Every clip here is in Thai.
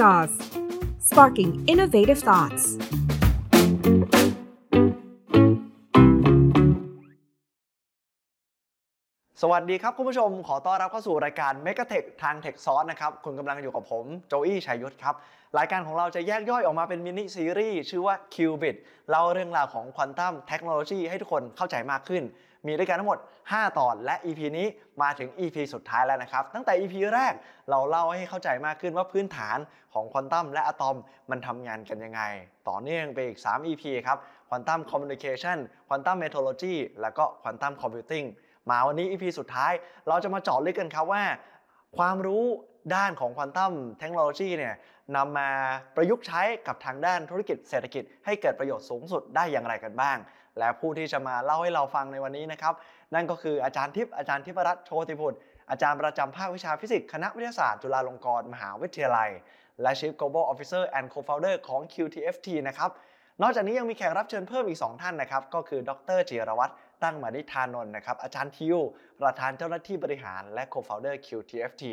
Sauce Sparking Innovative Thoughts สวัสดีครับคุณผู้ชม ขอต้อนรับเข้าสู่รายการ m e g a t e c h ทาง Tech Sauce นะครับ คุณกำลังอยู่กับผมโจอี้ชัยยุทธครับ รายการของเราจะแยกย่อยออกมาเป็นมินิซีรีส์ชื่อว่า Qubit เล่าเรื่องราวของควอนตัมเทคโนโลยีให้ทุกคนเข้าใจมากขึ้น มีด้วยกันทั้งหมด 5 ตอน และ EP นี้มาถึง EP สุดท้ายแล้วนะครับ ตั้งแต่ EP แรกเราเล่าให้เข้าใจมากขึ้นว่าพื้นฐานของควอนตัมและอะตอมมันทำงานกันยังไง ต่อเนื่องไปอีก 3 EP ครับควอนตัม communication ควอนตัม metrology แล้วก็ควอนตัม computing มาวันนี้ EP สุดท้ายเราจะมาเจาะลึกกันครับว่า ความรู้ด้านของควอนตัมเทคโนโลยีเนี่ยนำมาประยุกต์ใช้กับทางด้านธุรกิจเศรษฐกิจให้เกิดประโยชน์สูงสุดได้อย่างไรกันบ้าง และผู้ที่จะมาเล่าให้เราฟังในวันนี้นะครับนั่นก็คืออาจารย์ทิพย์อาจารย์ทิพรัตน์โชติพุตรอาจารย์ประจำภาควิชาฟิสิกส์คณะวิทยาศาสตร์จุฬาลงกรณ์มหาวิทยาลัย และ Chief Global Officer and Co-founder ของ QTFT นะครับนอกจากนี้ยังมีแขกรับเชิญเพิ่มอีก 2 ท่านนะครับ ก็คือดรจิรวัตรตั้งมานิธานนท์นะครับ อาจารย์ทิว ประธานเจ้าหน้าที่บริหารและ Co-founder QTFT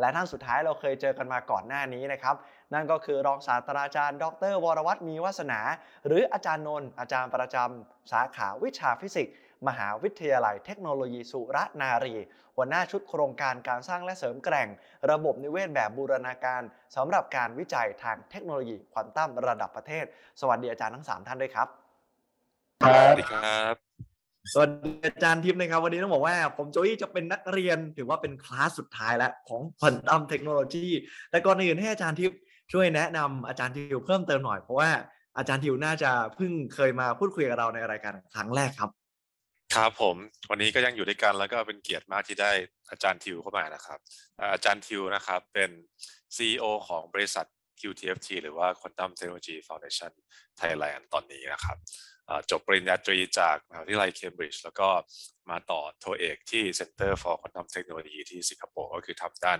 และท่านสุดท้ายเราเคยเจอกันมาก่อนหน้านี้นะครับ นั่นก็คือรองศาสตราจารย์ ดร วรวัตรมีวาสนา หรืออาจารย์นนท์อาจารย์ประจำสาขาวิชาฟิสิกส์ มหาวิทยาลัยเทคโนโลยีสุรนารี หัวหน้าชุดโครงการการสร้างและเสริมแกร่ง ระบบนิเวศแบบบูรณาการสำหรับการวิจัยทางเทคโนโลยีควอนตัมระดับประเทศ สวัสดีอาจารย์ทั้ง 3 ท่านด้วยครับครับสวัสดีครับสวัสดีอาจารย์ทิพย์นะครับ วันนี้ต้องบอกว่าผมโจอี้จะเป็นนักเรียนถือว่าเป็นคลาสสุดท้ายแล้วของควอนตัมเทคโนโลยีแต่ก่อนอื่นให้อาจารย์ทิพย์ ช่วยแนะนำอาจารย์ทิวเพิ่มเติมหน่อยเพราะว่าอาจารย์ทิวน่าจะเพิ่งเคยมาพูดคุยกับเราในรายการครั้งแรกครับ ครับผมวันนี้ก็ยังอยู่ด้วยกันแล้วก็เป็นเกียรติมากที่ได้อาจารย์ทิวเข้ามานะครับ อาจารย์ทิวนะครับเป็น CEO ของบริษัท QTFT หรือว่า Quantum Technology Foundation Thailand ตอนนี้นะครับจบปริญญาตรีจากมหาวิทยาลัยเคมบริดจ์แล้วก็มาต่อโทเอกที่ Center for Quantum Technology ที่สิงคโปร์ก็คือทำด้าน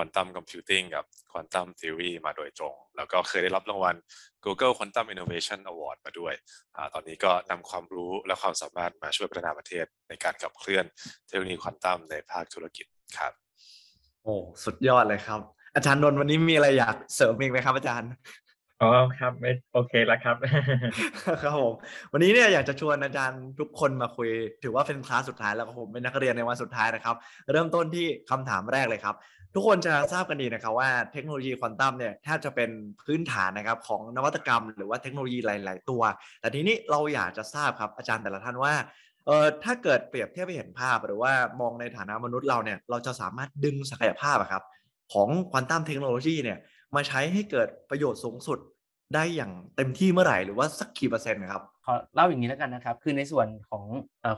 Quantum Computing กับ Quantum Theory มาโดยตรง แล้วก็เคยได้รับรางวัล Google Quantum Innovation Award มาด้วยอาตอนนี้ก็นำความรู้และความสามารถมาช่วยพัฒนาประเทศในการขับเคลื่อนเทคโนโลยีควอนตัมในภาคธุรกิจครับโอ้สุดยอดเลยครับ อาจารย์นนท์วันนี้มีอะไรอยากเสริมอีกไหมครับอาจารย์อ๋อครับไม่โอเคแล้วครับครับผมวันนี้เนี่ยอยากจะชวนอาจารย์ทุกคนมาคุย ถือว่าเป็นคลาสสุดท้ายแล้วครับผมเป็นนักเรียนในวันสุดท้ายนะครับ เริ่มต้นที่คำถามแรกเลยครับ ทุกคนจะทราบกันดีนะครับว่าเทคโนโลยีควอนตัมเนี่ยแทบจะเป็นพื้นฐานนะครับของนวัตกรรม หรือว่าเทคโนโลยีหลาย ๆ ตัว แต่ทีนี้เราอยากจะทราบครับอาจารย์แต่ละท่านว่าเออถ้าเกิดเปรียบเทียบไปเห็นภาพ หรือว่ามองในฐานะมนุษย์เราเนี่ยเราจะสามารถดึงศักยภาพครับของควอนตัมเทคโนโลยีเนี่ยมาใช้ให้เกิดประโยชน์สูงสุด ได้อย่างเต็มที่เมื่อไหร่หรือว่าสักกี่เปอร์เซ็นต์นะครับขอเล่าอย่างนี้แล้วกันนะครับ คือในส่วนของ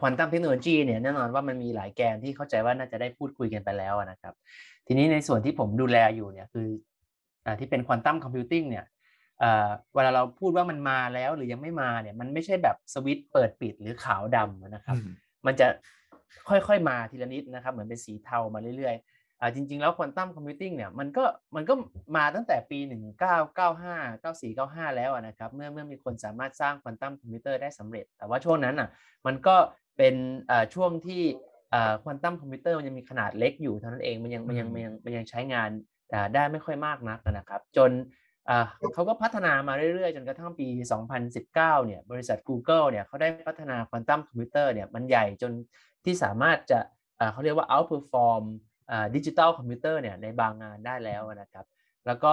ควอนตัมเทคโนโลยีเนี่ยแน่นอนว่ามันมีหลายแกนที่เข้าใจว่าน่าจะได้พูดคุยกันไปแล้วอะนะครับ ทีนี้ในส่วนที่ผมดูแลอยู่เนี่ยคืออาที่เป็นควอนตัม computing เนี่ยเอ่อเวลาเราพูดว่ามันมาแล้วหรือยังไม่มาเนี่ยมันไม่ใช่แบบสวิตช์เปิดปิดหรือขาวดำนะครับ มันจะค่อยๆมาทีละนิดนะครับ เหมือนเป็นสีเทามาเรื่อยๆ อ่าจริง ๆ แล้วควอนตัม computing เนี่ยมันก็มันก็มาตั้งแต่ปี 1995 94 95 แล้วอะนะครับเมื่อเมื่อมีคนสามารถสร้างควอนตัมคอมพิวเตอร์ได้สำเร็จ แต่ว่าช่วงนั้นอะมันก็เป็นอ่าช่วงที่อ่าควอนตัมคอมพิวเตอร์มันยังมีขนาดเล็กอยู่เท่านั้นเองมันยังมันยังมันยังมันยังใช้งานอ่าได้ไม่ค่อยมากนักนะครับ จนอ่าเขาก็พัฒนามาเรื่อยๆ จนกระทั่งปี 2019 เนี่ยบริษัท Google เนี่ยเขาได้พัฒนาควอนตัมคอมพิวเตอร์เนี่ยมันใหญ่จนที่สามารถจะอ่าเขาเรียกว่า outperform ดิจิตอลคอมพิวเตอร์เนี่ยในบางงานได้แล้วนะครับ แล้วก็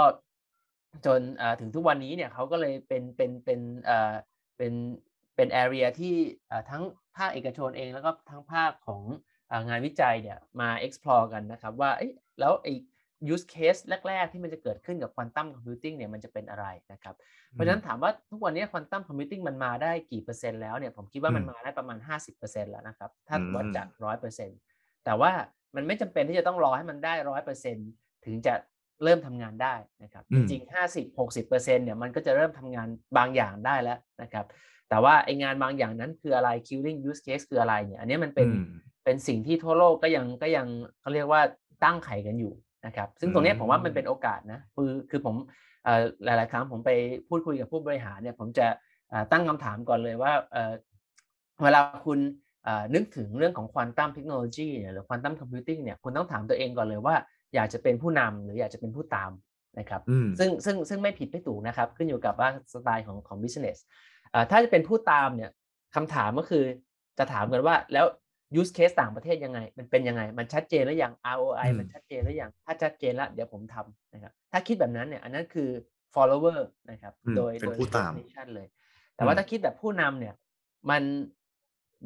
จนถึงทุกวันนี้เนี่ยเขาก็เลยเป็นเป็นเป็นเป็นเป็น area ที่ทั้งภาคเอกชนเองแล้วก็ทั้งภาคของงานวิจัยเนี่ยมา explore กันนะครับว่าแล้วไอ้ use case แรก ๆ ที่มันจะเกิดขึ้นกับ quantum computing เนี่ยมันจะเป็นอะไรนะครับ เพราะฉะนั้นถามว่าทุกวันนี้ quantum computing มันมาได้กี่เปอร์เซ็นต์แล้วเนี่ยผมคิดว่ามันมาได้ประมาณ 50%แล้วนะครับ ถ้าวัดจาก 100%แต่ว่า มันไม่จำเป็นที่จะต้องรอให้มันได้ร้อยเปอร์เซ็นถึงจะเริ่มทำงานได้นะครับ จริงๆห้าสิบหกสิบเปอร์เซ็นเนี่ยมันก็จะเริ่มทำงานบางอย่างได้แล้วนะครับ แต่ว่าไองานบางอย่างนั้นคืออะไร killing use case คืออะไรเนี่ย อันนี้มันเป็นเป็นสิ่งที่ทั่วโลกก็ยังก็ยังเขาเรียกว่าตั้งไข่กันอยู่นะครับ ซึ่งตรงนี้ผมว่ามันเป็นโอกาสนะคือคือผมหลาย ๆ ครั้งผมไปพูดคุยกับผู้บริหารเนี่ย ผมจะตั้งคำถามก่อนเลยว่าเวลาคุณ นึกถึงเรื่องของควอนตัมเทคโนโลยีหรือควอนตัมคอมพิวติ้งเนี่ยคุณต้องถามตัวเองก่อนเลยว่า อยากจะเป็นผู้นำหรืออยากจะเป็นผู้ตามนะครับอืมซึ่งซึ่งซึ่งไม่ผิดไม่ถูกนะครับ ขึ้นอยู่กับว่าสไตล์ของของ business อ่าถ้าจะเป็นผู้ตามเนี่ยคำถามก็คือจะถามกันว่าแล้ว use case ต่างประเทศยังไง มันเป็นยังไง มันชัดเจนหรือยัง ROI อืมมันชัดเจนหรือยังถ้าชัดเจนแล้วเดี๋ยวผมทำนะครับถ้าคิดแบบนั้นเนี่ยอันนั้นคือ follower นะครับอืมโดยเป็นโดยผู้ตาม definition เลย แต่ว่าอืมถ้าคิดแบบผู้นำเนี่ยมัน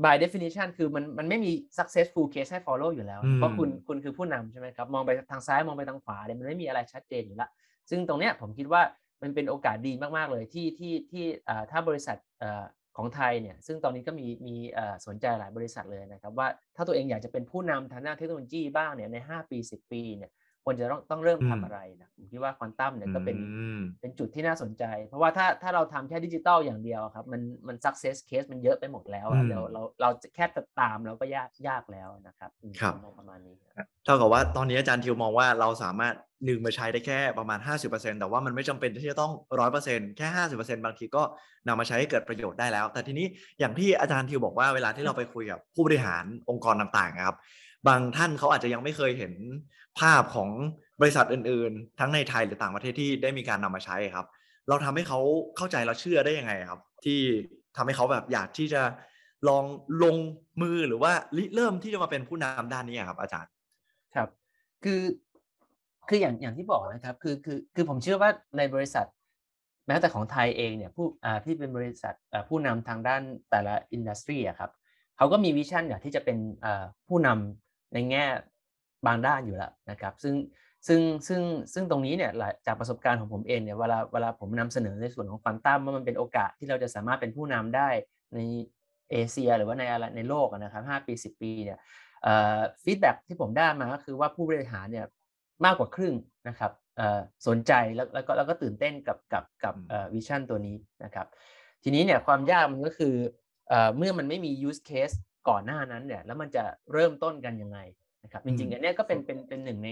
by definition คือมันมันไม่มี successful case ให้ follow อยู่แล้วอืมเพราะคุณคุณคือผู้นำใช่ไหมครับ มองไปทางซ้ายมองไปทางขวาเนี่ยมันไม่มีอะไรชัดเจนอยู่ละ ซึ่งตรงเนี้ยผมคิดว่ามันเป็นโอกาสดีมาก ๆ เลยที่ที่ที่อ่าถ้าบริษัทเอ่อของไทยเนี่ย ซึ่งตอนนี้ก็มีมีเอ่อสนใจหลายบริษัทเลยนะครับ ว่าถ้าตัวเองอยากจะเป็นผู้นำทางด้านเทคโนโลยีบ้างเนี่ยใน 5 ปี 10 ปีเนี่ย ควรจะต้องต้องเริ่มอืมทำอะไรนะผมคิดว่าควอนตัมเนี่ยก็เป็นอืมเป็นจุดที่น่าสนใจ เพราะว่าถ้าถ้าเราทำแค่ดิจิตอลอย่างเดียวอะครับ มันมัน success case มันเยอะไปหมดแล้วอือะมเราเราเราจะแค่จะตามเราก็ยากยากแล้วนะครับอืมครับผมมองประมาณนี้ครับเท่ากับว่าตอนนี้อาจารย์ทิวมองว่าเราสามารถดึงมาใช้ได้แค่ประมาณ 50%แต่ว่ามันไม่จำเป็นที่จะต้อง 100%แค่ 50%บางทีก็นำมาใช้ให้เกิดประโยชน์ได้แล้ว แต่ทีนี้อย่างที่อาจารย์ทิวบอกว่าเวลาที่เราไปคุยกับผู้บริหารองค์กรต่างๆครับ บางท่านเขาอาจจะยังไม่เคยเห็นภาพของบริษัทอื่นๆ ทั้งในไทยหรือต่างประเทศที่ได้มีการนำมาใช้ครับ เราทำให้เขาเข้าใจเราเชื่อได้ยังไงครับ ที่ทำให้เขาแบบอยากที่จะลองลงมือหรือว่าริเริ่มที่จะมาเป็นผู้นำด้านนี้ครับ อาจารย์ ครับ คือคืออย่างอย่างที่บอกนะครับ คือคือคือผมเชื่อว่าในบริษัท แม้แต่ของไทยเองเนี่ยผู้อ่าที่เป็นบริษัทผู้นำทางด้านแต่ละ industry อะครับเขาก็มี vision อยากที่จะเป็นอ่าผู้นำ ในแง่บางด้านอยู่แล้วนะครับซึ่งซึ่งซึ่งซึ่งตรงนี้เนี่ยจากประสบการณ์ของผมเองเนี่ยเวลาเวลาผมนำเสนอในส่วนของควอนตัมว่ามันเป็นโอกาสที่เราจะสามารถเป็นผู้นำได้ในเอเชีย หรือว่าในอะไรในโลกนะครับ5ปี10ปีเนี่ย feedback ที่ผมได้มาก็คือว่าผู้บริหารเนี่ยมากกว่าครึ่งนะครับสนใจแล้วแล้วก็แล้วก็ตื่นเต้นกับกับกับ vision ตัวนี้นะครับทีนี้เนี่ยความยากมันก็คือเอ่อเมื่อมันไม่มี use case ก่อนหน้านั้นเนี่ยแล้วมันจะเริ่มต้นกันยังไงนะครับจริงๆอันเนี้ยก็เป็นเป็นเป็นหนึ่งใน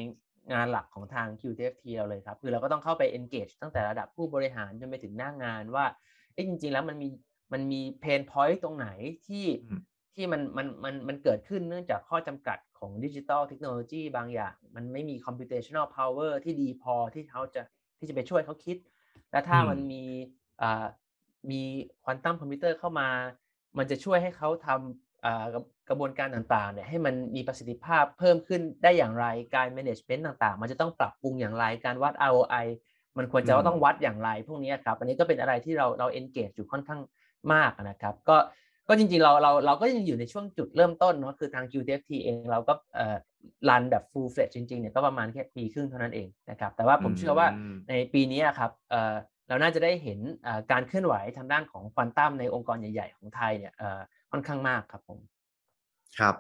งานหลักของทาง QTFT เราเลยครับ คือเราก็ต้องเข้าไป engage ตั้งแต่ระดับผู้บริหารจนไปถึงหน้างงานว่าเอ้จริง ๆ แล้วมันมีมันมี pain point ตรงไหนที่อืมที่มันมันมันมันเกิดขึ้นเนื่องจากข้อจำกัดของดิจิ t a ลเทคโนโลยีบางอย่าง มันไม่มี computational power ที่ดีพอที่เขาจะที่จะไปช่วยเขาคิด และถ้าอืมมันมีอ่ามีควอนตัมคอมพิวเตอร์เข้ามา มันจะช่วยให้เขาทำอ่า กระกระบวนการต่างๆเนี่ยให้มันมีประสิทธิภาพเพิ่มขึ้นได้อย่างไรการ management ต่างๆ มันจะต้องปรับปรุงอย่างไรการวัด ROI มันควรจะอืมต้องวัดอย่างไร พวกนี้ครับอันนี้ก็เป็นอะไรที่เราเรา engage อยู่ค่อนข้างมากนะครับ ก็ก็จริงๆเราเราเราก็ยังอยู่ในช่วงจุดเริ่มต้นเนาะคือทาง QTFT เองเราก็เอ่อรันแบบ full fledged จริงๆเนี่ยก็ประมาณแค่ปีครึ่งเท่านั้นเองนะครับแต่ว่าผมเชื่อว่ามในปีนี้อะครับเอ่อเราน่าจะได้เห็นเอ่อการเคลื่อนไหวทางด้านของควอนตัมในองค์กรใหญ่ ๆ ของไทยเนี่ยเอ่อ ค่อนข้างมากครับผม ครับ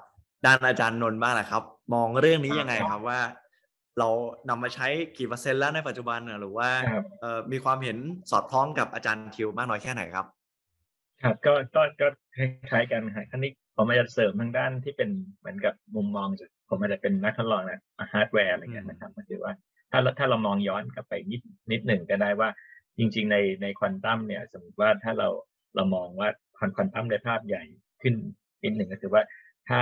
ด้านอาจารย์นนท์บ้างแหละครับ มองเรื่องนี้ยังไงครับว่า เรานำมาใช้กี่เปอร์เซ็นต์แล้วในปัจจุบันน่ะหรือว่าครับเอ่อมีความเห็นสอดคล้องกับอาจารย์ทิวมากน้อยแค่ไหนครับ ครับก็ก็ก็คล้ายๆกันฮะครั้นี้ผมอาจจะเสริมทางด้านที่เป็นเหมือนกับมุมมองจากผมอาจจะเป็นนักทดลองนะฮาร์ดแวร์อะไรเงี้ยนะครับก็คือว่าถ้าเราถ้าเรามองย้อนกลับไปนิดนิดหนึ่งก็ได้ว่าจริง ๆ ในในควอนตัมเนี่ย สมมติว่าถ้าเราเรามองว่าควอนควอนตัมในภาพใหญ่ ขึ้นนิดหนึ่งก็คือว่าถ้า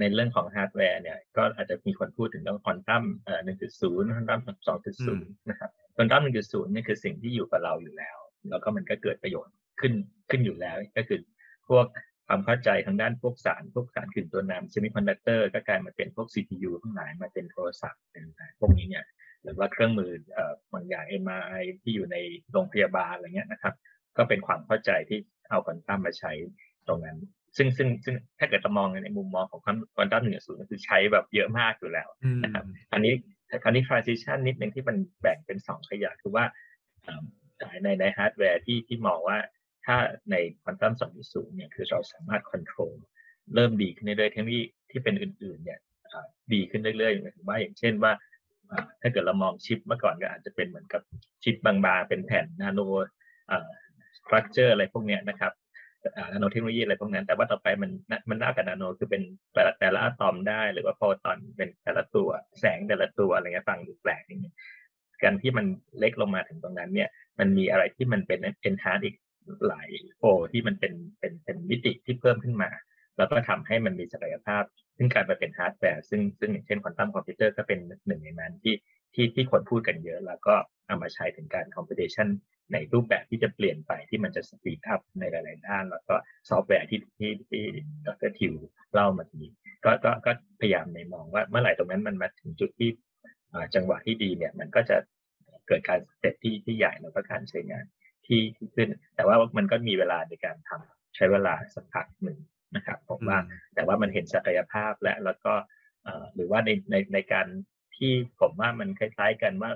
ในเรื่องของฮาร์ดแวร์เนี่ย ก็อาจจะมีคนพูดถึงเรื่องควอนตัมเอ่อ1.0ควอนตัม2.0นะครับควอนตัม1.0นี่คือสิ่งที่อยู่กับเราอยู่แล้ว แล้วก็มันก็เกิดประโยชน์ขึ้นขึ้นอยู่แล้ว ก็คือพวกความเข้าใจทางด้านพวกสารพวกสารกึ่งตัวนำเซมิคอนดักเตอร์ก็กลายมาเป็นพวก CPU ทั้งหลายมาเป็นโทรศัพท์เป็นต่างๆพวกนี้เนี่ยหรือว่าเครื่องมือเอ่อบางอย่าง MRI ที่อยู่ในโรงพยาบาลอะไรเงี้ยนะครับ ก็เป็นความเข้าใจที่เอาควอนตัมมาใช้ตรงนั้น ซึ่งซึ่งซึ่งถ้าเกิดเรามองในมุมมองของควอนตัมหนึ่งศูนย์ก็คือใช้แบบเยอะมากอยู่แล้วนะครับอันนี้อันนี้ transition นิดนึงที่มันแบ่งเป็นสองขาคือว่าเอ่อในในฮาร์ดแวร์ที่ที่มองว่าถ้าในควอนตัม2.0เนี่ยคือเราสามารถ control เริ่มดีขึ้นเรื่อยๆเทคโนโลยีที่เป็นอื่นๆเนี่ยอ่าดีขึ้นเรื่อยๆหมายถึงว่าอย่างเช่นว่าอ่า ถ้าเกิดเรามองชิปเมื่อก่อนก็อาจจะเป็นเหมือนกับชิปบางๆ เป็นแผ่นนาโนอ่า structure อะไรพวกเนี้ยนะครับ นาโนเทคโนโลยีอะไรพวกนั้น แต่ว่าต่อไปมันมันน่ากับนาโนคือเป็นแต่ละแต่ละอะตอมได้ หรือว่าโฟตอนเป็นแต่ละตัวแสงแต่ละตัวอะไรเงี้ยฟังดูแปลกนิดนึงการที่มันเล็กลงมาถึงตรงนั้นเนี่ย มันมีอะไรที่มันเป็น enhance อีกหลายโฟที่มันเป็นเป็นเป็นมิติที่เพิ่มขึ้นมา แล้วก็ทำให้มันมีศักยภาพ ซึ่งการไปเป็นฮาร์ดแวร์ซึ่งซึ่งอย่างเช่นควอนตัมคอมพิวเตอร์ก็เป็นหนึ่งในนั้นที่ที่ที่คนพูดกันเยอะ แล้วก็ เอามาใช้ถึงการ computation ในรูปแบบที่จะเปลี่ยนไปที่มันจะ speed up ในหลาย ๆ ด้าน แล้วก็ซอฟต์แวร์ที่ที่ที่ดรทิวเล่ามาทีก็ก็ก็พยายามในมองว่าเมื่อไหร่ตรงนั้นมันมาถึงจุดที่จังหวะที่ดีเนี่ยมันก็จะเกิดการเสร็จที่ที่ใหญ่แล้วก็การใช้งานที่ที่ขึ้น แต่ว่ามันก็มีเวลาในการทำใช้เวลาสักพักหนึ่งนะครับผมว่าแต่ว่ามันเห็นศักยภาพและแล้วก็หรือว่าในในในการ ที่ผมว่ามันคล้ายๆกันว่า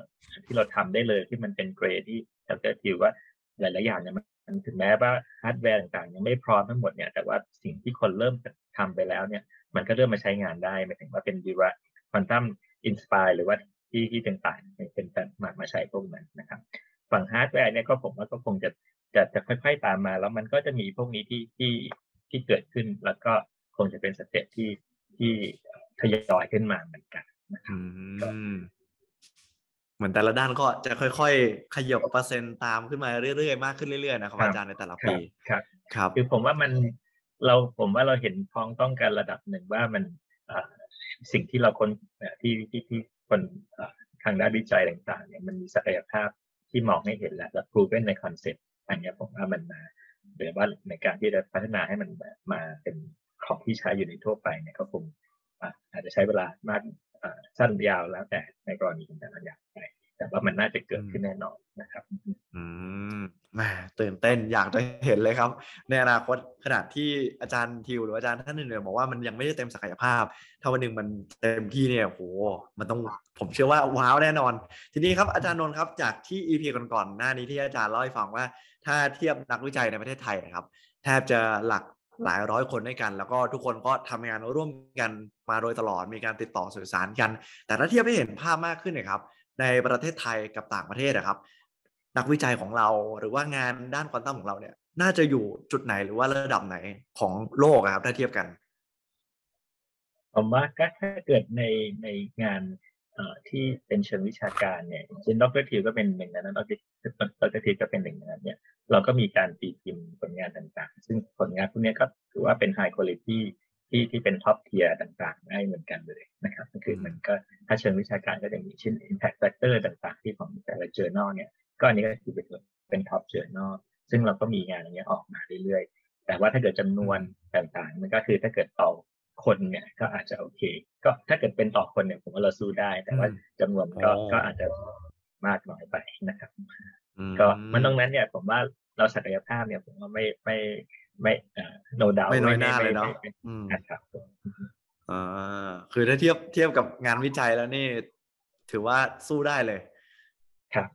ที่เราทำได้เลยที่มันเป็นเกรดที่ดรทิวว่าหลายๆอย่างเนี่ยมันถึงแม้ว่าฮาร์ดแวร์ต่างๆ ยังไม่พร้อมทั้งหมดเนี่ยแต่ว่าสิ่งที่คนเริ่มทำไปแล้วเนี่ย มันก็เริ่มมาใช้งานได้หมายถึงว่าเป็นดีว่าquantum inspired หรือว่าที่ที่ต่างๆเป็นแบบมามาใช้พวกนั้นนะครับ ฝั่งฮาร์ดแวร์เนี่ยก็ผมว่าก็คงจะจะจะค่อย ๆ ตามมา แล้วมันก็จะมีพวกนี้ที่ที่ที่เกิดขึ้น แล้วก็คงจะเป็น step ที่ที่ทยอยขึ้นมาเหมือนกัน นะครับเหมือนแต่ละด้านก็จะค่อย ๆ ขยับเปอร์เซ็นต์ตามขึ้นมาเรื่อยๆมากขึ้นเรื่อยๆนะครับอาจารย์ในแต่ละปีครับ ครับ คือผมว่ามันเราผมว่าเราเห็นพ้องต้องกันระดับหนึ่งว่ามันสิ่งที่เราคนที่ที่ที่คนทางด้านวิจัยต่างๆเนี่ยมันมีศักยภาพที่มองให้เห็นแล้วและ proven ใน concept อันนี้ผมว่ามันมาหรือว่าในการที่จะพัฒนาให้มันมาเป็นของที่ใช้อยู่ในทั่วไปเนี่ยก็คงอาจจะใช้เวลามาก สั้นยาวแล้วแต่ในกรณีของแต่ละอย่างไปแต่ว่ามันน่าจะเกิดขึ้นแน่นอนนะครับ อืมแหมตื่นเต้นอยากจะเห็นเลยครับ ในอนาคตขนาดที่อาจารย์ทิวหรืออาจารย์ท่านอื่นๆบอกว่ามันยังไม่ได้เต็มศักยภาพ ถ้าวันหนึ่งมันเต็มที่เนี่ยโหมันต้องผมเชื่อว่าว้าวแน่นอน ทีนี้ครับอาจารย์นนท์ครับจากที่ EP ก่อนๆหน้านี้ที่อาจารย์เล่าให้ฟังว่า ถ้าเทียบนักวิจัยในประเทศไทยนะครับ แทบจะหลัก หลายร้อยคนด้วยกัน แล้วก็ทุกคนก็ทำงานร่วมกันมาโดยตลอดมีการติดต่อสื่อสารกัน แต่ถ้าเทียบให้เห็นภาพมากขึ้นนะครับ ในประเทศไทยกับต่างประเทศนะครับ นักวิจัยของเราหรือว่างานด้านควอนตัมของเราเนี่ย น่าจะอยู่จุดไหนหรือว่าระดับไหนของโลกครับถ้าเทียบกันผมว่าก็ถ้าเกิดในในงาน ที่เป็นเชิงวิชาการเนี่ยเช่นดรทิวก็เป็นหนึ่งในนั้นดรทิวก็เป็นหนึ่งในนั้นเนี่ยเราก็มีการตีพิมพ์ผลงานต่างๆ ซึ่งผลงานพวกนี้ก็ถือว่าเป็นไฮคุณภาพที่ที่เป็น top tier ต่างๆ ได้เหมือนกันเลยนะครับก็คือมันก็ถ้าเชิงวิชาการก็จะมีเช่น impact factor ต่างๆ ที่ของแต่ละ journal เนี่ยก็อันนี้ก็คือเป็นเป็นท็อป journal ซึ่งเราก็มีงานอย่างเงี้ยออกมาเรื่อยๆ แต่ว่าถ้าเกิดจำนวนต่างๆ มันก็คือถ้าเกิดต่อ คนเนี่ยก็อาจจะโอเค ก็ถ้าเกิดเป็นต่อคนเนี่ยผมว่าเราสู้ได้ แต่ว่าจำนวนก็ก็อาจจะมากน้อยไปนะครับ ก็มันตรงนั้นเนี่ยผมว่าเราศักยภาพเนี่ยผมว่าไม่ไม่ไม่โนดาวไม่น้อยหน้าเลยเนาะครับอ่าคือถ้าเทียบเทียบกับงานวิจัยแล้วนี่ ถือว่าสู้ได้เลย ครับ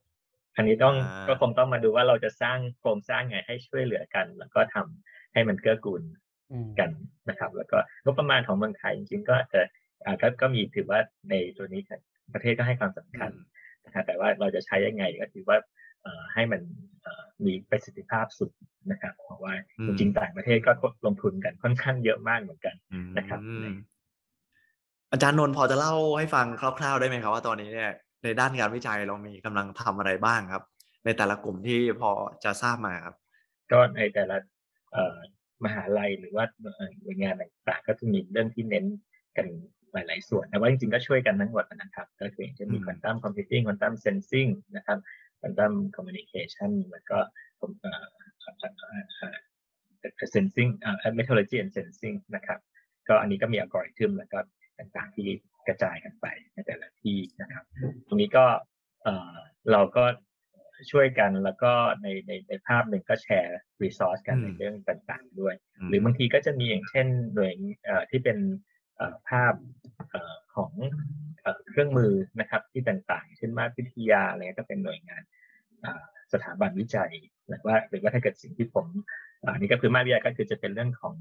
อันนี้ต้องก็คงต้องมาดูว่าเราจะสร้างโครงสร้างไงให้ช่วยเหลือกัน แล้วก็ทำให้มันเกื้อกูล กันนะครับ แล้วก็งบประมาณของเมืองไทยจริงๆก็จะก็ก็มีถือว่าในตัวนี้ประเทศก็ให้ความสำคัญนะแต่ว่าเราจะใช้ยังไงก็ถือว่าให้มันมีประสิทธิภาพสุดนะครับ เพราะว่าจริงๆต่างประเทศก็ลงทุนกันค่อนข้างเยอะมากเหมือนกันนะครับ อาจารย์นนท์พอจะเล่าให้ฟังคร่าวๆได้ไหมครับว่าตอนนี้เนี่ยในด้านงานวิจัยเรามีกำลังทำอะไรบ้างครับ ในแต่ละกลุ่มที่พอจะทราบมาครับ ก็ในแต่ละ มหาลัยหรือว่าหน่วยงานต่างๆก็จะมีเรื่องที่เน้นกันหลาย ๆ ส่วนแต่ว่าจริงๆก็ช่วยกันทั้งหมดนะครับ ก็คือจะมีควอนตัมคอมพิวติ้งควอนตัมเซนซิงนะครับ quantum communication แล้วก็ sensing อ่า metrology and sensing นะครับ ก็อันนี้ก็มีอัลกอริทึมแล้วก็ต่างๆที่กระจายกันไปในแต่ละที่นะครับ ตรงนี้ก็เราก็ ช่วยกันแล้วก็ในในในภาพหนึ่งก็แชร์ resource กันในเรื่องต่างๆด้วย หรือบางทีก็จะมีอย่างเช่นหน่วยที่เป็นภาพของเครื่องมือนะครับที่ต่างๆ เช่นมาวิทยาอะไรก็เป็นหน่วยงานสถาบันวิจัยหรือว่าหรือว่าถ้าเกิดสิ่งที่ผมอันนี้ก็คือมาวิทยาก็คือจะเป็นเรื่องของ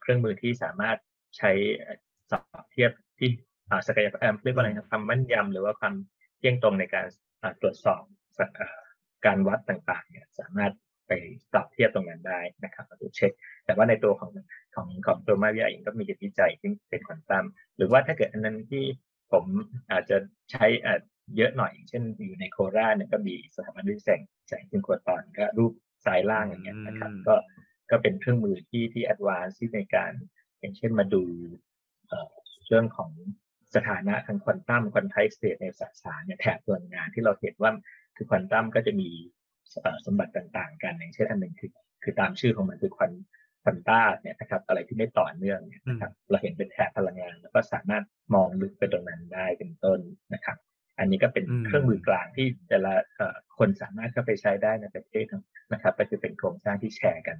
เครื่องมือที่สามารถใช้สอบเทียบที่ศักยภาพเรียกว่าอะไรความมั่นยำหรือว่าความเที่ยงตรงในการตรวจสอบ การวัดต่างๆเนี่ยสามารถไปปรับเทียบตรงนั้นได้นะครับมาดูเช็ค แต่ว่าในตัวของของของตัวมาวิทยาเองก็มีวิจัยที่เป็นควอนตัมหรือว่าถ้าเกิดอันนั้นที่ผมอาจจะใช้เยอะหน่อยเช่นอยู่ในโคราชเนี่ยก็มีสถาบันวิจัยแสงจึงควตอนก็รูปสายล่างอย่างเงี้ยนะครับ ก็ก็เป็นเครื่องมือที่ที่แอดวานซ์ที่ในการอย่างเช่นมาดูเรื่องของสถานะทางควอนตัมควอนไทสเตทในสสารเนี่ยแถบพลังงานที่เราเห็นว่า คือควอนตัมก็จะมีสมบัติต่าง ๆ กันอย่างเช่นอันหนึ่งคือ คือตามชื่อของมันคือควอนควอนต้าเนี่ยนะครับ อะไรที่ไม่ต่อเนื่องเนี่ยนะครับ เราเห็นเป็นแถบพลังงาน แล้วก็สามารถมองลึกไปตรงนั้นได้เป็นต้นนะครับ อันนี้ก็เป็นเครื่องมือกลางที่แต่ละคนสามารถเข้าไปใช้ได้ในประเทศนะครับ ก็คือเป็นโครงสร้างที่แชร์กัน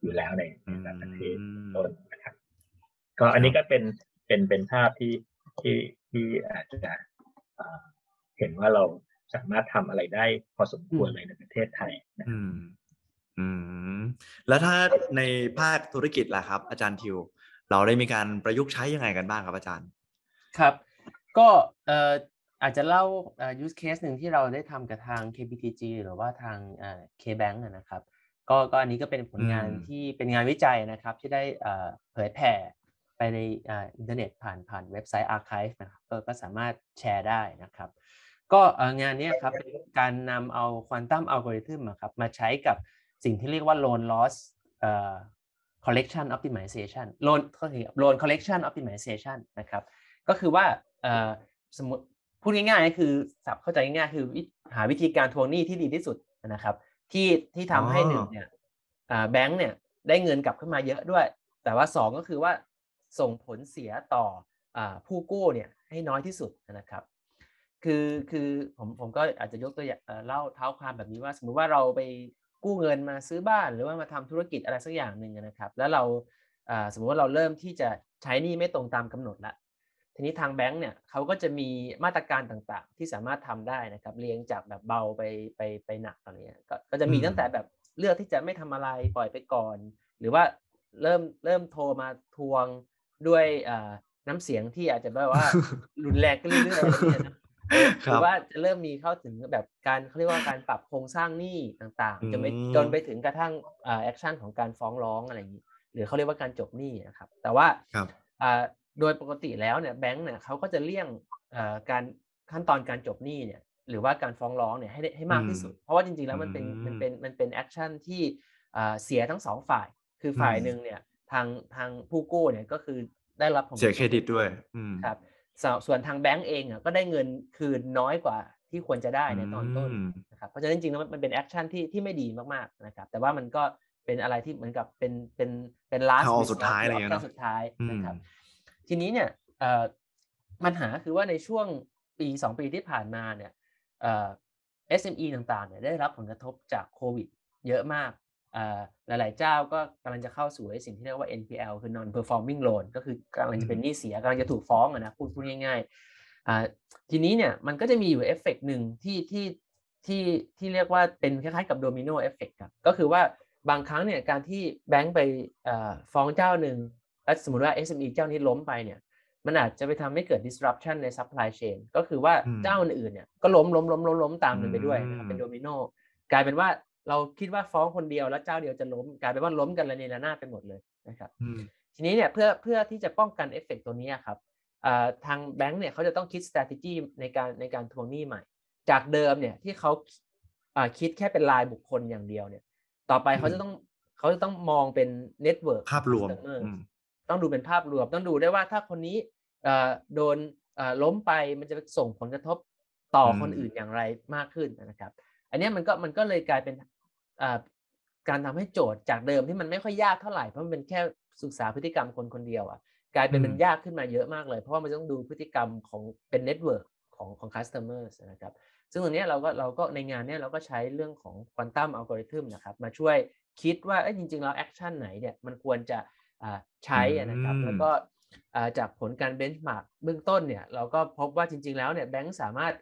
อยู่แล้วในแต่ละประเทศต้นนะครับ ก็อันนี้ก็เป็นเป็นเป็นภาพที่ที่ที่อาจจะเห็นว่าเรา สามารถทำอะไรได้พอสมควรเลยในประเทศไทยนะอืมอืมแล้วถ้าในภาคธุรกิจล่ะครับ อาจารย์ทิว เราได้มีการประยุกต์ใช้ยังไงกันบ้างครับอาจารย์ ครับ ก็เอ่ออาจจะเล่า use case หนึ่งที่เราได้ทำกับทาง KBTG หรือว่าทาง KBank นะครับ ก็ก็อันนี้ก็เป็นผลงานที่เป็นงานวิจัยนะครับ ที่ได้เผยแผ่ไปในอินเทอร์เน็ตผ่านผ่านเว็บไซต์ arXiv นะครับก็ก็สามารถแชร์ได้นะครับ ก็งานนี้ครับเป็นการนำเอา quantum algorithm ครับมาใช้กับสิ่งที่เรียกว่า loan loss collection optimization loan ก็คือ loan collection optimization นะครับ ก็คือว่าสมมติพูดง่ายๆก็คือสับเข้าใจง่ายๆคือหาวิธีการทวงหนี้ที่ดีที่สุดนะครับที่ที่ทำให้หนึ่งเนี่ยแบงก์เนี่ยได้เงินกลับขึ้นมาเยอะด้วย แต่ว่าสองก็คือว่าส่งผลเสียต่ออผู้กู้เนี่ยให้น้อยที่สุดนะครับ คือคือผมผมก็อาจจะยกตัวอย่างเล่าเท้าความแบบนี้ว่า สมมุติว่าเราไปกู้เงินมาซื้อบ้าน หรือว่ามาทำธุรกิจอะไรสักอย่างหนึ่งนะครับ แล้วเราสมมติว่าเราเริ่มที่จะใช้นี่ไม่ตรงตามกำหนดละทีนี้ทางแบงก์เนี่ยเขาก็จะมีมาตรการต่างๆ ที่สามารถทำได้นะครับเรียงจากแบบเบาไปไปไปหนักอะไรเงี้ยก็จะมีตั้งแต่แบบเลือกที่จะไม่ทำอะไรปล่อยไปก่อน หรือว่าเริ่มเริ่มโทรมาทวงด้วยน้ำเสียงที่อาจจะแบบว่ารุนแรงขึ้นเรื่อยๆ หรือว่าจะเริ่มมีเข้าถึงแบบการเขาเรียกว่าการปรับโครงสร้างหนี้ต่างๆจนไปจนไปถึงกระทั่งแอคชั่นของการฟ้องร้องอะไรอย่างนี้หรือเขาเรียกว่าการจบหนี้นะครับ แต่ว่าโดยปกติแล้วเนี่ยแบงก์เนี่ยเขาก็จะเลี่ยงการขั้นตอนการจบหนี้เนี่ยหรือว่าการฟ้องร้องเนี่ยให้ให้มากที่สุด เพราะว่าจริงๆแล้วมันเป็นมันเป็นมันเป็น action ที่เสียทั้งสองฝ่าย คือฝ่ายหนึ่งเนี่ยทางทางผู้กู้เนี่ยก็คือได้รับเสียเครดิตด้วยครับ ส่วนทางแบงก์เองอะก็ได้เงินคืนน้อยกว่าที่ควรจะได้ในตอนต้นนะครับเพราะฉะนั้นจริงๆแล้วมันเป็น action ที่ที่ไม่ดีมากๆนะครับแต่ว่ามันก็เป็นอะไรที่เหมือนกับเป็นเป็นเป็น last สุดท้ายอะไรเงี้ยสุดท้ายนะครับทีนี้เนี่ยปัญหาคือว่าในช่วงปีสองปีที่ผ่านมาเนี่ยเอสเอ็มอีต่างๆเนี่ยได้รับผลกระทบจากโควิด เยอะมาก หลาย ๆ เจ้าก็กำลังจะเข้าสู่สิ่งที่เรียกว่า NPL คือ non performing loan ก็คือกำลังจะเป็นหนี้เสียกำลังจะถูกฟ้องนะพูดพูดง่ายๆทีนี้เนี่ยมันก็จะมีอยู่เอฟเฟกหนึ่งที่ที่ที่ที่เรียกว่าเป็นคล้าย ๆ กับ domino effect ครับก็คือว่าบางครั้งเนี่ยการที่แบงก์ไปฟ้องเจ้าหนึ่งแล้วสมมติว่า SME เจ้านี้ล้มไปเนี่ยมันอาจจะไปทำให้เกิด disruption ใน supply chain ก็คือว่าเจ้าอื่นเนี่ยก็ล้มล้มล้มล้มล้มตามกันไปด้วยนะครับเป็นโดมิโนกลายเป็นว่า เราคิดว่าฟ้องคนเดียวแล้วเจ้าเดียวจะล้มกลายเป็นว่าล้มกันระเนระนาดไปหมดเลยนะครับทีนี้เนี่ยเพื่อเพื่อที่จะป้องกันเอฟเฟกตัวนี้ครับทางแบงก์เนี่ยเขาจะต้องคิด strategy ในการในการทวงหนี้ใหม่ จากเดิมเนี่ยที่เขาคิดแค่เป็นรายบุคคลอย่างเดียวเนี่ย ต่อไปเขาจะต้องเขาจะต้องมองเป็น network ภาพรวมต้องดูเป็นภาพรวมต้องดูได้ว่าถ้าคนนี้โดนล้มไปมันจะส่งผลกระทบต่อคนอื่นอย่างไรมากขึ้นนะครับ อันนี้มันก็มันก็เลยกลายเป็น การทำให้โจทย์จากเดิมที่มันไม่ค่อยยากเท่าไหร่เพราะมันเป็นแค่ศึกษาพฤติกรรมคนคนเดียวอะกลายเป็นมันยากขึ้นมาเยอะมากเลย เพราะว่ามันต้องดูพฤติกรรมของเป็น network ของของ customer นะครับซึ่งตรงนี้เราก็เราก็ในงานนี้เราก็ใช้เรื่องของ quantum algorithm นะครับมาช่วยคิดว่าจริงๆแล้ว action ไหนเนี่ยมันควรจะใช้นะครับแล้วก็จากผลการ benchmark เบื้องต้นเนี่ยเราก็พบว่าจริงๆแล้วเนี่ยแบงก์สามารถ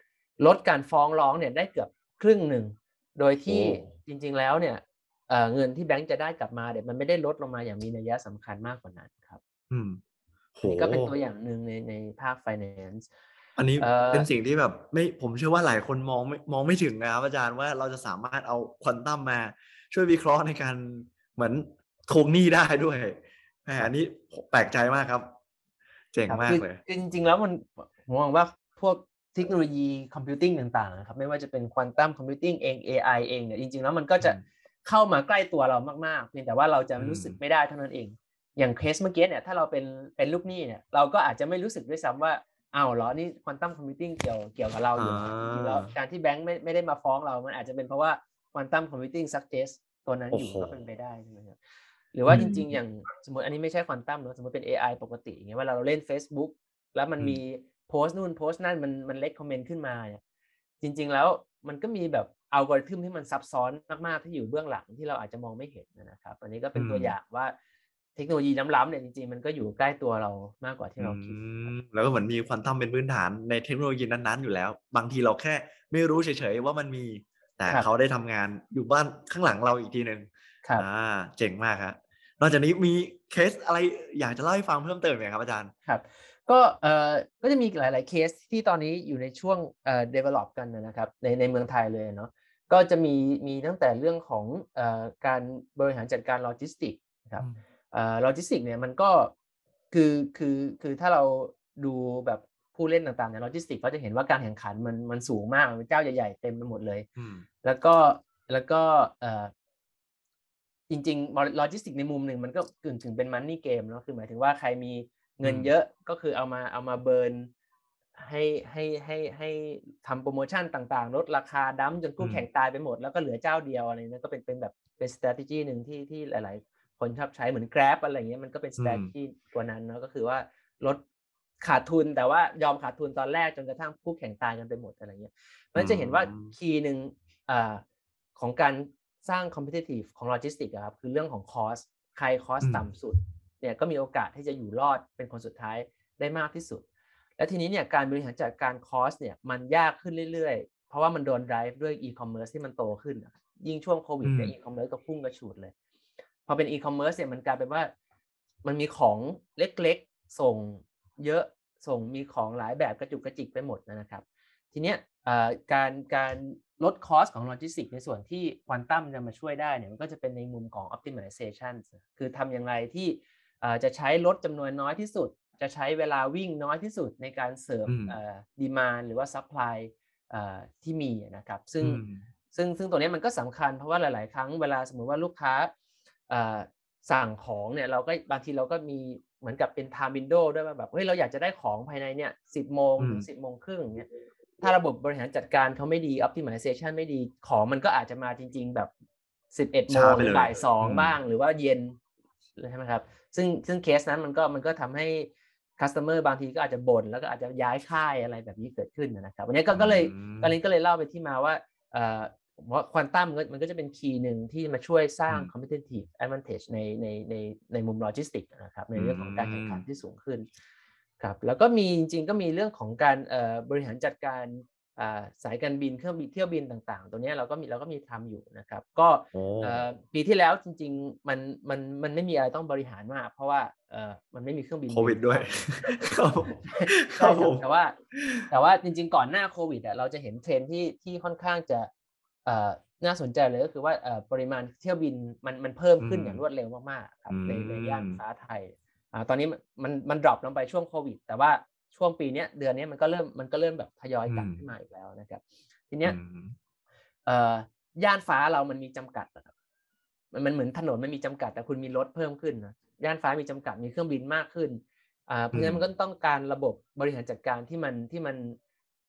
ลดการฟ้องร้องเนี่ยได้เกือบครึ่งหนึ่ง โดยที่จริง ๆ แล้วเนี่ยเงินที่แบงก์จะได้กลับมาเนี่ยมันไม่ได้ลดลงมาอย่างมีนัยสำคัญมากกว่านั้นครับ อืมนี่ก็เป็นตัวอย่างหนึ่งในในภาค finance อันนี้เป็นสิ่งที่แบบไม่ผมเชื่อว่าหลายคนมองไม่มองไม่ถึงนะครับอาจารย์ว่าเราจะสามารถเอาควอนตัมมา ช่วยวิเคราะห์ในการเหมือนทวงหนี้ได้ด้วยแหมอันนี้แปลกใจมากครับ เจ๋งมากเลย จริง ๆ แล้วมันผมมองว่าพวก เทคโนโลยีคอมพิวติ้งต่างๆนะครับไม่ว่าจะเป็นควอนตัมคอมพิวติ้งเอง AI เองเนี่ยจริงๆแล้วมันก็จะเข้ามาใกล้ตัวเรามากๆ เพียงแต่ว่าเราจะรู้สึกไม่ได้เท่านั้นเอง อย่างเคสเมื่อกี้เนี่ยถ้าเราเป็นเป็นลูกหนี้เนี่ยเราก็อาจจะไม่รู้สึกด้วยซ้ำว่าอ้าวเหรอนี่ quantum computing เกี่ยวเกี่ยวกับเราอยู่นะจริงๆแล้วการที่แบงค์ไม่ไม่ได้มาฟ้องเรา มันอาจจะเป็นเพราะว่า quantum computing suggest ตัวนั้นอยู่โอ้โหก็เป็นไปได้ใช่ไหมครับหรือว่าอืจริง ๆ อย่างสมมติอันนี้ไม่ใช่ควอนตัมเนอะสมมติเป็น AI ปกติอย่างเงี้ยเวลาเราเล่น Facebook แล้วมันอืมมี โพสต์นู่นโพสต์นั่นมันมัน recommend ขึ้นมาเนี่ยจริง ๆแล้วมันก็มีแบบอัลกอริทึมที่มันซับซ้อนมากๆที่อยู่เบื้องหลังที่เราอาจจะมองไม่เห็นนะครับ อันนี้ก็เป็นตัวอย่างว่าเทคโนโลยีล้ำๆเนี่ยจริงๆมันก็อยู่ใกล้ตัวเรามากกว่าที่เราคิดอืมแล้วก็เหมือนมีควอนตัมเป็นพื้นฐานในเทคโนโลยีนั้นๆอยู่แล้ว บางทีเราแค่ไม่รู้เฉยๆว่ามันมี แต่ครับเขาได้ทำงานอยู่บ้านข้างหลังเราอีกทีหนึ่งครับอ่าเจ๋งมากครับนอกจากนี้มีเคสอะไรอยากจะเล่าให้ฟังเพิ่มเติมไหมครับอาจารย์ครับ ก็เอ่อก็จะมีหลาย ๆ เคสที่ตอนนี้อยู่ในช่วงเอ่อ develop กันนะครับในในเมืองไทยเลยเนาะก็จะมีมีตั้งแต่เรื่องของเอ่อการบริหารจัดการโลจิสติกนะครับเอ่อโลจิสติกเนี่ยมันก็คือคือคือถ้าเราดูแบบผู้เล่นต่าง ๆ ในโลจิสติกก็จะเห็นว่าการแข่งขันมันมันสูงมากมันเจ้าใหญ่ ๆ เต็มไปหมดเลยอืมแล้วก็แล้วก็เอ่อจริงๆโลจิสติกในมุมหนึ่งมันก็กึ่งถึงเป็น money game เนาะคือหมายถึงว่าใครมี เงินอืมเยอะก็คือเอามาเอามา burn ให้ให้ให้ให้ทำโปรโมชั่นต่างๆ ลดราคา dump จนคู่แข่งตายไปหมด แล้วก็เหลือเจ้าเดียวอะไรเนี้ยก็เป็นเป็นแบบเป็น strategy หนึ่งที่ที่หลาย ๆ คนชอบใช้เหมือน Grab อะไรเงี้ยมันก็เป็น strategy ตัวนั้นเนาะก็คือว่าลดขาดทุนแต่ว่ายอมขาดทุนตอนแรกจนกระทั่งคู่แข่งตายกันไปหมดอะไรเงี้ยมันจะเห็นว่าอืม key หนึ่งอ่าของการสร้าง competitive ของโลจิสติกส์ครับคือเรื่องของ cost ใคร cost อืมต่ำสุด เนี่ยก็มีโอกาสที่จะอยู่รอดเป็นคนสุดท้ายได้มากที่สุด และทีนี้เนี่ยการบริหารจัดการ cost เนี่ยมันยากขึ้นเรื่อยๆ เพราะว่ามันโดน drive ด้วย e-commerce ที่มันโตขึ้นอะยิ่งช่วงโควิดเนี่ยอืม e-commerce ก็พุ่งกระฉูดเลย พอเป็น e-commerce เนี่ยมันกลายเป็นว่า มันมีของเล็กๆ ส่งเยอะส่งมีของหลายแบบกระจุกกระจิกไปหมดนะครับ ทีเนี้ยเอ่อการการลด cost ของโลจิสติกในส่วนที่ควอนตัมจะมาช่วยได้เนี่ยมันก็จะเป็นในมุมของ optimization คือทำอย่างไรที่เอ่อ จะใช้ลดจำนวนน้อยที่สุด จะใช้เวลาวิ่งน้อยที่สุดในการเสริมอืมดีมานหรือว่า supply เอ่อที่มีนะครับ ซึ่งอืมซึ่งซึ่งตัวเนี้ยมันก็สำคัญเพราะว่าหลาย ๆ ครั้งเวลาสมมุติว่าลูกค้าเอ่อสั่งของเนี่ยเราก็บางทีเราก็มีเหมือนกับเป็น time window ด้วยว่าแบบเฮ้ยเราอยากจะได้ของภายในเนี่ยสิบโมงถึงอืมสิบโมงครึ่งอย่างเงี้ยถ้าระบบบริหารจัดการเขาไม่ดี optimization ไม่ดีของมันก็อาจจะมาจริง ๆ แบบสิบเอ็ดโมช้างหรืเลยไปบ่ายสองอืมบ้าง หรือว่าเย็น ใช่ไหมครับซึ่งซึ่งเคสนั้นมันก็มันก็ทำให้ customer บางทีก็อาจจะบ่นแล้วก็อาจจะย้ายค่ายอะไรแบบนี้เกิดขึ้นนะครับวันนี้ก็ก็เลยอืมกาลินก็เลยเล่าไปที่มาว่าเอ่อผมว่าควอนตัมมันก็จะเป็น key หนึ่งที่มาช่วยสร้างอืม competitive advantage ในในในในมุมโลจิสติกนะครับในเรื่องของการแข่งขันอืมที่สูงขึ้นครับแล้วก็มีจริงๆก็มีเรื่องของการเอ่อบริหารจัดการอ่า สายการบินเครื่องบินเที่ยวบินต่างๆ ตัวเนี้ยเราก็มีเราก็มีทำอยู่นะครับ ก็โอ้เอ่อปีที่แล้วจริง ๆ มันมันมันไม่มีอะไรต้องบริหารมาก เพราะว่าเอ่อมันไม่มีเครื่องบินโควิดด้วยครับผมใช่รับครับผมแต่ว่า แต่ว่าจริง ๆ ก่อนหน้าโควิดอะเราจะเห็นเทรนด์ที่ที่ค่อนข้างจะเอ่อน่าสนใจเลยก็คือว่าเอ่อปริมาณเที่ยวบินมันมันเพิ่มขึ้นอืมอย่างรวดเร็วมากๆครับในในน่านอืมฟ้าไทยอ่าตอนนี้มันมันมัน drop ลงไปช่วงโควิด แต่ว่า ช่วงปีเนี้ยเดือนเนี้ยมันก็เริ่มมันก็เริ่มแบบทยอยกลับขึ้นมาอีกแล้วนะครับ ทีเนี้ยอืมเอ่อย่านฟ้าเรามันมีจำกัดอะครับมันมันเหมือนถนนมันมีจำกัด แต่คุณมีรถเพิ่มขึ้นนะย่านฟ้ามีจำกัดมีเครื่องบินมากขึ้นอ่าเพราะฉะนั้นมันก็ต้องการระบบบริหารจัดการที่มันที่มัน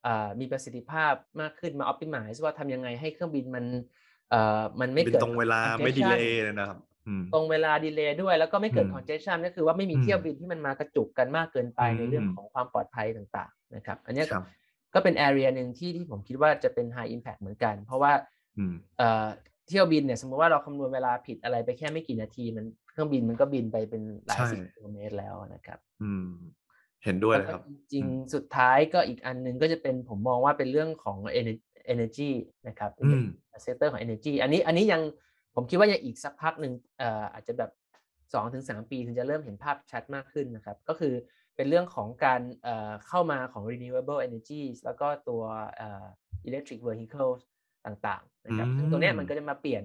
อ่ามีประสิทธิภาพมากขึ้นมา optimize ว่าทำยังไงให้เครื่องบินมันเอ่อมันไม่บินเกิดตรงเวลาไม่ดี congestion เลย์เลยนะครับอืม ตรงเวลาดีเลย์ด้วย แล้วก็ไม่เกิดอืม congestion ก็คือว่าไม่มีอืมเที่ยวบินที่มันมากระจุกกันมากเกินไปในเรื่องอืมของความปลอดภัยต่างๆนะครับ อันเนี้ยครับก็เป็น area หนึ่งที่ที่ผมคิดว่าจะเป็น high impact เหมือนกัน เพราะว่าอืมเอ่อเที่ยวบินเนี่ยสมมติว่าเราคำนวณเวลาผิดอะไรไปแค่ไม่กี่นาทีมันเครื่องบินมันก็บินไปเป็นหลายใช่สิบกิโลเมตรแล้วนะครับ อืม เห็นด้วยเลยแล้วก็ครับ จริงอืมๆสุดท้ายก็อีกอันหนึ่งก็จะเป็นผมมองว่าเป็นเรื่องของ ener- energy นะครับอืม sector ของ energy อันนี้อันนี้ยัง ผมคิดว่ายังอีกสักพักหนึ่งเอ่ออาจจะแบบสองถึงสามปีถึงจะเริ่มเห็นภาพชัดมากขึ้นนะครับ ก็คือเป็นเรื่องของการเอ่อเข้ามาของ renewable energies แล้วก็ตัวเอ่อ electric vehicles ต่างๆนะครับซึ่งตัวเนี้ยอืมมันก็จะมาเปลี่ยน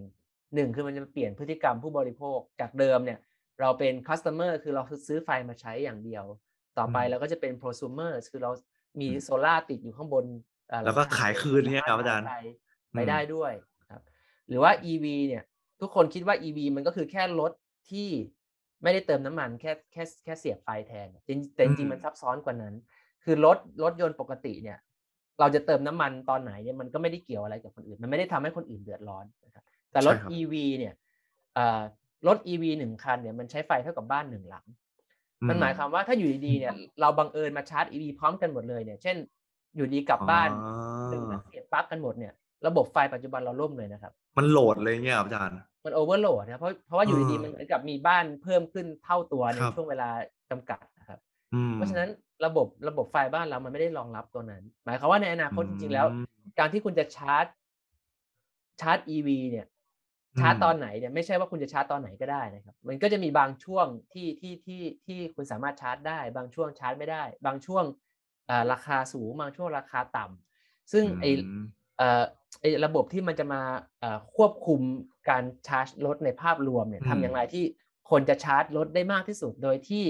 หนึ่งคือมันจะมาเปลี่ยนพฤติกรรมผู้บริโภคจากเดิมเนี่ยเราเป็น customer คือเราซื้อไฟมาใช้อย่างเดียว ต่อไปอืมเราก็จะเป็น prosumer คือเรามีอืมโซล่าร์ติดอยู่ข้างบนเอ่อแล้วก็หลังขายคืนเนี่ยครับอาจารย์ไปอืมไปได้ด้วยครับหรือว่า EV เนี่ย ทุกคนคิดว่า EV มันก็คือแค่รถที่ไม่ได้เติมน้ำมันแค่แค่แค่เสียบไฟแทนจริงแต่จริงๆมันซับซ้อนกว่านั้น คือรถรถยนต์ปกติเนี่ย เราจะเติมน้ำมันตอนไหนเนี่ยมันก็ไม่ได้เกี่ยวอะไรกับคนอื่น มันไม่ได้ทำให้คนอื่นเดือดร้อนนะครับแต่รถใช่ครับ EV เนี่ยเอ่อรถ EV หนึ่งคันเนี่ยมันใช้ไฟเท่ากับบ้านหนึ่งหลัง มันหมายความว่าถ้าอยู่ดีๆเนี่ย เราบังเอิญมาชาร์จ EV พร้อมกันหมดเลยเนี่ย เช่น อยู่ดีกลับบ้านอ๋อหนึ่งนัดเสียบปลั๊กกันหมดเนี่ย ระบบไฟปัจจุบันเราล่มเลยนะครับ มันโหลดเลยเงี้ยครับอาจารย์ มันโอเวอร์โหลดนะเพราะเพราะว่าอยู่ดีอ่าๆมันเหมือนกับมีบ้านเพิ่มขึ้นเท่าตัวในครับช่วงเวลาจำกัดนะครับอืมเพราะฉะนั้นระบบระบบไฟบ้านเรามันไม่ได้รองรับตัวนั้น หมายความว่าในอนาคตจริงๆแล้วอืมการที่คุณจะชาร์จชาร์จ EV เนี่ยชาร์จอืมตอนไหนเนี่ยไม่ใช่ว่าคุณจะชาร์จตอนไหนก็ได้นะครับ มันก็จะมีบางช่วงที่ที่ที่ที่คุณสามารถชาร์จได้ บางช่วงชาร์จไม่ได้ บางช่วงอ่าราคาสูงบางช่วงราคาต่ำซึ่งไอมเอ่อไอ ระบบที่มันจะมาเอ่อควบคุมการชาร์จรถในภาพรวมเนี่ยอืมทำอย่างไรที่คนจะชาร์จรถได้มากที่สุดโดยที่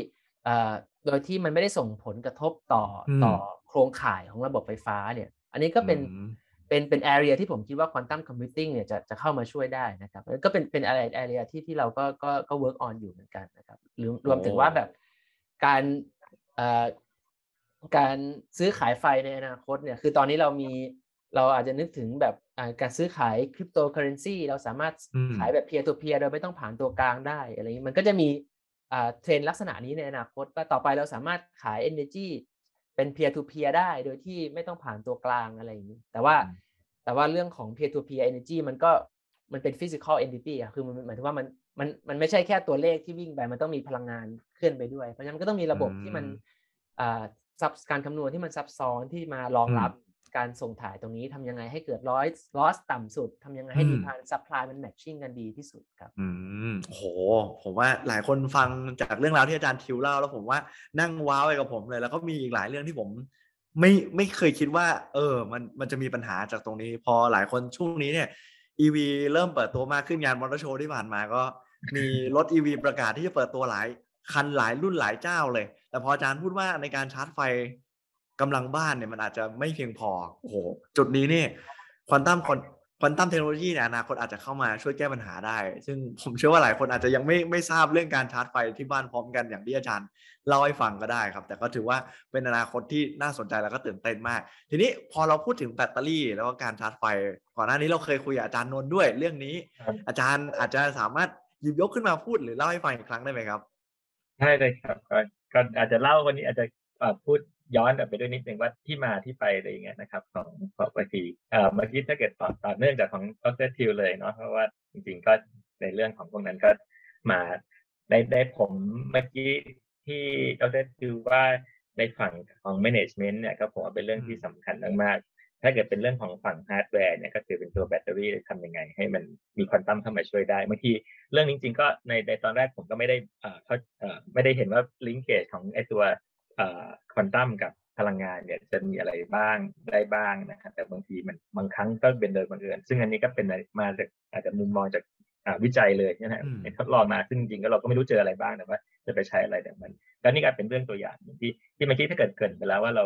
เอ่อโดยที่มันไม่ได้ส่งผลกระทบต่ออมต่อโครงข่ายของระบบไฟฟ้าเนี่ย อันนี้ก็เป็นอืมเป็นเป็น area ที่ผมคิดว่า quantum computing เนี่ยจะจะเข้ามาช่วยได้นะครับแล้วก็เป็นเป็น area area ที่ที่เราก็ก็ก็ work on อยู่เหมือนกันนะครับหรือรวมถึงว่าแบบการเอ่อการซื้อขายไฟในอนาคตเนี่ย คือตอนนี้เรามี เราอาจจะนึกถึงแบบอ่าการซื้อขายคริปโตเคอเรนซีเราสามารถอืมขายแบบ peer to peer โดยไม่ต้องผ่านตัวกลางได้อะไรอย่างนี้มันก็จะมีอ่าเทรนด์ลักษณะนี้ในอนาคตว่าต่อไปเราสามารถขาย energy เป็น peer to peer ได้โดยที่ไม่ต้องผ่านตัวกลางอะไรอย่างนี้ แต่ว่าอืมแต่ว่าเรื่องของ peer to peer energy มันก็มันเป็น physical entity อะคือมันหมายถึงว่ามันมันมันไม่ใช่แค่ตัวเลขที่วิ่งไป มันต้องมีพลังงานเคลื่อนไปด้วย เพราะฉะนั้นมันก็ต้องมีระบบที่มันอืมอ่าซับการคำนวณที่มันซับซ้อนที่มารองรับ การส่งถ่ายตรงนี้ทำยังไงให้เกิด loss loss ต่ำสุดทำยังไงให้อืม demand supply มัน matching กันดีที่สุดครับ อืมโห ผมว่าหลายคนฟังจากเรื่องราวที่อาจารย์ทิวเล่าแล้วผมว่านั่งว้าวไปกับผมเลย แล้วก็มีอีกหลายเรื่องที่ผมไม่ไม่เคยคิดว่า เออ มันมันจะมีปัญหาจากตรงนี้ พอหลายคนช่วงนี้เนี่ย EV เริ่มเปิดตัวมากขึ้นงานมอเตอร์โชว์ที่ผ่านมาก็มีรถ EV ประกาศที่จะเปิดตัวหลายคันหลายรุ่นหลายเจ้าเลย แต่พออาจารย์พูดว่าในการชาร์จไฟ กำลังบ้านเนี่ยมันอาจจะไม่เพียงพอโอ้โหจุดนี้เนี่ยควอนตัมควอนตัมเทคโนโลยีในอนาคตอาจจะเข้ามาช่วยแก้ปัญหาได้ ซึ่งผมเชื่อว่าหลายคนอาจจะยังไม่ไม่ทราบเรื่องการชาร์จไฟที่บ้านพร้อมกันอย่างที่อาจารย์เล่าให้ฟังก็ได้ครับ แต่ก็ถือว่าเป็นอนาคตที่น่าสนใจแล้วก็ตื่นเต้นมาก ทีนี้พอเราพูดถึงแบตเตอรี่ แล้วก็การชาร์จไฟ ก่อนหน้านี้เราเคยคุยกับอาจารย์นนท์ด้วยเรื่องนี้ครับอาจารย์อาจจะสามารถหยิบยกขึ้นมาพูดหรือเล่าให้ฟังอีกครั้งได้ไหมครับใช่เลยครับก็ก็อาจจะเล่าวันนี้อาจจะเอ่อพูด ย้อนกลับไปด้วยนิดนึงว่าที่มาที่ไปอะไรอย่างเงี้ยนะครับ ของของบางทีเอ่อเมื่อกี้ถ้าเกิดต่อต่อเนื่องจากของดรทิวเลยเนาะเพราะว่าจริง ๆ ก็ในเรื่องของพวกนั้นก็มาได้ได้ผมเมื่อกี้ที่ดรทิวว่าในฝั่งของ management เนี่ยก็ผมว่าเป็นเรื่องที่สำคัญมากๆถ้าเกิดเป็นเรื่องของฝั่งฮาร์ดแวร์เนี่ยก็คือเป็นตัวแบตเตอรี่ทำยังไง ให้มันมีควอนตัมเข้ามาช่วยได้บางทีเรื่องนี้จริงๆก็ในในตอนแรกผมก็ไม่ได้เอ่อเขาเอ่อไม่ได้เห็นว่า linkage ของไอตัวเอ่อ ควอนตัมกับพลังงานเนี่ยจะมีอะไรบ้างได้บ้างนะครับแต่บางทีมันบางครั้งก็เป็นโดยบังเอิญซึ่งอันนี้ก็เป็นมาจากอาจจะมุมมองจากอ่าวิจัยเลยนะฮะอืมเห็นทดลองมาซึ่งจริงๆก็เราก็ไม่รู้เจออะไรบ้างแต่ว่า จะไปใช้อะไรแต่มันแล้วนี่ก็เป็นเรื่องตัวอย่างหนึ่งที่ที่เมื่อกี้ถ้าเกิดเกรินไปแล้วว่าเรา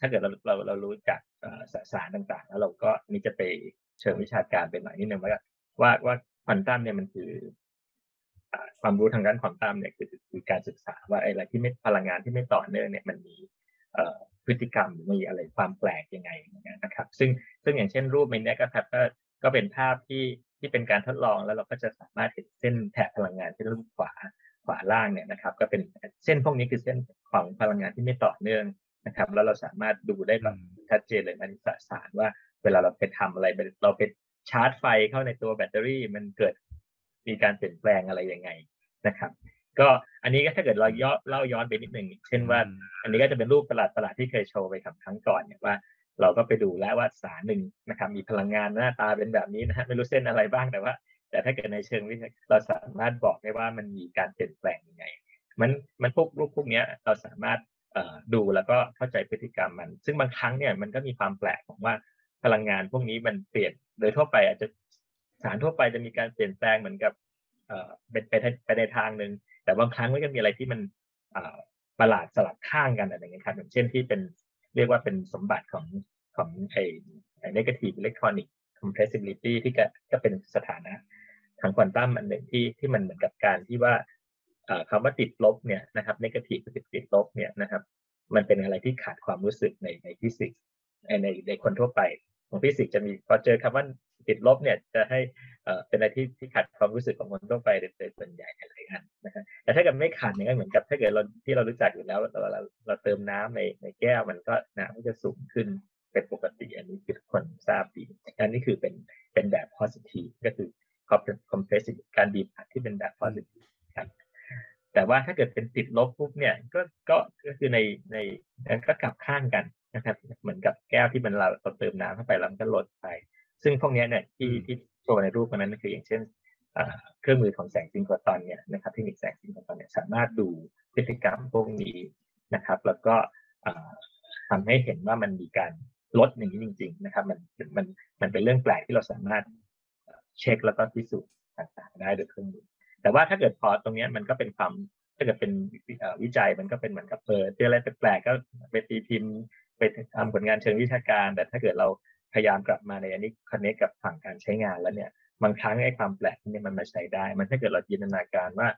ถ้าเกิดเราเราเรารู้จักเอ่อสสารต่างๆ แล้วเราก็นี่จะไปเชิงวิชาการเป็นหน่อยนิดนึงว่าว่าว่าควอนตัมเนี่ยมันคืออ่า ความรู้ทางด้านควอนตัมเนี่ยคือคือการศึกษาว่าไอ้อะไรที่ไม่พลังงานที่ไม่ต่อเนื่องเนี่ยมันมีเอ่อพฤติกรรมมีอะไรความแปลกยังไงนะครับ ซึ่งซึ่งอย่างเช่นรูปในเนี้ยก็ครับก็ก็เป็นภาพที่ที่เป็นการทดลองแล้วเราก็จะสามารถเห็นเส้นแถบพลังงานที่รูปขวาขวาล่างเนี่ยนะครับ ก็เป็นเส้นพวกนี้คือเส้นของพลังงานที่ไม่ต่อเนื่องนะครับ แล้วเราสามารถดูได้แบบชัดเจนเลยมันสสารว่า เวลาเราไปทำอะไรเราไปชาร์จไฟเข้าในตัวแบตเตอรี่ มันเกิด มีการเปลี่ยนแปลงอะไรยังไงนะครับ ก็อันนี้ก็ถ้าเกิดเราย่อเล่าย้อนไปนิดหนึ่งเช่นว่า อันนี้ก็จะเป็นรูปประหลาดประหลาดที่เคยโชว์ไปครั้งครั้งก่อนเนี่ยว่า เราก็ไปดูแล้วว่าสารหนึ่งนะครับ มีพลังงานหน้าตาเป็นแบบนี้นะฮะไม่รู้เส้นอะไรบ้างแต่ว่า แต่ถ้าเกิดในเชิงวิทยาเราสามารถบอกได้ว่ามันมีการเปลี่ยนแปลงยังไง มันมันพวกรูปพวกเนี้ยเราสามารถเอ่อดูแล้วก็เข้าใจพฤติกรรมมัน ซึ่งบางครั้งเนี่ยมันก็มีความแปลกของว่าพลังงานพวกนี้มันเปลี่ยน โดยทั่วไปอาจจะ สารทั่วไปจะมีการเปลี่ยนแปลงเหมือนกับเอ่อเป็นไปไปในทางหนึ่งแต่บางครั้งมันก็มีอะไรที่มันประหลาดสลับข้างกันอะไรอย่างเงี้ยครับอย่างเช่นที่เป็นเรียกว่าเป็นสมบัติของของไอ้ไอ้ negative electronic compressibility ที่ก็ก็เป็นสถานะทางควอนตัมอันหนึ่งที่ที่มันเหมือนกับการที่ว่าเอ่อคำว่าติดลบเนี่ยนะครับ negative กับติดลบเนี่ยนะครับมันเป็นอะไรที่ขัดความรู้สึกในในฟิสิกส์ในในคนทั่วไปของฟิสิกส์จะมีพอเจอคำว่า ติดลบเนี่ยจะให้เป็นอะไรที่ที่ขาดความรู้สึกของคนทั่วไปโดยส่วนใหญ่หลายอันนะครับแต่ถ้าเกิดไม่ขาดเนี่ยก็เหมือนกับถ้าเกิดเราที่เรารู้จักอยู่แล้วเราเราเราเติมน้ำในในแก้วมันก็น้ำก็จะสูงขึ้นเป็นปกติอันนี้คือคนทราบดีอันนี้คือเป็นเป็นแบบ positive ก็คือ compressive การบีบอัดที่เป็นแบบ positive ครับแต่ว่าถ้าเกิดเป็นติดลบปุ๊บเนี่ยก็ก็ก็คือในในก็กลับข้างกันนะครับ เหมือนกับแก้วที่มันเราเติมน้ำเข้าไปแล้วมันก็ลดไป ซึ่งพวกนี้เนี่ยที่ที่โชว์ในรูปนั้นก็คืออย่างเช่นเครื่องมือของแสงซิงโครตอนเนี่ยนะครับเทคนิคแสงซิงโครตอนเนี่ยสามารถดูพฤติกรรมพวกนี้นะครับ แล้วก็ทำให้เห็นว่ามันมีการลดอย่างนี้จริง ๆ นะครับ มันมันมันเป็นเรื่องแปลกที่เราสามารถเช็คแล้วก็พิสูจน์ต่างๆได้โดยเครื่องมือแต่ว่าถ้าเกิดพอตรงนี้มันก็เป็นความถ้าเกิดเป็นวิจัยมันก็เป็นเหมือนกับเออเจออะไรแปลกๆก็ไปตีพิมพ์ไปทำผลงานเชิงวิชาการ แต่ถ้าเกิดเรา พยายามกลับมาในอันนี้คอนเนคกับฝั่งการใช้งานแล้วเนี่ยบางครั้งไอ้ความแปลกนี่มันมาใช้ได้ มันถ้าเกิดเราจินตนาการว่า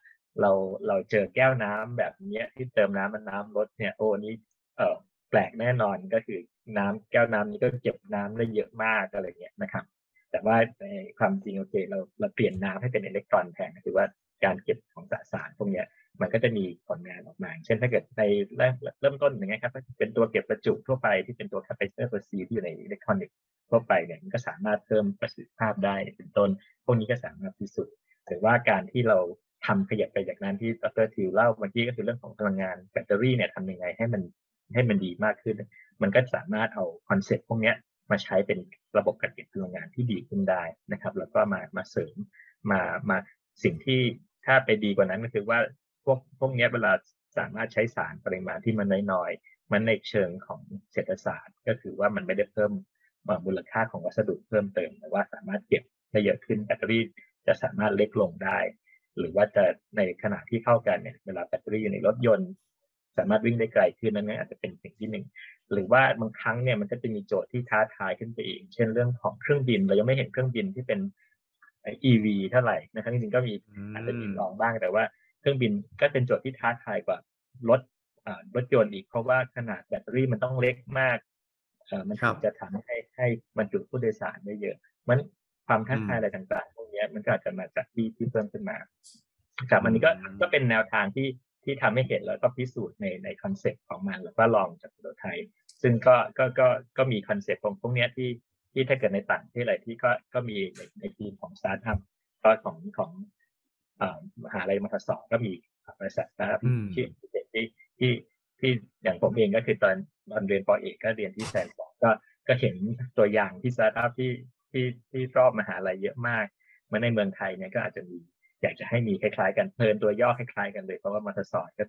เราเราเจอแก้วน้ำแบบนี้ที่เติมน้ำมันน้ำลดเนี่ยโอ้นี้เออแปลกแน่นอนก็คือน้ำแก้วน้ำนี้ก็เก็บน้ำได้เยอะมากอะไรเงี้ยนะครับ แต่ว่าในความจริงโอเคเราเราเปลี่ยนน้ำให้เป็นอิเล็กตรอนแทนคือว่าการเก็บของสสารพวกเนี้ย มันก็จะมีผลงานออกมา เช่นถ้าเกิดในเริ่มเริ่มต้นอย่างเงี้ยครับเป็นตัวเก็บประจุทั่วไปที่เป็นตัว capacitor ตัว C ที่อยู่ในอิเล็กทรอนิกส์ทั่วไปเนี่ยมันก็สามารถเพิ่มประสิทธิภาพได้เป็นต้น พวกนี้ก็สามารถพิสูจน์หรือว่าการที่เราทำขยับไปจากนั้นที่ดรทิวเล่าเมื่อกี้ก็คือเรื่องของพลังงานแบตเตอรี่เนี่ยทำยังไงให้มันให้มันดีมากขึ้น มันก็สามารถเอาคอนเซ็ปต์พวกนี้มาใช้เป็นระบบการเก็บพลังงานที่ดีขึ้นได้นะครับ แล้วก็มามาเสริมมามาสิ่งที่ถ้าไปดีกว่านั้นก็คือว่า พวกพวกนี้เวลาสามารถใช้สารปริมาณที่มันน้อยๆ มันในเชิงของเศรษฐศาสตร์ ก็คือว่ามันไม่ได้เพิ่มมูลค่าของวัสดุเพิ่มเติมแต่ว่าสามารถเก็บได้เยอะขึ้นแบตเตอรี่จะสามารถเล็กลงได้ หรือว่าจะในขณะที่เข้ากันเนี่ยเวลาแบตเตอรี่อยู่ในรถยนต์ สามารถวิ่งได้ไกลขึ้นนั้นอาจจะเป็นสิ่งที่หนึ่งหรือว่าบางครั้งเนี่ยมันก็จะมีโจทย์ที่ท้าทายขึ้นไปอีก เช่นเรื่องของเครื่องบิน เรายังไม่เห็นเครื่องบินที่เป็น EV เท่าไหร่นะครับจริงๆก็มีอาจจะมีลองบ้างแต่ว่า เครื่องบินก็เป็นโจทย์ที่ท้าทายกว่ารถรถยนต์อีก เพราะว่าขนาดแบตเตอรี่มันต้องเล็กมากมันถึงจะทำให้ให้บรรจุผู้โดยสารได้เยอะ มันความท้าทายอะไรต่างๆพวกนี้มันก็อาจจะมาจากที่ที่เพิ่มขึ้นมาครับอันนี้ก็ก็เป็นแนวทางที่ที่ทำให้เห็นแล้วก็พิสูจน์ในในคอนเซ็ปต์ของมันแล้วก็ลองจากตัวไทย ซึ่งก็ก็ก็ก็มีคอนเซ็ปต์ของพวกนี้ที่ที่ถ้าเกิดในต่างที่อะไรที่ก็ก็มีในในทีมของสตาร์ทอัพก็ของของ มหาลัยมทสก็มีบริษัทนะครับที่ที่ที่ที่อย่างผมเองก็คือตอนตอนเรียนป.เอกก็เรียนที่แซนฟอร์ดก็ก็เห็นตัวอย่างที่สตาร์ทอัพที่ที่ที่รอบมหาลัยเยอะมากเมื่อในเมืองไทยเนี่ยก็อาจจะมีอยากจะให้มีคล้ายๆ กันเพลินตัวย่อคล้ายๆกันเลยเพราะว่ามัธยมก็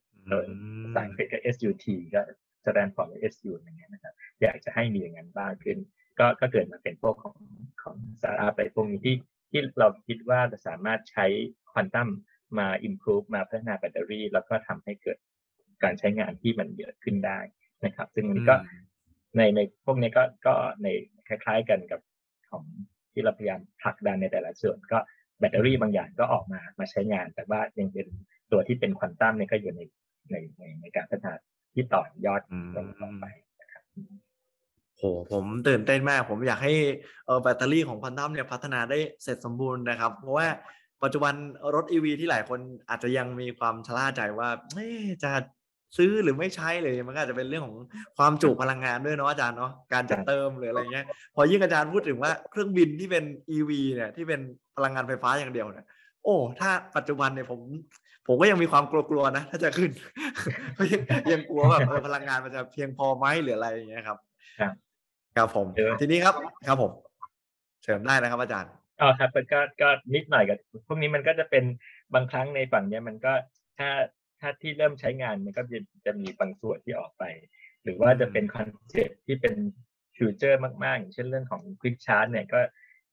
ภาษาอังกฤษก็ SUT ก็แสดงของ SU อย่างเงี้ยนะครับอยากจะให้มีอย่างนั้นบ้างขึ้น ก็ก็เกิดมาเป็นพวกของของสตาร์ทอัพไปพวกนี้ที่ ที่เราคิดว่าจะสามารถใช้ควอนตัมมา improve มาพัฒนาแบตเตอรี่ แล้วก็ทำให้เกิดการใช้งานที่มันเยอะขึ้นได้นะครับ ซึ่งมันก็ในในพวกนี้ก็ก็ในคล้าย ๆกันกับของที่เราพยายามผลักดันในแต่ละส่วน ก็แบตเตอรี่บางอย่างก็ออกมามาใช้งาน แต่ว่ายังเป็นตัวที่เป็นควอนตัมเนี่ยก็อยู่ในในในในการพัฒนาที่ต่อยอดต่อไปนะครับ โหผมตื่นเต้นมาก ผมอยากให้แบตเตอรี่ของควอนตัมเนี่ยพัฒนาได้เสร็จสมบูรณ์นะครับ เพราะว่าปัจจุบันรถ EV ที่หลายคนอาจจะยังมีความชะล่าใจว่าจะซื้อหรือไม่ใช้เลยมันก็อาจจะเป็นเรื่องของความจุพลังงานด้วยเนาะอาจารย์เนาะการจะเติมหรืออะไรเงี้ย พอยิ่งอาจารย์พูดถึงว่าเครื่องบินที่เป็น EV เนี่ยที่เป็นพลังงานไฟฟ้าอย่างเดียวเนี่ยโอ้ถ้าปัจจุบันเนี่ยผม ผมก็ยังมีความกลัวๆนะ ถ้าจะขึ้นยังยังกลัวแบบพลังงานมันจะเพียงพอไหมหรืออะไรอย่างเงี้ยครับ ครับครับผม ทีนี้ครับครับผมเชิญได้นะครับอาจารย์อ๋อครับก็ก็นิดหน่อยกับพวกนี้มันก็จะเป็นบางครั้งในฝั่งเนี้ยมันก็ถ้าถ้าที่เริ่มใช้งานมันก็จะจะมีบางส่วนที่ออกไป หรือว่าจะเป็นคอนเซ็ปที่เป็นfuture มากๆอย่างเช่นเรื่องของควิกชาร์ t เนี่ยก็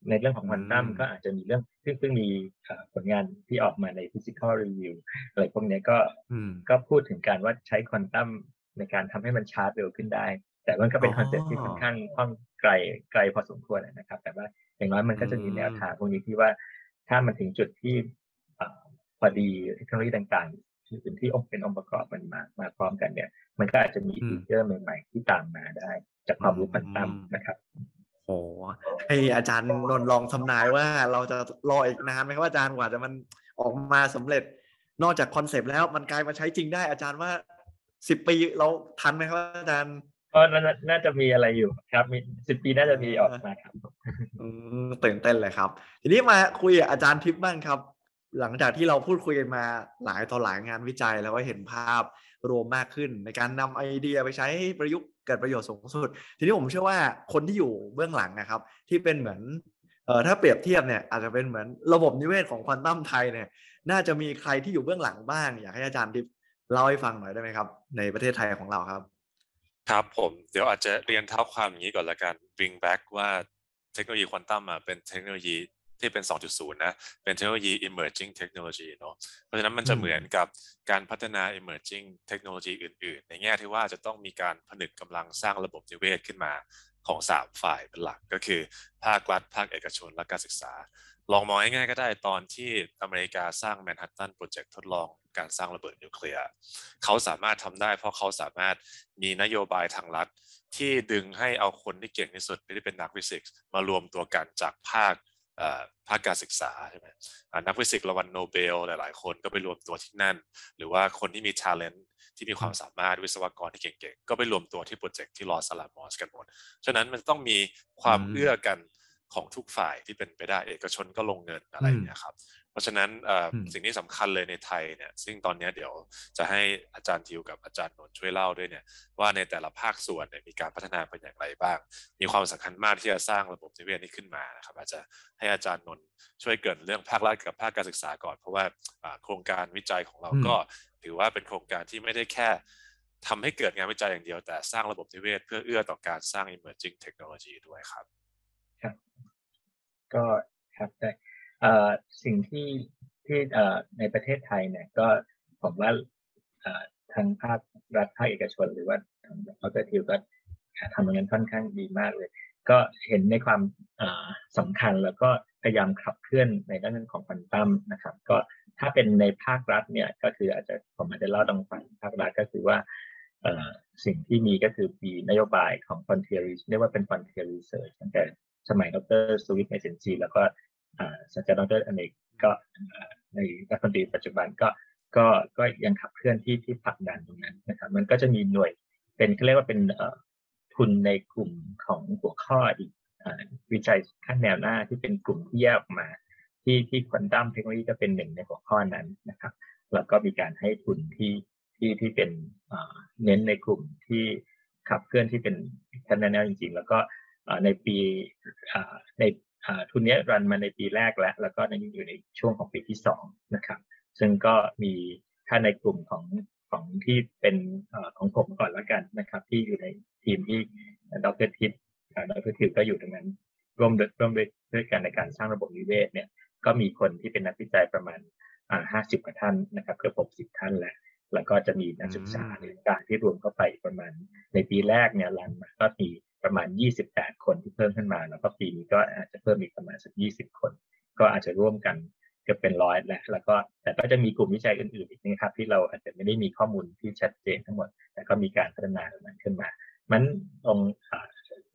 ในเรื่องของควอนตัมก็อาจจะมีเรื่องซึ่งซึ่งมีผลงานที่ออกมาใน physical review อะไรพวกนี้ก็ก็พูดถึงการว่าใช้ควอนตัมในการทำให้มันชาร์จเร็วขึ้นได้ แต่มันก็เป็น concept ที่ค่อนข้างค่อนไกลไกลพอสมควรนะครับ แต่ว่าอย่างน้อยมันก็จะมีแนวทางพวกนี้ที่ว่าถ้ามันถึงจุดที่พอดีเทคโนโลยีต่างๆอื่นที่องค์เป็นองค์ประกอบมันมามาพร้อมกันเนี่ย มันก็อาจจะมีอืมฟีเจอร์ใหม่ ๆ ที่ตามมาได้ จากความรู้ควอนตัมอืมนะครับโอ้ให้อาจารย์นนท์ลองทำนายว่าเราจะรออีกนานไหมครับอาจารย์กว่าจะมันออกมาสำเร็จนอกจาก concept แล้วมันกลายมาใช้จริงได้อาจารย์ว่าสิบปีเราทันไหมครับอาจารย์ ก็น่าน่าจะมีอะไรอยู่ครับ มีสิบปีน่าจะมีออกมาครับตื่นเต้นเลยครับ ทีนี้มาคุยอาจารย์ทิพย์บ้างครับ หลังจากที่เราพูดคุยกันมาหลายต่อหลายงานวิจัย แล้วก็เห็นภาพรวมมากขึ้น ในการนำไอเดียไปใช้ประยุกต์เกิดประโยชน์สูงสุด ทีนี้ผมเชื่อว่าคนที่อยู่เบื้องหลังนะครับ ที่เป็นเหมือนเอ่อถ้าเปรียบเทียบเนี่ยอาจจะเป็นเหมือนระบบนิเวศของควอนตัมไทยเนี่ย น่าจะมีใครที่อยู่เบื้องหลังบ้าง อยากให้อาจารย์ทิพย์เล่าให้ฟังหน่อยได้ไหมครับ ในประเทศไทยของเราครับ ครับผมเดี๋ยวอาจจะเรียนเท้าความอย่างนี้ก่อนละกัน bring back ว่าเทคโนโลยีควอนตัมมาเป็นเทคโนโลยีที่เป็น 2.0 นะ เป็นเทคโนโลยี emerging technology เนอะเพราะฉะนั้นมันจะเหมือนกับการพัฒนา emerging technology อื่น ๆ ในแง่ที่ว่าจะต้องมีการผนึกกำลังสร้างระบบนิเวศขึ้นมาของ 3 ฝ่ายเป็นหลัก ก็คือภาครัฐ ภาคเอกชน และการศึกษา ลองมองง่ายๆก็ได้ตอนที่อเมริกาสร้างแมนฮัตตันโปรเจกต์ทดลองการสร้างระเบิดนิวเคลียร์เขาสามารถทำได้ เพราะเขาสามารถมีนโยบายทางรัฐ ที่ดึงให้เอาคนที่เก่งที่สุดที่เป็นนักฟิสิกส์มารวมตัวกันจากภาคเอ่อภาคการศึกษาใช่ไหมอ่านักฟิสิกส์รางวัลโนเบลหลายๆ คนก็ไปรวมตัวที่นั่น หรือว่าคนที่มี talent ที่มีความสามารถวิศวกรที่เก่งๆ ก็ไปรวมตัวที่โปรเจกต์ที่ลอสอลามอสกันหมด ฉะนั้นมันต้องมีความอืมเอื้อกัน ของทุกฝ่ายที่เป็นไปได้เอกชนก็ลงเงินอะไรอย่างเงี้ยครับ เพราะฉะนั้นเอ่ออมสิ่งที่สำคัญเลยในไทยเนี่ยซึ่งตอนเนี้ยเดี๋ยวจะให้อาจารย์ทิวกับอาจารย์นนท์ช่วยเล่าด้วยเนี่ยว่าในแต่ละภาคส่วนเนี่ยมีการพัฒนาเป็นอย่างไรบ้าง มีความสำคัญมากที่จะสร้างระบบนิเวศนี้ขึ้นมานะครับ อาจจะให้อาจารย์นนท์ช่วยเกรินเรื่องภาครัฐกับภาคการศึกษาก่อน เพราะว่าอ่าโครงการวิจัยของเราอืมก็ถือว่าเป็นโครงการที่ไม่ได้แค่ทำให้เกิดงานวิจัยอย่างเดียวแต่สร้างระบบนิเวศเพื่อเอื้อต่อการสร้าง emerging technology ด้วยครับ ก็ครับแต่เอ่อสิ่งที่ที่เอ่อในประเทศไทยเนี่ยก็ผมว่าเอ่อทางภาครัฐภาคเอกชน หรือว่าทางดอกเตอร์ทิวก็ทำงานค่อนข้างดีมากเลย ก็เห็นในความสำคัญแล้วก็พยายามขับเคลื่อนในด้านของควอนตั้มนะครับ ก็ถ้าเป็นในภาครัฐเนี่ยก็คืออาจจะผมอาจจะเล่าตรงฝั่งภาครัฐก็คือว่าสิ่งที่มีก็คือมีนโยบายของ frontier Research เรียกว่าเป็น frontier research ตั้งแต่ สมัยดรสวิทในเซนซีแล้วก็อ่าศาสตราจารย์ดรอเนกก็ในรัฐมนตรีปัจจุบันก็ก็ก็ยังขับเคลื่อนที่ที่ผลักดันตรงนั้นนะครับมันก็จะมีหน่วยเป็นเขาเรียกว่าเป็นทุนในกลุ่มของหัวข้ออีกวิจัยขั้นแนวหน้าที่เป็นกลุ่มที่แยกออกมา ที่ที่ควอนตัมเทคโนโลยีก็เป็นหนึ่งในหัวข้อนั้นนะครับแล้วก็มีการให้ทุนที่ที่ที่เป็นเน้นในกลุ่มที่ขับเคลื่อนที่เป็นขั้นแนวจริงๆ แล้วก็ ในปีเอ่อในเอ่อทุนเนี้ยรันมาในปีแรกแล้ว แล้วก็ในอยู่ในช่วงของปีที่สองนะครับ ซึ่งก็มีถ้าในกลุ่มของของที่เป็นเอ่อของผมก่อนแล้วกันนะครับ ที่อยู่ในทีมที่ดรทิพย์ดรทิพย์ก็อยู่ตรงนั้นร่วมด้วยร่วมด้วยด้วยกันในการสร้างระบบนิเวศเนี่ยก็มีคนที่เป็นนักวิจัยประมาณอ่าห้าสิบกว่าท่านนะครับเกือบหกสิบท่านแหละ แล้วก็จะมีนักศึกษาอืมหรือต่างที่รวมเข้าไปประมาณ ในปีแรกเนี่ยรันมาก็มี ประมาณยี่สิบแปดคนที่เพิ่มขึ้นมา แล้วก็ปีนี้ก็อาจจะเพิ่มอีกประมาณสักยี่สิบคน ก็อาจจะร่วมกันเกือบเป็นร้อยแล้วแล้วก็แต่ก็จะมีกลุ่มวิจัยอื่นๆอีกนะครับที่เราอาจจะไม่ได้มีข้อมูลที่ชัดเจนทั้งหมด แต่ก็มีการพัฒนาตรงนั้นขึ้นมา มันตรงอ่า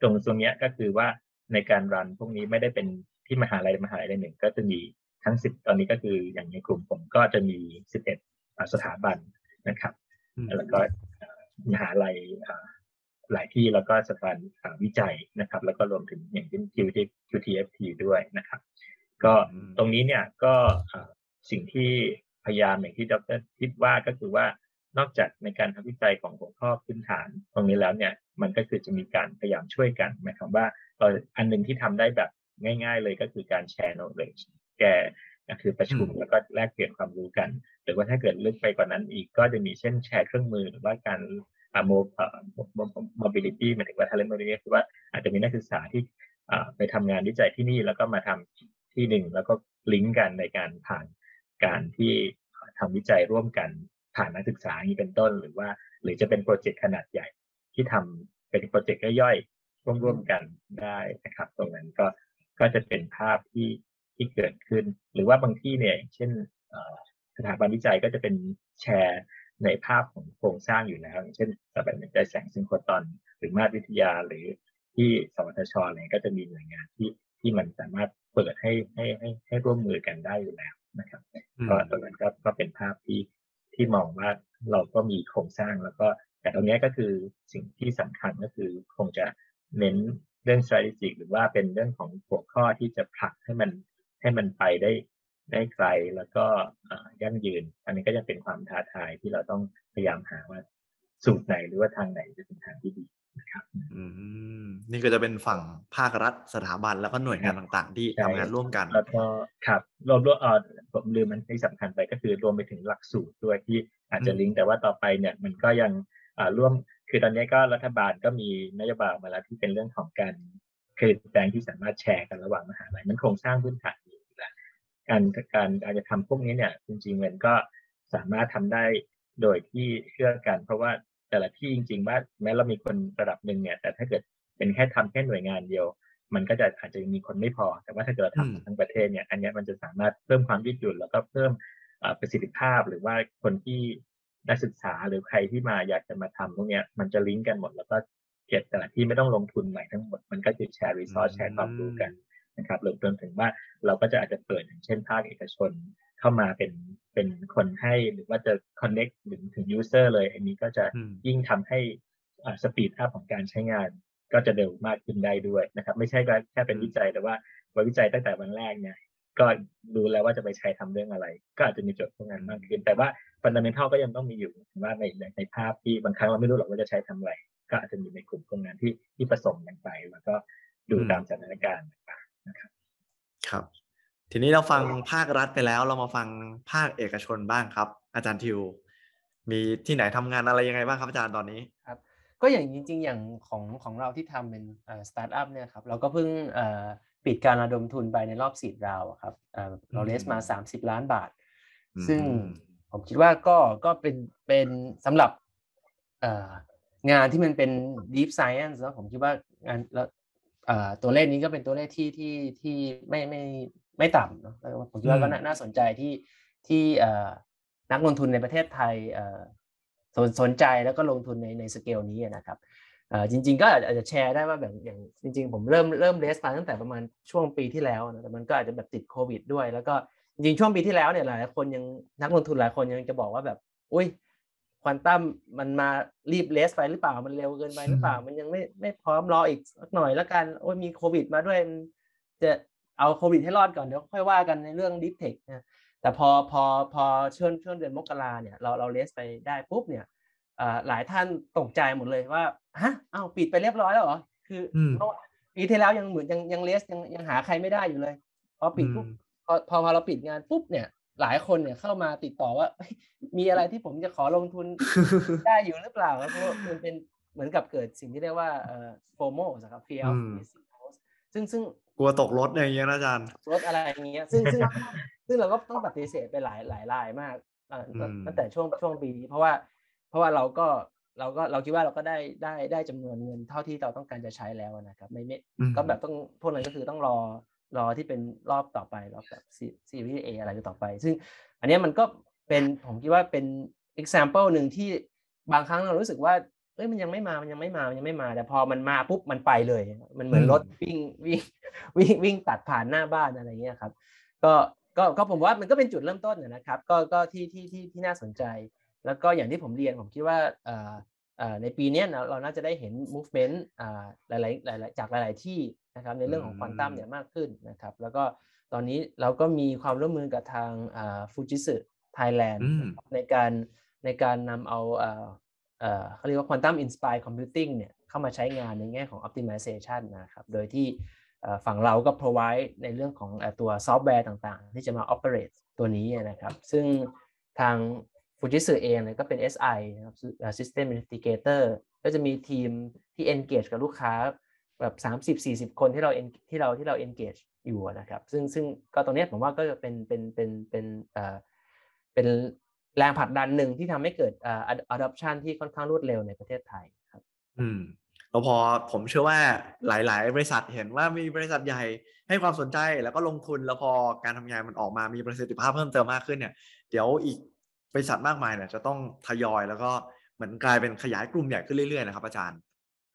ตรงตรงเนี้ยก็คือว่าในการรันพวกนี้ไม่ได้เป็นที่มหาลัยมหาลัยใดหนึ่งก็จะมีทั้งสิบตอนนี้ก็คืออย่างในกลุ่มผมก็จะมีสิบเอ็ดสถาบันนะครับอืมแล้วก็เอ่อมหาลัยอ่า หลายที่แล้วก็สถาบันอ่าวิจัยนะครับ แล้วก็รวมถึงอย่างเช่น QT QTFT ด้วยนะครับ ก็อืมตรงนี้เนี่ยก็อ่าสิ่งที่พยายามอย่างที่ดรทิพย์ว่าก็คือว่านอกจากในการทำวิจัยของหัวข้อพื้นฐาน ตรงนี้แล้วเนี่ยมันก็คือจะมีการพยายามช่วยกันหมายความว่าเอ่ออันหนึ่งที่ทำได้แบบง่าย ๆ เลยก็คือการแชร์ knowledge แกก็คือประชุมอืมแล้วก็แลกเปลี่ยนความรู้กัน หรือว่าถ้าเกิดลึกไปกว่านั้นอีกก็จะมีเช่นแชร์เครื่องมือหรือว่าการ่าโมอ่อ mobility หมายถึงว่า talent mobility คือว่าอาจจะมีนักศึกษาที่ไปทำงานวิจัยที่นี่แล้วก็มาทำที่หนึ่งแล้วก็ลิงก์กันในการผ่านการที่ทำวิจัยร่วมกันผ่านนักศึกษาอย่างนี้เป็นต้น หรือว่า หรือจะเป็นโปรเจกต์ขนาดใหญ่ที่ทำเป็นโปรเจกต์ย่อยๆร่วมๆกันได้นะครับ ตรงนั้นก็ก็จะเป็นภาพที่ที่เกิดขึ้น หรือว่าบางที่เนี่ยเช่นสถาบันวิจัยก็จะเป็นแชร์ ในภาพของโครงสร้างอยู่แล้วอย่างเช่นสถาบันวิจัยแสงซิงโครตอน หรือมาตรวิทยาหรือที่สวทชอะไรก็จะมีหน่วยงานที่ที่มันสามารถเปิดให้ให้ให้ให้ร่วมมือกันได้อยู่แล้วนะครับก็ตรงนั้นก็ก็เป็นภาพที่ที่มองว่าเราก็มีโครงสร้างแล้วก็ แต่ตรงนี้ก็คือสิ่งที่สำคัญก็คือคงจะเน้นเรื่อง strategic หรือว่าเป็นเรื่องของหัวข้อที่จะผลักให้มันให้มันไปได้ ได้ไกลแล้วก็ยั่งยืน อันนี้ก็จะเป็นความท้าทายที่เราต้องพยายามหาว่าสูตรไหนหรือว่าทางไหนจะเป็นทางที่ดีนะครับอืมนี่ก็จะเป็นฝั่งภาครัฐสถาบันแล้วก็หน่วยงานต่างๆ ที่ทำงานร่วมกัน แล้วก็ครับรวมรวมเออผมลืมมันที่สำคัญไปก็คือรวมไปถึงหลักสูตรด้วยที่อาจจะลิงก์แต่ว่าต่อไปเนี่ยมันก็ยังอ่าร่วมคือตอนนี้ก็รัฐบาลก็มีนโยบายมาแล้วที่เป็นเรื่องของการเครดิตแบงค์ที่สามารถแชร์กันระหว่างมหาลัยมันโครงสร้างพื้นฐานอยู่แล้ว การการอาจจะทำพวกนี้เนี่ยจริงๆมันก็สามารถทำได้โดยที่เชื่อกัน เพราะว่าแต่ละที่จริงๆว่าแม้เรามีคนระดับหนึ่งเนี่ยแต่ถ้าเกิดเป็นแค่ทำแค่หน่วยงานเดียว มันก็จะอาจจะมีคนไม่พอ แต่ว่าถ้าเกิดเราทำทั้งประเทศเนี่ยอันนี้มันจะสามารถเพิ่มความยืดหยุ่นแล้วก็เพิ่มประสิทธิภาพหรือว่าคนที่นักศึกษาหรือใครที่มาอยากจะมาทำพวกนี้มันจะลิงก์กันหมด แล้วก็เก็บแต่ละที่ไม่ต้องลงทุนใหม่ทั้งหมด มันก็จะแชร์ resource แชร์ความรู้กัน นะครับรวมถึงว่าเราก็จะอาจจะเปิดอย่างเช่นภาคเอกชนเข้ามาเป็นเป็นคนให้หรือว่าจะ connect ถึงถึง user เลย อันนี้ก็จะยิ่งทำให้ speed up ของการใช้งานก็จะเร็วมากขึ้นได้ด้วยนะครับ ไม่ใช่แค่เป็นวิจัยแต่ว่าวิจัยตั้งแต่วันแรกเนี่ยก็ดูแล้วว่าจะไปใช้ทำเรื่องอะไร ก็อาจจะมีโจทย์พวกนั้นมากขึ้น แต่ว่าฟันดัมเบลทัลก็ยังต้องมีอยู่ว่าในในภาพที่บางครั้งเราไม่รู้หรอกว่าจะใช้ทำอะไร ก็อาจจะมีในกลุ่มพวกนั้นที่ที่ผสมกันไป แล้วก็ดูตามสถานการณ์ต่างๆ นะครับครับ ทีนี้เราฟังภาครัฐไปแล้ว เรามาฟังภาคเอกชนบ้างครับ อาจารย์ทิว มีที่ไหนทำงานอะไรยังไงบ้างครับอาจารย์ตอนนี้ครับ ก็อย่างจริง ๆ อย่างของของเราที่ทำเป็นสตาร์ทอัพเนี่ยครับเราก็เพิ่งปิดการระดมทุนไปในรอบสีดราวครับเราเลสมา30ล้านบาท ซึ่งผมคิดว่าก็ก็เป็นเป็นสำหรับงานที่มันเป็น deep science แล้วผมคิดว่างานแล้ว ตัวเลขนี้ก็เป็นตัวเลขที่ที่ที่ไม่ไม่ไม่ต่ำเนาะผมคิดว่าก็น่าสนใจที่ที่นักลงทุนในประเทศไทยสนสนใจแล้วก็ลงทุนในในสเกลนี้นะครับจริง ๆ ก็อาจจะแชร์ได้ว่าแบบอย่างจริง ๆ ผมเริ่มเริ่มเลสมาตั้งแต่ประมาณช่วงปีที่แล้วนะแต่มันก็อาจจะแบบติดโควิดด้วย แล้วก็จริงๆช่วงปีที่แล้วเนี่ยหลายคนยังนักลงทุนหลายคนยังจะบอกว่าแบบ อุ้ย ควอนตัมมันมารีบเลสไปหรือเปล่ามันเร็วเกินไปหรือเปล่า มันยังไม่ไม่พร้อมรออีกสักหน่อยแล้วกันโอ้ยมีโควิดมาด้วย จะเอาโควิดให้รอดก่อนเดี๋ยวค่อยว่ากันในเรื่องดิฟเทคนะแต่พอพอพอช่วงช่วงเดือนมกราเนี่ยเราเราเลสไปได้ปุ๊บเนี่ยหลายท่านตกใจหมดเลยว่าฮะเอ้าปิดไปเรียบร้อยแล้วเหรอคือปีที่แล้วยังเหมือนยังยังเลสยังยังหาใครไม่ได้อยู่เลยพอปิดปุ๊บพอพอพอเราปิดงานปุ๊บเนี่ย หลายคนเนี่ยเข้ามาติดต่อว่า มีอะไรที่ผมจะขอลงทุนได้อยู่หรือเปล่าเพราะมันเป็นเหมือนกับเกิดสิ่งที่เรียกว่าเอ่อโฟโมนะครับ fear of missing out ซึ่งซึ่งกลัวตกรถอย่างเงี้ยนะอาจารย์รถอะไรอย่างเงี้ยซึ่งซึ่งซึ่งเราก็ต้องปฏิเสธไปหลายหลายรายมากตั้งแต่ช่วงช่วงปีนี้ เพราะว่า เพราะว่าเราก็เราก็เราคิดว่าเราก็ได้ได้ได้จำนวนเงินเท่าที่เราต้องการจะใช้แล้วนะครับ ไม่ไม่ก็แบบต้องพวกนั้นก็คือต้องรอ รอที่เป็นรอบต่อไปรอบแบบซีรีส์เออะไรต่อไป ซึ่งอันนี้มันก็เป็นผมคิดว่าเป็น example หนึ่งที่บางครั้งเรารู้สึกว่าเอ้ยมันยังไม่มา มันยังไม่มา มันยังไม่มา แต่พอมันมาปุ๊บมันไปเลย มันเหมือนรถวิ่งวิ่งวิ่งวิ่งตัดผ่านหน้าบ้านอะไรเงี้ยครับ ก็ก็ก็ผมว่ามันก็เป็นจุดเริ่มต้นนะครับ ก็ก็ที่ที่ที่ที่น่าสนใจ แล้วก็อย่างที่ผมเรียนผมคิดว่าในปีนี้เราน่าจะได้เห็น movement หลายๆหลายๆจากหลาย ๆ ที่ นะครับในเรื่องของควอนตัมเนี่ยมากขึ้นนะครับ แล้วก็ตอนนี้เราก็มีความร่วมมือกับทางฟูจิสึไทยแลนด์ในการในการนำเอาเขาเรียกว่า quantum inspired computing เนี่ยเข้ามาใช้งานในแง่ของ optimization นะครับ โดยที่ฝั่งเราก็ provide ในเรื่องของตัวซอฟต์แวร์ต่างๆ ที่จะมา operate ตัวนี้นะครับ ซึ่งทางฟูจิสึเองเนี่ยก็เป็น SI นะครับ System Integrator ก็จะมีทีมที่ engage กับลูกค้า แบบ30-40คนที่เราที่เราที่เรา engage อยู่นะครับ ซึ่งซึ่งก็ตรงนี้ผมว่าก็จะเป็นเป็นเป็นเป็นเอ่อเป็นแรงผลักดันหนึ่งที่ทำให้เกิด adoption ที่ค่อนข้างรวดเร็วในประเทศไทยครับ อืมแล้วพอผมเชื่อว่าหลาย ๆ บริษัทเห็นว่ามีบริษัทใหญ่ให้ความสนใจแล้วก็ลงทุนแล้วพอการทำงานมันออกมามีประสิทธิภาพเพิ่มเติมมากขึ้นเนี่ย เดี๋ยวอีกบริษัทมากมายเนี่ยจะต้องทยอยแล้วก็เหมือนกลายเป็นขยายกลุ่มใหญ่ขึ้นเรื่อย ๆ นะครับ อาจารย์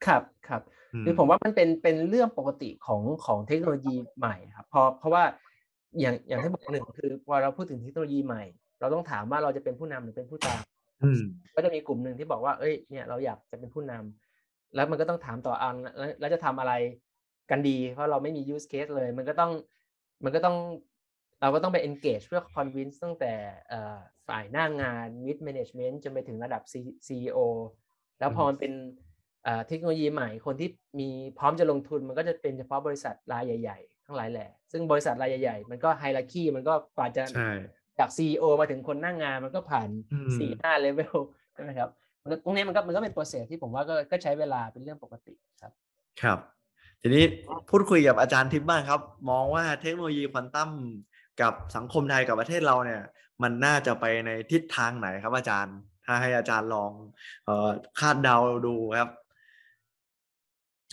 ครับครับ คือผมว่ามันเป็นเป็นเรื่องปกติของของเทคโนโลยีใหม่ครับเพราะเพราะว่าอย่างอย่างที่บอกหนึ่งคือพอเราพูดถึงเทคโนโลยีใหม่ เราต้องถามว่าเราจะเป็นผู้นำหรือเป็นผู้ตามก็จะมีกลุ่มหนึ่งที่บอกว่า เอ้ยเนี่ยเราอยากจะเป็นผู้นำแล้วมันก็ต้องถามต่ออันแล้วจะทำอะไรกันดี เพราะเราไม่มี use case เลย มันก็ต้องมันก็ต้องเราก็ต้องไป engage เพื่อ convince ตั้งแต่ฝ่ายหน้างาน mid management จนไปถึงระดับ CEO แล้วพอมันเป็น เทคโนโลยีใหม่คนที่มีพร้อมจะลงทุนมันก็จะเป็นเฉพาะบริษัทรายใหญ่ ๆ ทั้งหลายแหละ ซึ่งบริษัทรายใหญ่ๆ มันก็ไฮรักีมันก็กว่าจะจาก CEO มาถึงคนหน้างงานมันก็ผ่านสี่ห้าเลเวลใช่ไหมครับตรงนี้มันก็มันก็เป็นโปรเซสที่ผมว่าก็ก็ใช้เวลาเป็นเรื่องปกติครับ ครับ ทีนี้พูดคุยกับอาจารย์ทิพย์บ้างครับ มองว่าเทคโนโลยีควอนตัมกับสังคมไทยกับประเทศเราเนี่ย มันน่าจะไปในทิศทางไหนครับอาจารย์ ถ้าให้อาจารย์ลองเออคาดเดาดูครับ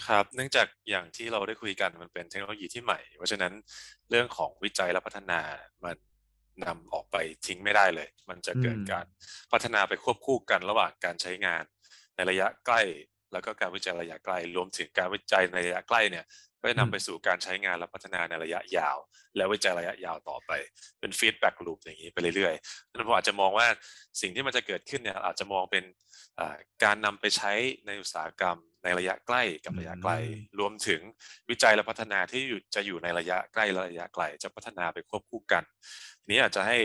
ครับ เนื่องจากอย่างที่เราได้คุยกันมันเป็นเทคโนโลยีที่ใหม่ เพราะฉะนั้นเรื่องของวิจัยและพัฒนามันนำออกไปทิ้งไม่ได้เลย มันจะเกิดการพัฒนาไปควบคู่กันระหว่างการใช้งาน ในระยะใกล้ แล้วก็การวิจัยระยะใกล้ รวมถึงการวิจัยในระยะใกล้เนี่ยก็จะนำไปสู่การใช้งานและพัฒนาในระยะยาว และวิจัยระยะยาวต่อไป เป็น feedback loop อย่างนี้ไปเรื่อยๆนั้นผมอาจจะมองว่าสิ่งที่มันจะเกิดขึ้นเนี่ยอาจจะมองเป็นการนำไปใช้ในอุตสาหกรรม ในระยะใกล้กับระยะไกล รวมถึงวิจัยและพัฒนาที่จะอยู่ในระยะใกล้และระยะไกล จะพัฒนาไปควบคู่กันทีนี้อาจจะให้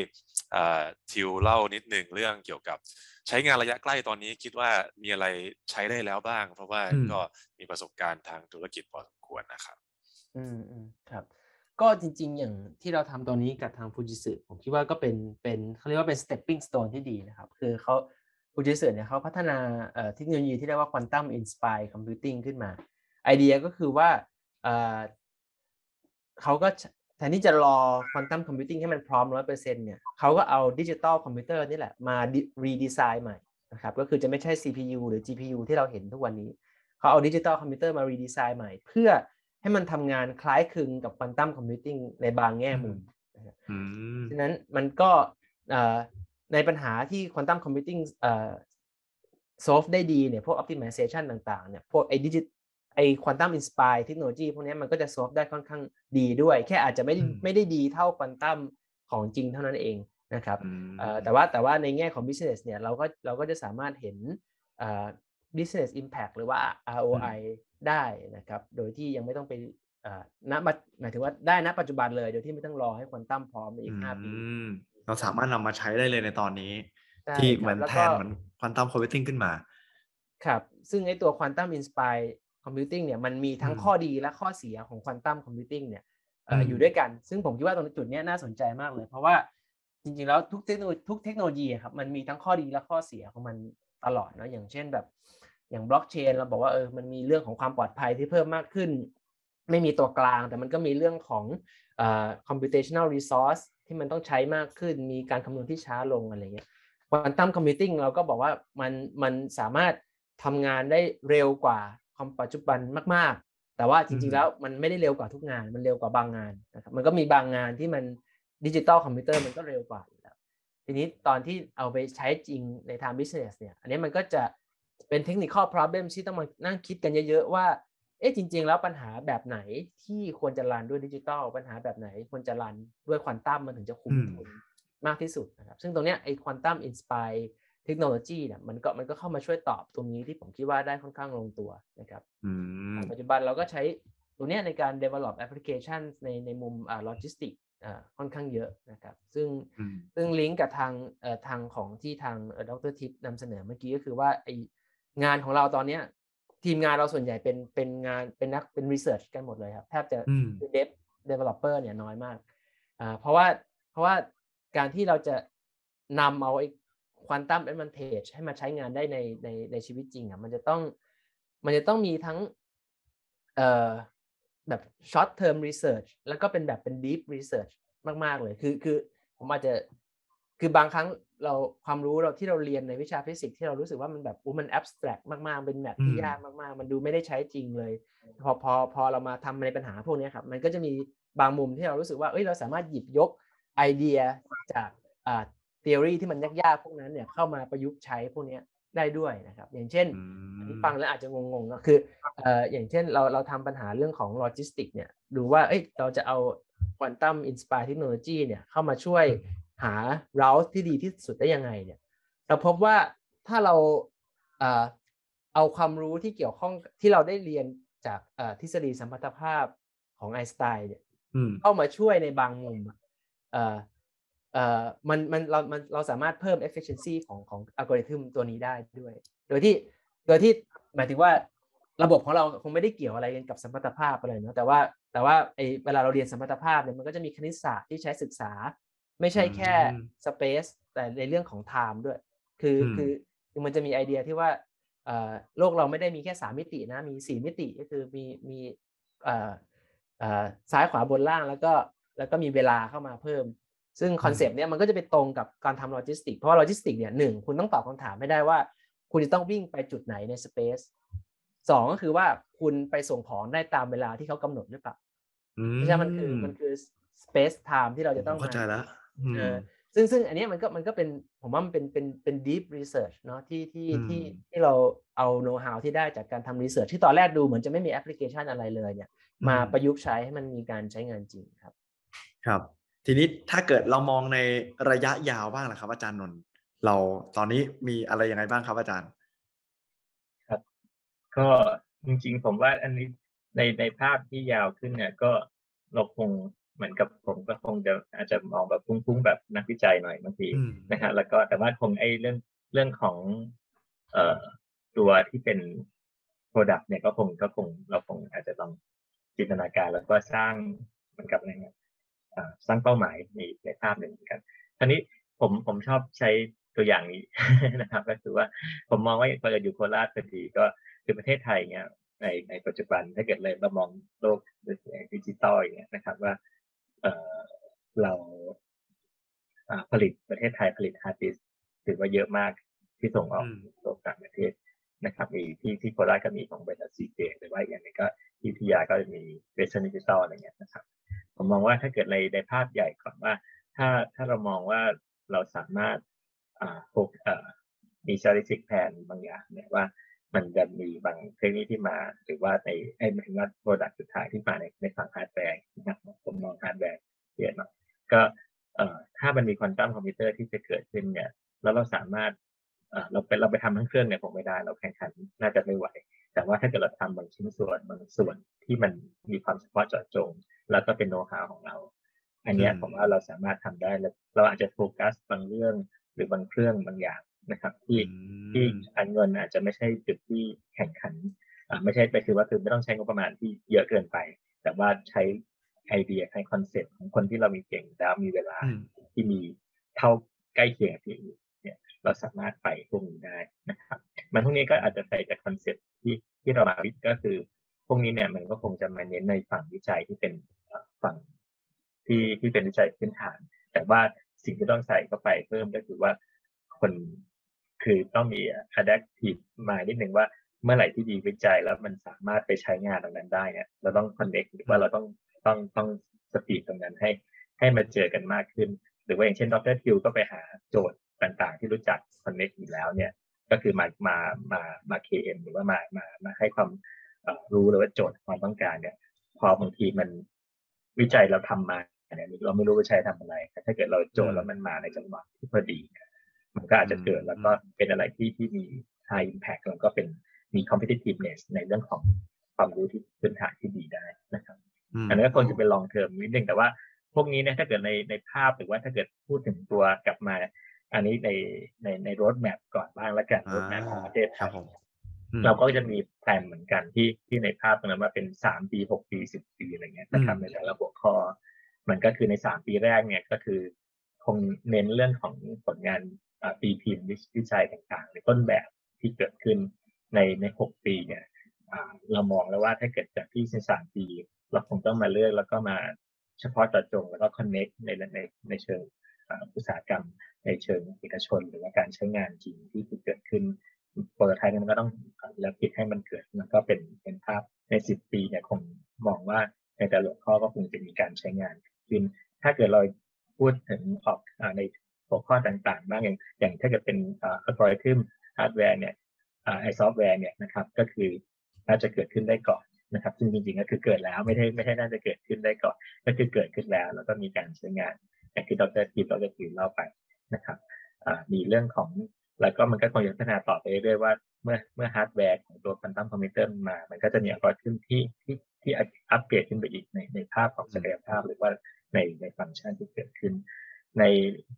ทิวเล่านิดนึงเรื่องเกี่ยวกับ ใช้งานระยะใกล้ตอนนี้คิดว่ามีอะไรใช้ได้แล้วบ้าง เพราะว่าก็มีประสบการณ์ทางธุรกิจพอสมควรนะครับ อืมอืมครับก็จริงๆ อย่างที่เราทำตอนนี้กับทางฟูจิสึผมคิดว่าก็เป็นเป็นเขาเรียกว่าเป็น stepping stone ที่ดีนะครับ คือเขา ฟูจิสึเนี่ยเขาพัฒนาเทคโนโลยีที่เรียกว่า quantum inspired computing ขึ้นมา ไอเดียก็คือว่าเขาก็แทนที่จะรอ quantum computing ให้มันพร้อมร้อยเปอร์เซ็นต์เนี่ยเขาก็เอาดิจิตอลคอมพิวเตอร์นี่แหละมาredesign ใหม่นะครับก็คือจะไม่ใช่ CPU หรือ GPU ที่เราเห็นทุกวันนี้เขาเอาดิจิตอลคอมพิวเตอร์มา redesign ใหม่ เพื่อให้มันทำงานคล้ายคลึงกับ quantum computing ในบางแง่มุมฉะนั้นมันก็ ในปัญหาที่ quantum computing solve ได้ดีเนี่ยพวก optimization ต่างๆเนี่ยพวกไอ้ดิจิไอ quantum inspired technology พวกนี้มันก็จะ solve ได้ค่อนข้างดีด้วย แค่อาจจะไม่ได้ไม่ได้ดีเท่าควอนตัมของจริงเท่านั้นเองนะครับแต่ว่าแต่ว่าในแง่ของ business เนี่ยเราก็เราก็จะสามารถเห็น business impact หรือว่า ROI ได้นะครับ โดยที่ยังไม่ต้องไปณหมายถึงว่าได้ณปัจจุบันเลย โดยที่ไม่ต้องรอให้ควอนตัมพร้อมอีกห้าปี เราสามารถนำมาใช้ได้เลยในตอนนี้ ที่เหมือนแทนเหมือนควอนตัมคอมพิวติ้งขึ้นมาครับ ซึ่งไอตัว quantum inspired computing เนี่ยมันมีทั้งข้อดีและข้อเสียของ quantum computing เนี่ยอยู่ด้วยกัน ซึ่งผมคิดว่าตรงจุดนี้น่าสนใจมากเลย เพราะว่าจริงๆ แล้วทุกเทคโนโลยีทุกเทคโนโลยีครับมันมีทั้งข้อดีและข้อเสียของมันตลอดเนาะอย่างเช่นแบบ อย่างบล็อกเชนเราบอกว่าเออมันมีเรื่องของความปลอดภัยที่เพิ่มมากขึ้น ไม่มีตัวกลาง แต่มันก็มีเรื่องของเอ่อ computational resource ที่มันต้องใช้มากขึ้น มีการคำนวณที่ช้าลงอะไรเงี้ยควอนตัมคอมพิวติ้งเราก็บอกว่ามันมันสามารถทำงานได้เร็วกว่าคอมปัจจุบันมาก ๆ แต่ว่าจริง ๆ แล้วมันไม่ได้เร็วกว่าทุกงาน มันเร็วกว่าบางงานนะครับมันก็มีบางงานที่มันดิจิตอลคอมพิวเตอร์มันก็เร็วกว่าอยู่แล้วทีนี้ตอนที่เอาไปใช้จริงในทาง business เนี่ย อันนี้มันก็จะเป็นเทคนิคข้อ problem ที่ต้องมานั่งคิดกันเยอะ ๆ ว่า เอ๊ะจริง ๆ แล้วปัญหาแบบไหนที่ควรจะ run ด้วยดิจิตอลปัญหาแบบไหนควรจะ run ด้วยควอนตัมมันถึงจะคุ้มทุนมากที่สุดนะครับ ซึ่งตรงเนี้ยไอ้ quantum inspiredเทคโนโลยีเนี่ยมันก็มันก็เข้ามาช่วยตอบตรงนี้ที่ผมคิดว่าได้ค่อนข้างลงตัวนะครับปัจจุบันเราก็ใช้ตัวนี้ในการ develop application ในในมุมอ่า logistic อ่าค่อนข้างเยอะนะครับ ซึ่งซึ่งลิงก์กับทางเอ่อทางของที่ทางดรทิพนำเสนอเมื่อกี้ก็คือว่าไองานของเราตอนเนี้ย ทีมงานเราส่วนใหญ่เป็นเป็นงานเป็นนักเป็น research กันหมดเลยครับแทบจะเป็น dev developer เนี่ยน้อยมากอ่าเพราะว่าเพราะว่าการที่เราจะนำเอาไอ้ quantum advantage ให้มาใช้งานได้ในในในชีวิตจริงอะมันจะต้องมันจะต้องมีทั้งเอ่อแบบ short term research แล้วก็เป็นแบบเป็น deep research มาก ๆ เลย คือคือผมอาจจะคือบางครั้ง เราความรู้เราที่เราเรียนในวิชาฟิสิกส์ที่เรารู้สึกว่ามันแบบอู้มัน abstract มากๆ เป็น math ที่อืมยากมากๆ มันดูไม่ได้ใช้จริงเลย พอพอพอเรามาทำในปัญหาพวกเนี้ยครับ มันก็จะมีบางมุมที่เรารู้สึกว่าเอ้ยเราสามารถหยิบยกไอเดียจากอ่าทฤษฎีที่มันยากๆพวกนั้นเนี่ยเข้ามาประยุกต์ใช้พวกเนี้ยได้ด้วยนะครับ อย่างเช่นอันนี้ฟังแล้วอาจจะงงๆเนอะคือเอ่ออย่างเช่นเราเราทำปัญหาเรื่องของโลจิสติกเนี่ยดูว่าเอ้ยเราจะเอา quantum inspired technology เนี่ยเข้ามาช่วย หา route ที่ดีที่สุดได้ยังไงเนี่ยเราพบว่าถ้าเราเอ่อเอาความรู้ที่เกี่ยวข้องที่เราได้เรียนจากเอ่อทฤษฎีสัมพัทธภาพของไอน์สไตน์เนี่ยอืมเข้ามาช่วยในบางมุมอะเอ่อเอ่อมันมันเรามันเราสามารถเพิ่ม efficiency ของของอัลกอริทึมตัวนี้ได้ด้วย โดยที่โดยที่หมายถึงว่าระบบของเราคงไม่ได้เกี่ยวอะไรกันกับสัมพัทธภาพอะไรเนอะแต่ว่าแต่ว่าไอเวลาเราเรียนสัมพัทธภาพเนี่ยมันก็จะมีคณิตศาสตร์ที่ใช้ศึกษา ไม่ใช่แค่อืม space แต่ในเรื่องของ time ด้วยคืออืมคือคือมันจะมีไอเดียที่ว่าเอ่อโลกเราไม่ได้มีแค่สามมิตินะ มีสี่มิติก็คือมีมีเอ่อเอ่อซ้ายขวาบนล่างแล้วก็แล้วก็มีเวลาเข้ามาเพิ่ม ซึ่งคอนเซปต์เนี้ยมันก็จะไปตรงกับการทำโลจิสติก เพราะว่าโลจิสติกเนี่ยหนึ่งคุณต้องตอบคำถามให้ได้ว่า คุณจะต้องวิ่งไปจุดไหนใน space สองก็คือว่าคุณไปส่งของได้ตามเวลาที่เขากำหนดหรือเปล่าเพราะฉะนั้นมันคือมันคือ space time ที่เราจะต้องเข้าใจหแล้วอืมเออ ซึ่งซึ่งอันเนี้ยมันก็มันก็เป็นผมว่ามันเป็นเป็นเป็น deep research เนาะที่ที่อืมที่ที่เราเอา know how ที่ได้จากการทำ research ที่ตอนแรกดูเหมือนจะไม่มีแอปพลิเคชันอะไรเลยเนี่ย มาประยุกต์ใช้ให้มันมีการใช้งานจริงครับ ครับ ทีนี้ถ้าเกิดเรามองในระยะยาวบ้างล่ะครับ อาจารย์นนท์เราตอนนี้มีอะไรยังไงบ้างครับอาจารย์ก็จริงๆ ผมว่าอันนี้ในในภาพที่ยาวขึ้นเนี่ยก็เราคง เหมือนกับผมก็คงจะอาจจะมองแบบพุ่งๆแบบนักวิจัยหน่อยบางทีอืมนะฮะแล้วก็แต่ว่าคงไอ้เรื่องเรื่องของ เอ่อตัวที่เป็น Product เนี่ยก็คงก็คงเราคงอาจจะต้องจินตนาการแล้วก็สร้างเหมือนกับอะไรเงี้ยอ่าสร้างเป้าหมายในในภาพหนึ่งเหมือนกันทีนี้ผมผมชอบใช้ตัวอย่างนี้นะครับ ก็คือว่าผมมองว่าพอเราอยู่โคราชพอดีก็คือประเทศไทยเนี่ยในในปัจจุบันถ้าเกิดเลยเรามองโลกดิจิตอลอย่างเงี้ยนะครับ ว่า เออเราอ่าผลิตประเทศไทยผลิตฮาร์ดดิสก์ถือว่าเยอะมากที่ส่งออกอืมโลกต่างประเทศนะครับ มีที่ที่โคราชก็มีของบริษัท Seagate หรือว่าอย่างนี้ก็ที่อยุธยาก็จะมี Western Digital อะไรเงี้ยนะครับ ผมมองว่าถ้าเกิดในในภาพใหญ่ก่อนว่า ถ้าถ้าเรามองว่าเราสามารถอ่าพวกเอ่อมี strategic plan บางอย่างเนี่ยว่า มันจะมีบางเทคโนโลยีที่มา หรือว่าในไอ้หมายถึงว่า product สุดท้ายที่มาในในฝั่งฮาร์ดแวร์นะครับผมมองฮาร์ดแวร์เยอะหน่อยก็เอ่อถ้ามันมีควอนตัมคอมพิวเตอร์ที่จะเกิดขึ้นเนี่ย แล้วเราสามารถเอ่อเราไปเราไปทำทั้งเครื่องเนี่ยผมไม่ได้ เราแข่งขันน่าจะไม่ไหว แต่ว่าถ้าเกิดเราทำบางชิ้นส่วนบางส่วนที่มันมีความเฉพาะเจาะจง แล้วก็เป็นโน้ตหาของเรา อันเนี้ยอืมผมว่าเราสามารถทำได้แล้วเราอาจจะโฟกัสบางเรื่องหรือบางเครื่องบางอย่าง นะครับที่ที่อันเงินอาจจะไม่ใช่จุดที่แข่งขันอ่าไม่ใช่ไปคือว่าคือไม่ต้องใช้งบประมาณที่เยอะเกินไป แต่ว่าใช้ไอเดียใช้คอนเซ็ปต์ของคนที่เรามีเก่งแล้วมีเวลาอืมที่มีเท่าใกล้เคียงกับที่อื่นเนี่ยเราสามารถไปพวกนี้ได้นะครับ มันพวกนี้ก็อาจจะไปจากคอนเซ็ปต์ที่ที่เรามาวิก็คือ พวกนี้เนี่ยมันก็คงจะมาเน้นในฝั่งวิจัยที่เป็นเอ่อฝั่งที่ที่เป็นวิจัยพื้นฐาน แต่ว่าสิ่งที่ต้องใส่เข้าไปเพิ่มก็คือว่าคน คือต้องมี adaptive มานิดนึงว่าเมื่อไหร่ที่ดีวิจัยแล้วมันสามารถไปใช้งานตรงนั้นได้เนี่ยเราต้อง connect หรือว่าเราต้องต้องต้องสปีดตรงนั้นให้ให้มาเจอกันมากขึ้น หรือว่าอย่างเช่นดรทิวก็ไปหาโจทย์ต่างๆ ที่รู้จัก connect อยู่แล้วเนี่ยก็คือมามามามา KM หรือว่ามามามาให้ความเอ่อรู้เลยว่าโจทย์ความต้องการเนี่ย พอบางทีมันวิจัยเราทำมาเนี่ยเราไม่รู้วิจัยทำอะไรแต่ถ้าเกิดเราโจทย์แล้วมันมาในจังหวะที่พอดีเนี่ย มันก็อาจจะเกิดแล้วก็เป็นอะไรที่ที่มี high impact แล้วก็เป็นมี competitiveness ในเรื่องของความรู้ที่พื้นฐานที่ดีได้นะครับมอันนี้ก็ควรจะเป็น long term นิดนึงแต่ว่าพวกนี้เนี่ยถ้าเกิดในในภาพหรือว่าถ้าเกิดพูดถึงตัวกลับมา อันนี้ในในใน road map ก่อนบ้างแล้วกัน road map ของประเทศไทครับยผมอืมเราก็จะมีแผนเหมือนกันที่ที่ในภาพตรงนั้นว่าเป็นสามปีหกปีสิบปีอะไรเงี้ยนะครับอืมในแต่ละหัวข้อ มันก็คือในสามปีแรกเนี่ยก็คือคงเน้นเรื่องของผลงาน อ่าปีพิมพ์วิจัยต่างๆ หรือต้นแบบที่เกิดขึ้นในในหกปีเนี่ยเรามองแล้วว่าถ้าเกิดจากที่ในสามปี เราคงต้องมาเลือกแล้วก็มาเฉพาะเจาะจงแล้วก็ connect ในในในเชิงอุตสาหกรรม ในเชิงเอกชน หรือว่าการใช้งานจริงที่เกิดขึ้น prototype มันก็ต้องแล้วปิดให้มันเกิดมันก็เป็นเป็นภาพในสิบปีเนี่ยคงมองว่าในแต่ละข้อก็คงจะมีการใช้งานขึ้นถ้าเกิดเราพูดถึงออกใน หัวข้อต่างๆ บ้างอย่างอย่างถ้าเกิดเป็นอัลกอริทึมฮาร์ดแวร์เนี่ยไอซอฟต์แวร์เนี่ยนะครับก็คือน่าจะเกิดขึ้นได้ก่อนนะครับซึ่งจริงๆก็คือเกิดแล้วไม่ได้ไม่ใช่น่าจะเกิดขึ้นได้ก่อนก็คือเกิดขึ้นแล้ว แล้วก็มีการใช้งานอย่างที่ดรทีดรทีเล่าไปนะครับมีเรื่องของแล้วก็มันก็คงจะพัฒนาต่อไปเรื่อยๆว่าเมื่อเมื่อฮาร์ดแวร์ของตัวควอนตัมคอมพิวเตอร์มา มันก็จะมีอัลกอริทึมที่ที่ที่อัปเกรดขึ้นไปอีกในในภาพของศักยภาพ หรือว่าในในฟังก์ชันที่เกิดขึ้น ใน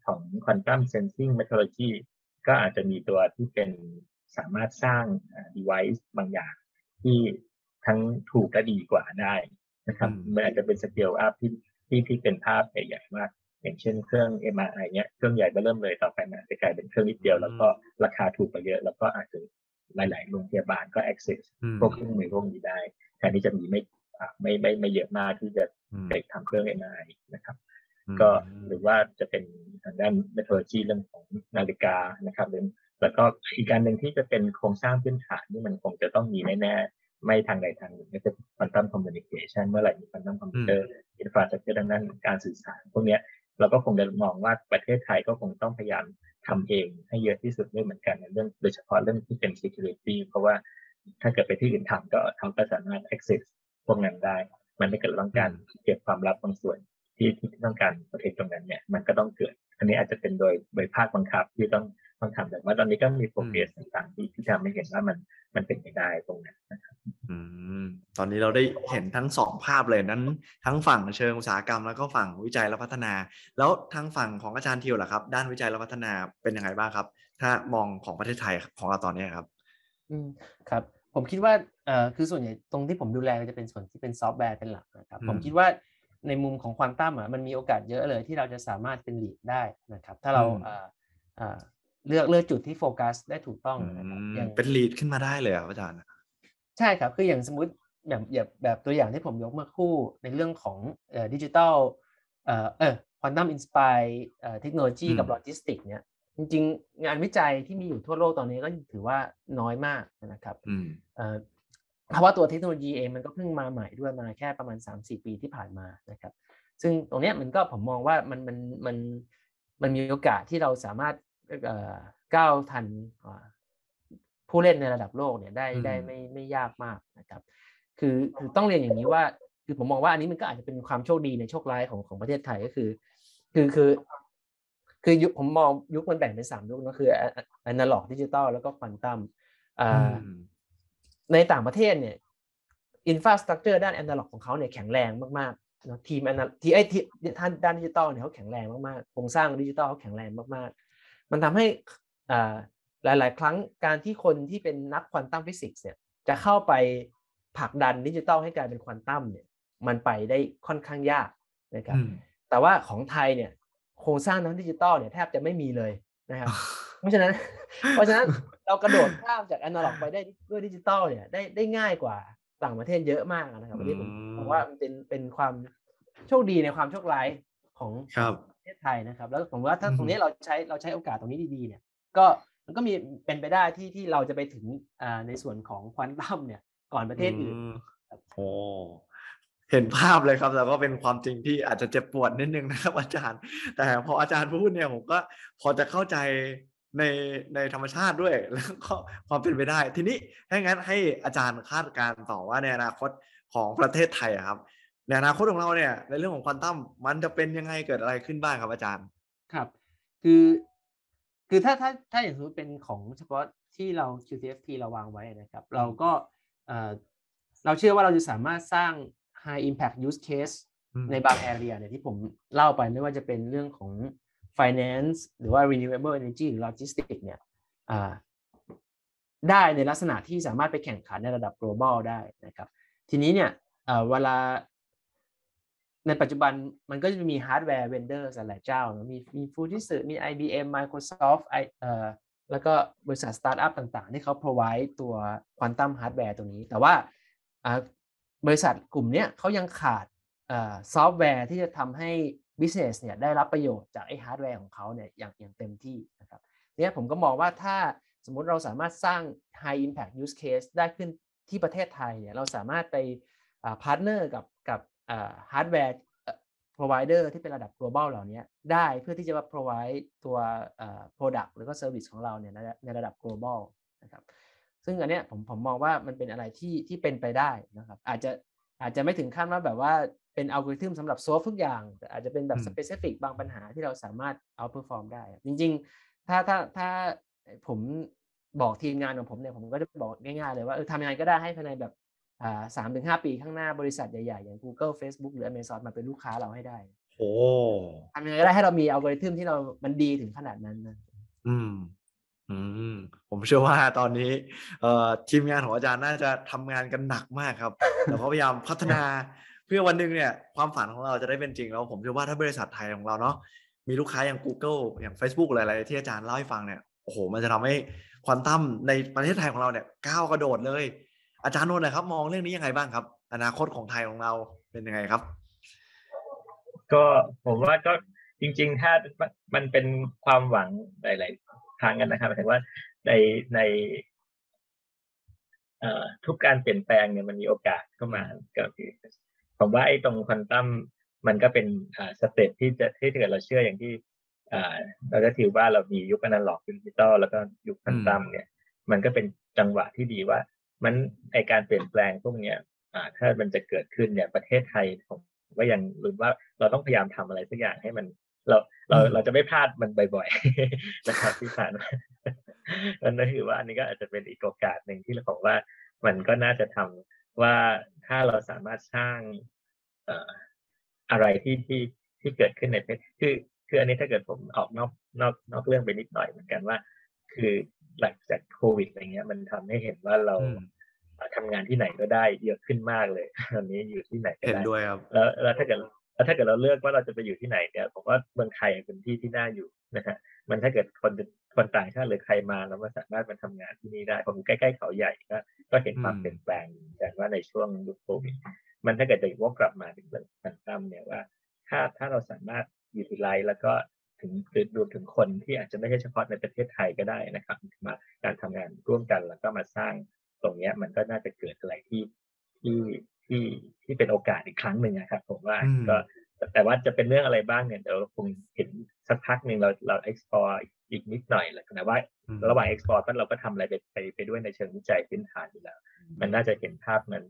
ของ quantum sensing metrologyก็อาจจะมีตัวที่เป็นสามารถสร้าง device บางอย่างที่ทั้งถูกและดีกว่าได้นะครับมันอาจจะเป็นสเกลอัพที่ที่ที่เป็นภาพใหญ่ๆมากอย่างเช่นเครื่อง MRI เนี้ยเครื่องใหญ่ก็เริ่มเลยต่อไปมันจะกลายเป็นเครื่องนิดเดียว แล้วก็ราคาถูกไปเยอะ แล้วก็อาจจะหลายๆโรงพยาบาลก็ access พวกเครื่องมือพวกนี้ได้แทนที่จะมีไม่ไม่ไม่ไม่เยอะมากที่จะไปทำเครื่อง MRI นะครับ ก็หรือว่าจะเป็นทางด้าน metrology เรื่องของนาฬิกานะครับแล้วก็อีกการหนึ่งที่จะเป็นโครงสร้างพื้นฐานที่มันคงจะต้องมีแน่ๆไม่ทางใดทางหนึ่งก็จะ quantum communication เมื่อไหร่มี quantum computer infrastructure ดังนั้นการสื่อสารพวกนี้เราก็คงจะมองว่าประเทศไทยก็คงต้องพยายามทำเองให้เยอะที่สุดด้วยเหมือนกันในเรื่อง โดยเฉพาะเรื่องที่เป็น security เพราะว่าถ้าเกิดไปที่อื่นทำก็เขาก็สามารถ access พวกนั้นได้ มันไม่เกิดต้องการเก็บความลับบางส่วน ที่ที่ต้องการประเทศตรงนั้นเนี่ยมันก็ต้องเกิด อันนี้อาจจะเป็นโดยโดยภาคบังคับที่ต้องต้องทำแต่ว่าตอนนี้ก็มีโปรเกรสต่างๆที่ที่ทำให้เห็นว่ามันมันเป็นไปได้ตรงนั้นนะครับอืมตอนนี้เราได้เห็นทั้งสองภาพเลยนั้น ทั้งฝั่งเชิงอุตสาหกรรมแล้วก็ฝั่งวิจัยและพัฒนา แล้วทางฝั่งของอาจารย์ทิวล่ะครับ ด้านวิจัยและพัฒนาเป็นยังไงบ้างครับ ถ้ามองของประเทศไทยของเราตอนนี้ครับ อืมครับผมคิดว่าเอ่อคือส่วนใหญ่ตรงที่ผมดูแลจะเป็นส่วนที่เป็นซอฟต์แวร์เป็นหลักนะครับ ผมคิดว่า ในมุมของควอนตัมอะมันมีโอกาสเยอะเลยที่เราจะสามารถเป็น lead ได้นะครับ ถ้าเราอ่าอ่าเลือกเลือกจุดที่โฟกัสได้ถูกต้องนะครับอย่างเป็น lead ขึ้นมาได้เลยอะอาจารย์ใช่ครับคืออย่างสมมติแบบแบบแบบตัวอย่างที่ผมยกเมื่อกี้ในเรื่องของเอ่อดิจิทัลเอ่อเออ quantum inspired เอ่อเทคโนโลยีกับโลจิสติกเนี่ยจริงๆ งานวิจัยที่มีอยู่ทั่วโลกตอนนี้ก็ถือว่าน้อยมากนะครับ เอ่อเพราะว่าตัวเทคโนโลยีเองมันก็เพิ่งมาใหม่ด้วยมาแค่ประมาณ 3-4 ปีที่ผ่านมานะครับ ซึ่งตรงนี้มันก็ผมมองว่ามันมันมันมันมีโอกาสที่เราสามารถก้าวทันผู้เล่นในระดับโลกเนี่ยได้ได้ไม่ไม่ยากมากนะครับ คือคือต้องเรียนอย่างนี้ว่าคือผมมองว่าอันนี้มันก็อาจจะเป็นความโชคดีในโชคร้ายของของประเทศไทยก็คือ คือคือ คือยุคผมมองยุคมันแบ่งเป็นสามยุคก็คืออนาล็อกดิจิตอลแล้วก็ควอนตัม ในต่างประเทศเนี่ย infrastructure ด้านแอนนาล็อกของเขาเนี่ยแข็งแรงมากๆนะทีมแอนนาทีไอทีท่านด้านดิจิตอลเนี่ยเขาแข็งแรงมากๆโครงสร้างดิจิตอลเขาแข็งแรงมากๆ มันทำให้หลาย ๆ ครั้งการที่คนที่เป็นนัก quantum physics เนี่ยจะเข้าไปผลักดันดิจิตอลให้กลายเป็นควอนตัมเนี่ยมันไปได้ค่อนข้างยากนะครับแต่ว่าของไทยเนี่ยโครงสร้างทางดิจิตอลเนี่ยแทบจะไม่มีเลยนะครับ เพราะฉะนั้น เพราะฉะนั้นเรากระโดดข้ามจากอนาล็อกไปได้ด้วยดิจิตอลเนี่ยได้ได้ง่ายกว่าต่างประเทศเยอะมากนะครับวันนี้ผมผมว่ามันเป็นเป็นความโชคดีในความโชคร้ายของประเทศไทยนะครับ แล้วผมว่าถ้าตรงนี้เราใช้เราใช้โอกาสตรงนี้ดีๆเนี่ย ก็มันก็มีเป็นไปได้ที่ที่เราจะไปถึงในส่วนของควอนตัมเนี่ย ก่อนประเทศอื่นโอ้เห็นภาพเลยครับแล้วก็เป็นความจริงที่อาจจะเจ็บปวดนิดนึงนะครับอาจารย์ แต่พออาจารย์พูดเนี่ยผมก็พอจะเข้าใจ ในในธรรมชาติด้วย แล้วก็ความเป็นไปได้ ทีนี้ถ้างั้นให้อาจารย์คาดการณ์ต่อว่าในอนาคตของประเทศไทยครับในอนาคตของเราเนี่ยในเรื่องของควอนตัมมันจะเป็นยังไงเกิดอะไรขึ้นบ้างครับอาจารย์ครับ คือ คือถ้าถ้าถ้าอย่างสมมติเป็นของเฉพาะที่เรา QTFT เราวางไว้นะครับ เราก็เราเชื่อว่าเราจะสามารถสร้าง high impact use case ในบาง area เนี่ยที่ผมเล่าไปไม่ว่าจะเป็นเรื่องของ finance หรือว่า renewable energy หรือ logistics เนี่ยได้ในลักษณะที่สามารถไปแข่งขันในระดับ global ได้นะครับ ทีนี้เนี่ยเวลาในปัจจุบันมันก็จะมี hardware vendor หลายเจ้า มีมีฟูจิสึมี IBM Microsoft ไอเอ่อแล้วก็บริษัทสตาร์ทอัพต่างๆ ที่เขา provide ตัว quantum hardware ตรงนี้ แต่ว่าบริษัทกลุ่มนี้เขายังขาดซอฟต์แวร์ที่จะทำให้ business เนี่ยได้รับประโยชน์จากไอ้ฮาร์ดแวร์ของเขาเนี่ยอย่างอย่างเต็มที่นะครับเนี่ยผมก็มองว่าถ้าสมมุติเราสามารถสร้าง high impact use case ได้ขึ้นที่ประเทศไทยเนี่ยเราสามารถไปpartner กับกับ hardware provider ที่เป็นระดับ global เหล่านี้ได้เพื่อที่จะมา provide ตัว product หรือก็ service ของเราเนี่ยในระดับ global นะครับซึ่งอันเนี้ยผมผมมองว่ามันเป็นอะไรที่ที่เป็นไปได้นะครับอาจจะ อาจจะไม่ถึงขั้นว่าแบบว่าเป็นอัลกอริทึมสำหรับ solve ทุกอย่าง แต่อาจจะเป็นแบบ specific บางปัญหาที่เราสามารถ outperform ได้ จริง ๆ ถ้าถ้าถ้าผมบอกทีมงานของผมเนี่ยผมก็จะบอกง่ายๆเลยว่าเออทำยังไงก็ได้ให้ภายในแบบอ่าสามถึงห้าปีข้างหน้าบริษัทใหญ่ๆ อย่าง Google Facebook หรือ Amazon มาเป็นลูกค้าเราให้ได้โอ้ทำยังไงก็ได้ให้เรามีอัลกอริทึมที่เรา มันดีถึงขนาดนั้นนะ อืม อืมผมเชื่อว่าตอนนี้เอ่อทีมงานของอาจารย์น่าจะทำงานกันหนักมากครับแต่เขาพยายามพัฒนาเพื่อวันหนึ่งเนี่ยความฝันของเราจะได้เป็นจริงแล้วผมเชื่อว่าถ้าบริษัทไทยของเราเนาะมีลูกค้าอย่าง Google อย่าง Facebook อะไรๆที่อาจารย์เล่าให้ฟังเนี่ยโอ้โหมันจะทำให้ควอนตัมในประเทศไทยของเราเนี่ยก้าวกระโดดเลย อาจารย์นนท์นะครับ มองเรื่องนี้ยังไงบ้างครับ อนาคตของไทยของเราเป็นยังไงครับ ก็ผมว่าก็จริง ๆ ถ้ามันเป็นความหวังหลายๆ ทางกันนะครับหมายถึงว่าในในทุกการเปลี่ยนแปลงเนี่ยมันมีโอกาสเข้ามาก็คือผมว่าไอ้ตรงควอนตัมมันก็เป็นสเต็ปที่จะที่เกิดเราเชื่ออย่างที่เราจะถือว่าเรามียุคอนาล็อกดิจิตอลแล้วก็ยุคควอนตัมเนี่ย มันก็เป็นจังหวะที่ดีว่า มันไอการเปลี่ยนแปลงพวกเนี้ยถ้ามันจะเกิดขึ้นเนี่ยประเทศไทยผมว่ายังลืมว่าเราต้องพยายามทำอะไรสักอย่างให้มัน เราเราเราจะไม่พลาดมันบ่อยๆนะครับที่ผ่านมาอันนั้นถือว่าอันนี้ก็อาจจะเป็นอีกโอกาสหนึ่งที่เราบอกว่ามันก็น่าจะทำว่าถ้าเราสามารถสร้างอะไรที่ที่ที่เกิดขึ้นในประเทศคือคืออันนี้ถ้าเกิดผมออกนอกนอกนอกเรื่องไปนิดหน่อยเหมือนกันว่า คือหลังจากโควิดอะไรเงี้ย มันทำให้เห็นว่าเราทำงานที่ไหนก็ได้เยอะขึ้นมากเลยตอนนี้อยู่ที่ไหนก็ได้เห็นด้วยครับแล้วแล้วถ้าเกิด แล้วถ้าเกิดเราเลือกว่าเราจะไปอยู่ที่ไหนเนี่ยผมว่าเมืองไทยเป็นที่ที่น่าอยู่นะฮะมันถ้าเกิดคนคนต่างชาติหรือใครมาแล้วมาสามารถมาทำงานที่นี่ได้ผมใกล้ๆเขาใหญ่ก็ก็เห็นความเปลี่ยนแปลงแต่ว่าในช่วงยุคโควิดมันถ้าเกิดจะวกกลับมาถึงเรื่องตั้มเนี่ยว่า ถ้าถ้าเราสามารถอยู่ทิลไลแล้วก็ถึงรวมถึงคนที่อาจจะไม่ใช่เฉพาะในประเทศไทยก็ได้นะครับ มาการทำงานร่วมกันแล้วก็มาสร้างตรงเนี้ยมันก็น่าจะเกิดอะไรที่ที่ ที่ที่เป็นโอกาสอีกครั้งหนึ่งนะครับผมว่าก็แต่ว่าจะเป็นเรื่องอะไรบ้างเนี่ยเดี๋ยวคงเห็นสักพักหนึ่งเราเรา explore อีกนิดหน่อยแหละนะว่าระหว่าง explore เราก็ทำอะไรไปไปไปด้วยในเชิงวิจัยพื้นฐานอยู่แล้ว มันน่าจะเห็นภาพมัน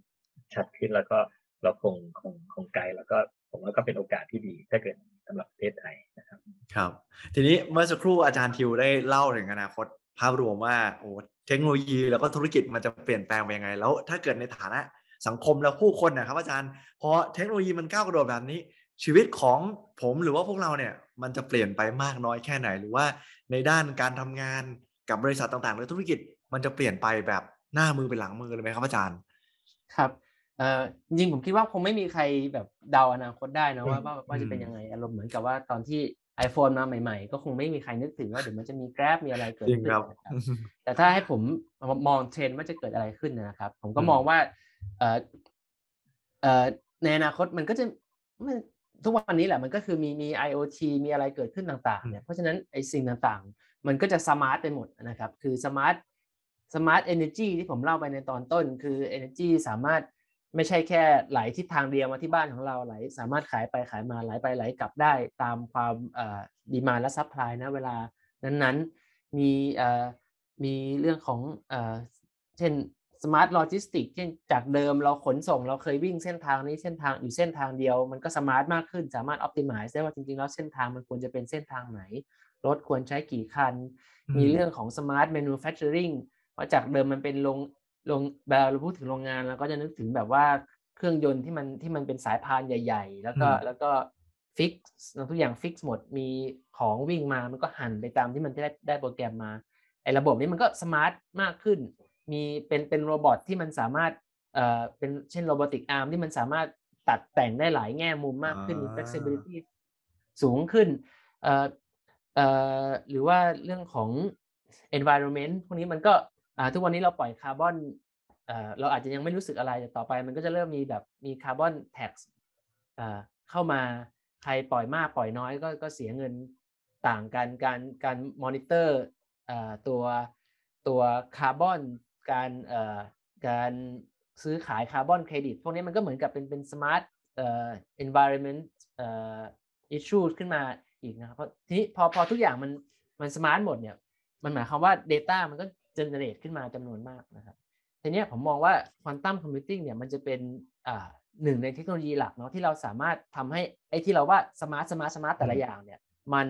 ชัดขึ้นแล้วก็เราคงคงคงไกลแล้วก็ผมว่าก็เป็นโอกาสที่ดีถ้าเกิดสำหรับประเทศไทยนะครับ ครับ ทีนี้เมื่อสักครู่อาจารย์ทิวได้เล่าถึงอนาคตภาพรวมว่าโอ้เทคโนโลยีแล้วก็ธุรกิจมันจะเปลี่ยนแปลงไปยังไง แล้วถ้าเกิดในฐานะ สังคมแล้วผู้คนนะครับ อาจารย์พอเทคโนโลยีมันก้าวกระโดดแบบนี้ ชีวิตของผมหรือว่าพวกเราเนี่ยมันจะเปลี่ยนไปมากน้อยแค่ไหน หรือว่าในด้านการทำงานกับบริษัทต่างๆหรือธุรกิจมันจะเปลี่ยนไปแบบหน้ามือเป็นหลังมือเลยไหมครับอาจารย์ ครับเอ่อจริงผมคิดว่าคงไม่มีใครแบบเดาอนาคตได้นะว่าว่าว่าจะเป็นยังไงอารมณ์เหมือนกับว่าตอนที่ iPhone มาใหม่ๆ ก็คงไม่มีใครนึกถึงว่าเดี๋ยวมันจะมี Grab มีอะไรเกิดขึ้นนะครับแต่ถ้าให้ผมมองเทรนด์ว่าจะเกิดอะไรขึ้นนะครับ ผมก็มองว่าเอ่อเอ่อ ในอนาคตมันก็จะมันทุกวันนี้แหละมันก็คือมีมี IoT มีอะไรเกิดขึ้นต่างๆเนี่ยเพราะฉะนั้นไอ้สิ่งต่างๆ มันก็จะ smart ไปหมดนะครับ คือ smart smart energy ที่ผมเล่าไปในตอนต้น คือ Energy สามารถไม่ใช่แค่ไหลทิศทางเดียวมาที่บ้านของเราไหล สามารถขายไปขายมาไหลไปไหลกลับได้ตามความ demand และ supply ณ เวลานั้นๆมีมีเรื่องของเช่น smart logistics เช่นจากเดิมเราขนส่งเราเคยวิ่งเส้นทางนี้เส้นทางอยู่เส้นทางเดียว มันก็ smart มากขึ้นสามารถออ t ติมิได้ว่าจริงๆ แล้วเส้นทางมันควรจะเป็นเส้นทางไหน รถควรใช้กี่คัน มีเรื่องของ smart manufacturing ว่าจากเดิมมันเป็นโรงโรงเวลาเราพูดถึงโรงงานเราก็จะนึกถึงแบบว่าเครื่องยนต์ที่มันที่มันเป็นสายพานใหญ่ ๆ แล้วก็แล้วก็ fix ทุกอย่าง fix หมดมีของวิ่งมามันก็หันไปตามที่มันได้ได้โปรแกรมมาไอ้ระบบนี้มันก็ smart มากขึ้น มีเป็นเป็น robot ที่มันสามารถเอ่อเป็นเช่น robotic arm ที่มันสามารถตัดแต่งได้หลายแง่มุมมากขึ้นมี flexibility สูงขึ้นเอ่อเอ่อหรือว่าเรื่องของ environment พวกนี้มันก็ทุกวันนี้เราปล่อยคาร์บอนเราอาจจะยังไม่รู้สึกอะไรแต่ต่อไป มันก็จะเริ่มมีแบบมี carbon tax เข้ามาใครปล่อยมากปล่อยน้อยก็ก็เสียเงินต่างกันการการมอนิเตอร์ตัวตัวคาร์บอน การการซื้อขายคาร์บอนเครดิตพวกนี้มันก็เหมือนกับเป็นเป็น smart เอ่อ environment เอ่อ issue ขึ้นมาอีกนะครับเพราะทีนี้พอพอทุกอย่างมันมัน smart หมดเนี่ยมันหมายความว่า Data มันก็ generate ขึ้นมาจำนวนมากนะครับทีนี้ผมมองว่า quantum computing เนี่ยมันจะเป็นอ่าหนึ่งในเทคโนโลยีหลักเนาะที่เราสามารถทำให้ไอ้ที่เราว่า smart smart smart แต่ละอย่างเนี่ยมัน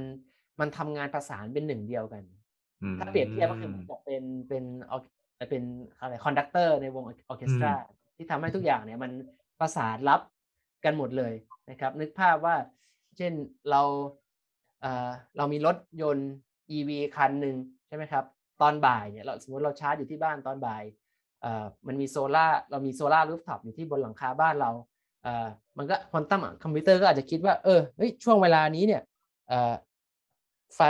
มันทำงานประสานเป็นหนึ่งเดียวกัน ถ้าเปรียบเทียบก็คือเหมือนกับเป็นเป็น เป็นอะไร conductor ในวงออเคสตราที่ทำให้ทุกอย่างเนี่ยมันประสานรับกันหมดเลยนะครับ นึกภาพว่าเช่นเราเอ่อเรามีรถยนต์ EV คันหนึ่งใช่ไหมครับ ตอนบ่ายเนี่ยเราสมมติเราชาร์จอยู่ที่บ้านตอนบ่ายเอ่อมันมีโซล่าเรามี solar rooftop อยู่ที่บนหลังคาบ้านเราเอ่อมันก็ควอนตัมคอมพิวเตอร์ก็อาจจะคิดว่าเออเฮ้ยช่วงเวลานี้เนี่ยเอ่อไฟ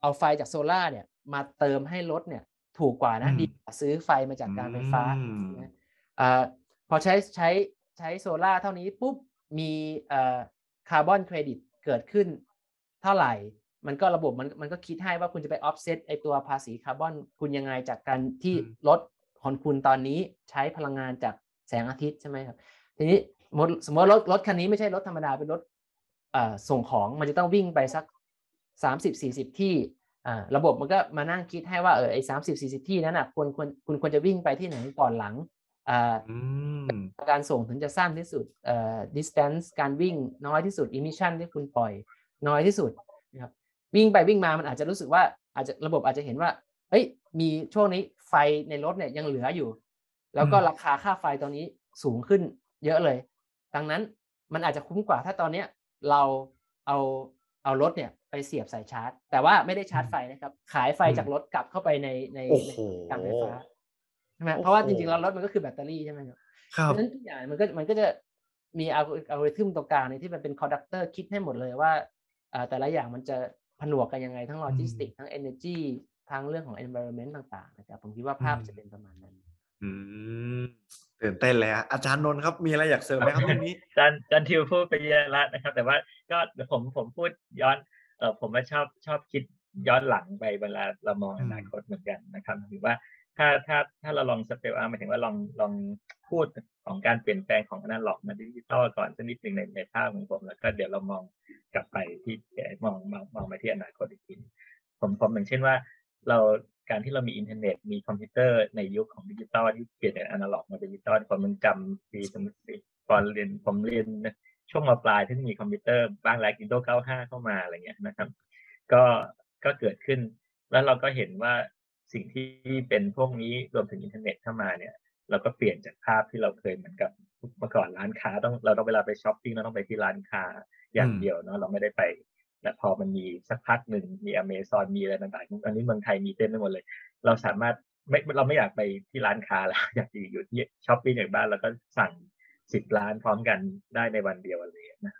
เอาไฟจากโซล่าเนี่ยมาเติมให้รถเนี่ย ถูกกว่านะดีกว่าซื้อไฟมาจากการไฟฟ้าอพอใช้ใช้ใช้โซล่าเท่านี้ปุ๊บมีคาร์บอนเครดิตเกิดขึ้นเท่าไหร่ มันก็ระบบมันมันก็คิดให้ว่าคุณจะไปออฟเซตไอ้ตัวภาษีคาร์บอนคุณยังไงจากการที่รถของคุณตอนนี้ใช้พลังงานจากแสงอาทิตย์ใช่ไหมครับ ทีนี้สมมติรถรถคันนี้ไม่ใช่รถธรรมดาเป็นรถส่งของมันจะต้องวิ่งไปสักสามสิบสี่สิบที่ ระบบมันก็มานั่งคิดให้ว่าเออไอ้สามสิบสี่สิบที่นั้นอะควรควรคุณควรจะวิ่งไปที่ไหนก่อนหลังการส่งถึงจะสั้นที่สุด distance การวิ่งน้อยที่สุด emission ที่คุณปล่อยน้อยที่สุดนะครับวิ่งไปวิ่งมามันอาจจะรู้สึกว่าอาจจะระบบอาจจะเห็นว่าเฮ้ยมีช่วงนี้ไฟในรถเนี่ยยังเหลืออยู่ แล้วก็ราคาค่าไฟตอนนี้สูงขึ้นเยอะเลย ดังนั้นมันอาจจะคุ้มกว่าถ้าตอนเนี้ยเราเอาเอารถเนี่ย ไปเสียบสายชาร์จ แต่ว่าไม่ได้ชาร์จไฟนะครับ ขายไฟจากรถกลับเข้าไปในในการไฟฟ้าใช่ไหมเพราะว่าจริงๆแล้วรถมันก็คือแบตเตอรี่ใช่ไหมครับเพราะฉะนั้นทุกอย่างมันก็มันก็จะมีอัลกอริทึมตรงกลางในที่มันเป็น conductor คิดให้หมดเลยว่าแต่ละอย่างมันจะผนวกกันยังไงทั้งโลจิสติกทั้ง energy ทั้งเรื่องของ environment ต่างๆนะครับผมคิดว่าภาพจะเป็นประมาณนั้นอืมตื่นเต้นเลยฮะอาจารย์นนท์ครับมีอะไรอยากเสริมไหมครับตรงนี้อาจารย์อาจารย์ทิวพูดไปเยอะแล้วนะครับ แต่ว่าก็ผมผมพูดย้อนเออผมว่าชอบชอบคิดย้อนหลังไปเวลาเรามองอนาคตเหมือนกันนะครับถือว่าถ้าถ้าถ้าเราลองสเปลอาหมายถึงว่าลองลองพูดของการเปลี่ยนแปลงของอนาล็อกมาดิจิตอลก่อนสักนิดหนึ่งในในภาพของผม แล้วก็เดี๋ยวเรามองกลับไปที่มองมองมองไปที่อนาคตอีกทีผมผมอย่างเช่นว่าเราการที่เรามีอินเทอร์เน็ตมีคอมพิวเตอร์ในยุคของดิจิตอลที่เปลี่ยนจากอนาล็อกมาดิจิตอลผมมันจำปีสมมติตอนเรียนผมเรียน ช่วงม.ปลายที่มีคอมพิวเตอร์บ้างแล้ว Windows 95เข้ามาอะไรเงี้ยนะครับ ก็ก็เกิดขึ้น แล้วเราก็เห็นว่าสิ่งที่เป็นพวกนี้รวมถึงอินเทอร์เน็ตเข้ามาเนี่ย เราก็เปลี่ยนจากภาพที่เราเคยเหมือนกับเมื่อก่อนร้านค้าต้องเราต้องเวลาไปช้อปปิ้งเราต้องไปที่ร้านค้าอย่างเดียวเนาะเราไม่ได้ไปแต่พอมันมีสักพักหนึ่งมีอเมซอนมีอะไรต่างๆอันนี้เมืองไทยมีเต็มไปหมดเลย เราสามารถไม่เราไม่อยากไปที่ร้านค้าแล้วอยากอยู่ที่ช้อปปิ้งอย่างบ้านแล้วก็สั่ง สิบร้านพร้อมกันได้ในวันเดียวอะไรอย่างเงี้ยนะ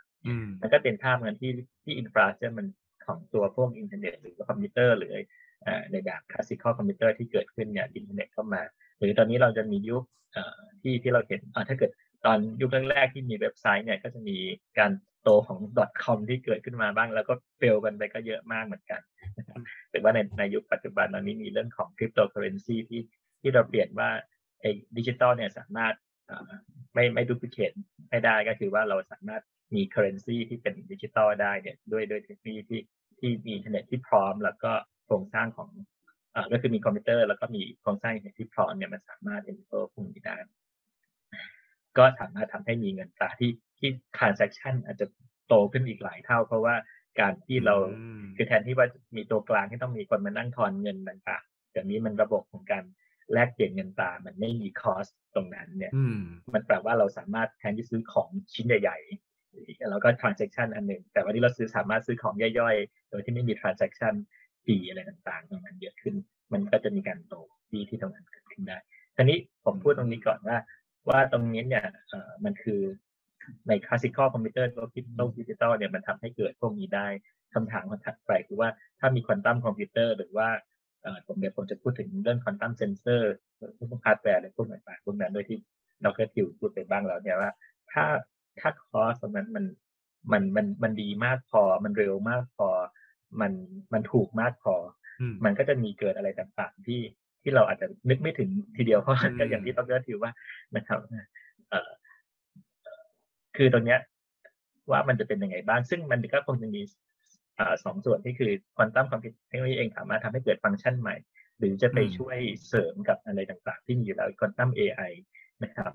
มันก็เป็นภาพเงินที่ที่ infrastructure มันของตัวพวกอินเทอร์เน็ตหรือคอมพิวเตอร์หรือในแบบ classical computer ที่เกิดขึ้นเนี่ยอินเทอร์เน็ตเข้ามา หรือตอนนี้เราจะมียุคที่ที่เราเห็นถ้าเกิดตอนยุคแรกๆที่มีเว็บไซต์เนี่ยก็จะมีการโตของ .com ที่เกิดขึ้นมาบ้าง แล้วก็ fail กันไปก็เยอะมากเหมือนกันแต่ว่าในในยุคปัจจุบันตอนนี้มีเรื่องของคริปโตเคอเรนซีที่ที่เราเปลี่ยนว่าไอ้ดิจิตอลเนี่ยสามารถ ไม่ไม่ duplicate ไม่ได้ก็คือว่าเราสามารถมี currency ที่เป็นดิจิตอลได้เนี่ยด้วยด้วยเทคโนโลยีที่ที่มีอินเทอร์เน็ตที่พร้อม แล้วก็โครงสร้างของอ่าก็คือมีคอมพิวเตอร์แล้วก็มีโครงสร้างอินเทอร์เน็ตที่พร้อมเนี่ยมันสามารถ enable พวกนี้ได้ก็สามารถทำให้มีเงินตราที่ที่ transaction อาจจะโตขึ้นอีกหลายเท่า เพราะว่าการที่เราคือแทนที่ว่ามีตัวกลางที่ต้องมีคนมานั่งทอนเงินต่างๆเดี๋ยวนี้มันระบบของการ แลกเปลี่ยนเงินตรามันไม่มี cost ตรงนั้นเนี่ยมันแปลว่าเราสามารถแทนที่ซื้อของชิ้นใหญ่ๆแล้วก็ transaction อันหนึ่งแต่วันนี้เราซื้อสามารถซื้อของย่อยๆ โดยที่ไม่มี transaction fee อะไรต่างๆตรงนั้นเยอะขึ้น มันก็จะมีการโตที่ที่ตรงนั้นเกิดขึ้นได้ทีนี้ผมพูดตรงนี้ก่อนว่า ว่าตรงนี้เนี่ยมันคือใน classical computer ตัวคิปโตดิจิตอลเนี่ยมันทำให้เกิดพวกนี้ได้คำถามถัดไปคือว่าถ้ามี quantum computer หรือว่า ผมเดี๋ยวผมจะพูดถึงเรื่อง quantum sensor พวกฮาร์ดแวร์อะไรพวกต่างๆพวกนั้นโดยที่เราเคยทิวพูดไปบ้างแล้วเนี่ยว่า ถ้าถ้า cost ตรงนั้นมันมันมันมันดีมากพอ มันเร็วมากพอ มันมันถูกมากพออืมมันก็จะมีเกิดอะไรต่างๆที่ที่เราอาจจะนึกไม่ถึงทีเดียวเพราะอืมก็อย่างที่ต้องเลือกถือว่านะครับเอ่อเอ่อคือตรงเนี้ยว่ามันจะเป็นยังไงบ้าง ซึ่งมันก็คงจะมีอ่า สองส่วนที่คือควอนตัมคอมพิวเทคโนโลยีเองสามารถทำให้เกิดฟังก์ชันใหม่ หรือจะไปอืมช่วยเสริมกับอะไรต่างๆ ที่มีอยู่แล้วควอนตัม AI นะครับ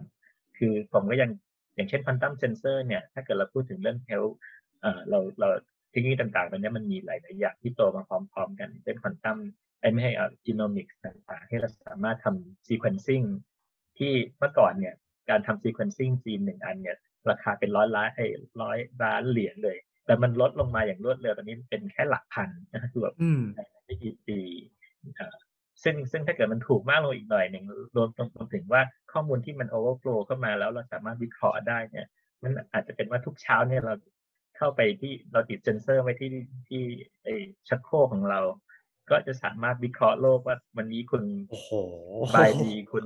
คือผมก็ยังอย่างเช่น quantum sensor เนี่ยถ้าเกิดเราพูดถึงเรื่อง health เอ่อเราเราเทคโนโลยีต่างๆตอนนี้มันมีหลายๆอย่างที่โตมาพร้อม ๆ กันเป็นควอนตัมไอ้ไม่ให้เอ่อ genomics ต่างๆ ให้เราสามารถทำ sequencing ที่เมื่อก่อนเนี่ยการทำ sequencing ยีนหนึ่งอันเนี่ยราคาเป็นร้อยล้านไอ้ร้อยล้านเหรียญเลย แต่มันลดลงมาอย่างรวดเร็วตอนนี้เป็นแค่หลักพันนะครับคือแบบอืมไม่กี่ปีเอ่อซึ่งซึ่งถ้าเกิดมันถูกมากลงอีกหน่อยหนึ่งรวมรวมถึงว่าข้อมูลที่มัน overflow เข้ามาแล้วเราสามารถวิเคราะห์ได้เนี่ย มันอาจจะเป็นว่าทุกเช้าเนี่ยเราเข้าไปที่เราติดเซนเซอร์ไว้ที่ที่ไอชักโครกของเรา ก็จะสามารถวิเคราะห์โลกว่าวันนี้คุณโอ้โหสบายดีคุณ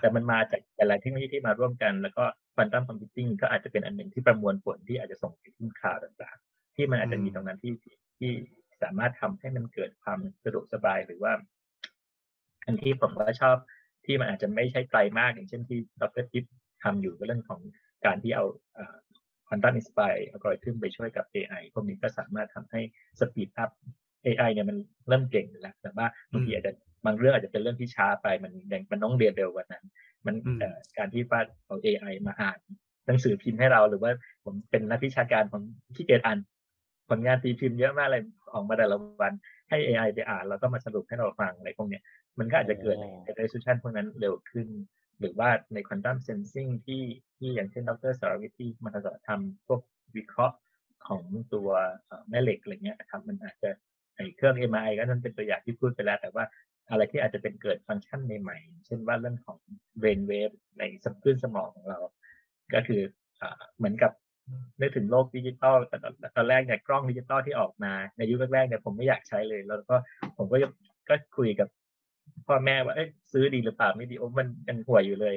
แต่มันมาจากหลายๆเทคโนโลยีที่มาร่วมกัน แล้วก็ ควอนตัมคอมพิวติ้งก็อาจจะเป็นอันหนึ่งที่ประมวลผลที่อาจจะส่งไปขึ้นข่าวต่างๆ ที่มันอาจจะมีตรงนั้นที่ที่ที่สามารถทำให้มันเกิดความสะดวกสบายหรือว่า อันที่ผมก็ชอบที่มันอาจจะไม่ใช่ไกลมากอย่างเช่นที่ดร.ทิวทำอยู่ก็เรื่องของการที่เอา quantum-inspired algorithm ไปช่วยกับ AI พวกนี้ก็สามารถทำให้ speed up AI เนี่ยมันเริ่มเก่งอยู่แล้วแต่ว่าบางทีอาจจะบางเรื่องอาจจะเป็นเรื่องที่ช้าไปมันยังมันต้องเรียนเร็วกว่านั้น มันอืมเอ่อการที่ว่าเอา AI มาอ่านหนังสือพิมพ์ให้เราหรือว่าผมเป็นนักวิชาการผมขี้เกียจอ่านผลงานตีพิมพ์เยอะมากเลยออกมาแต่ละวันให้ AI ไปอ่านแล้วก็มาสรุปให้เราฟังอะไรพวกเนี้ยมันก็อาจจะเกิดอ๋อ resolution พวกนั้นเร็วขึ้น หรือว่าใน quantum sensing ที่ที่อย่างเช่นดรสรวิทย์ที่มาทำพวกวิเคราะห์ของตัวเอ่อแม่เหล็กอะไรเงี้ยนะครับมันอาจจะไอเครื่อง MRI ก็นั่นเป็นตัวอย่างที่พูดไปแล้ว แต่ว่า อะไรที่อาจจะเป็นเกิดฟังก์ชันใหม่ๆ เช่นว่าเรื่องของ brain wave ในสมคลื่นสมองของเรา ก็คืออ่าเหมือนกับนึกถึงโลกดิจิตอลแต่ตอนตอนแรกเนี่ยกล้องดิจิตอลที่ออกมา ในยุคแรกๆเนี่ยผมไม่อยากใช้เลย แล้วก็ผมก็ยังก็คุยกับพ่อแม่ว่าเอ้ยซื้อดีหรือเปล่าไม่ดีโอ้มันยังห่วยอยู่เลย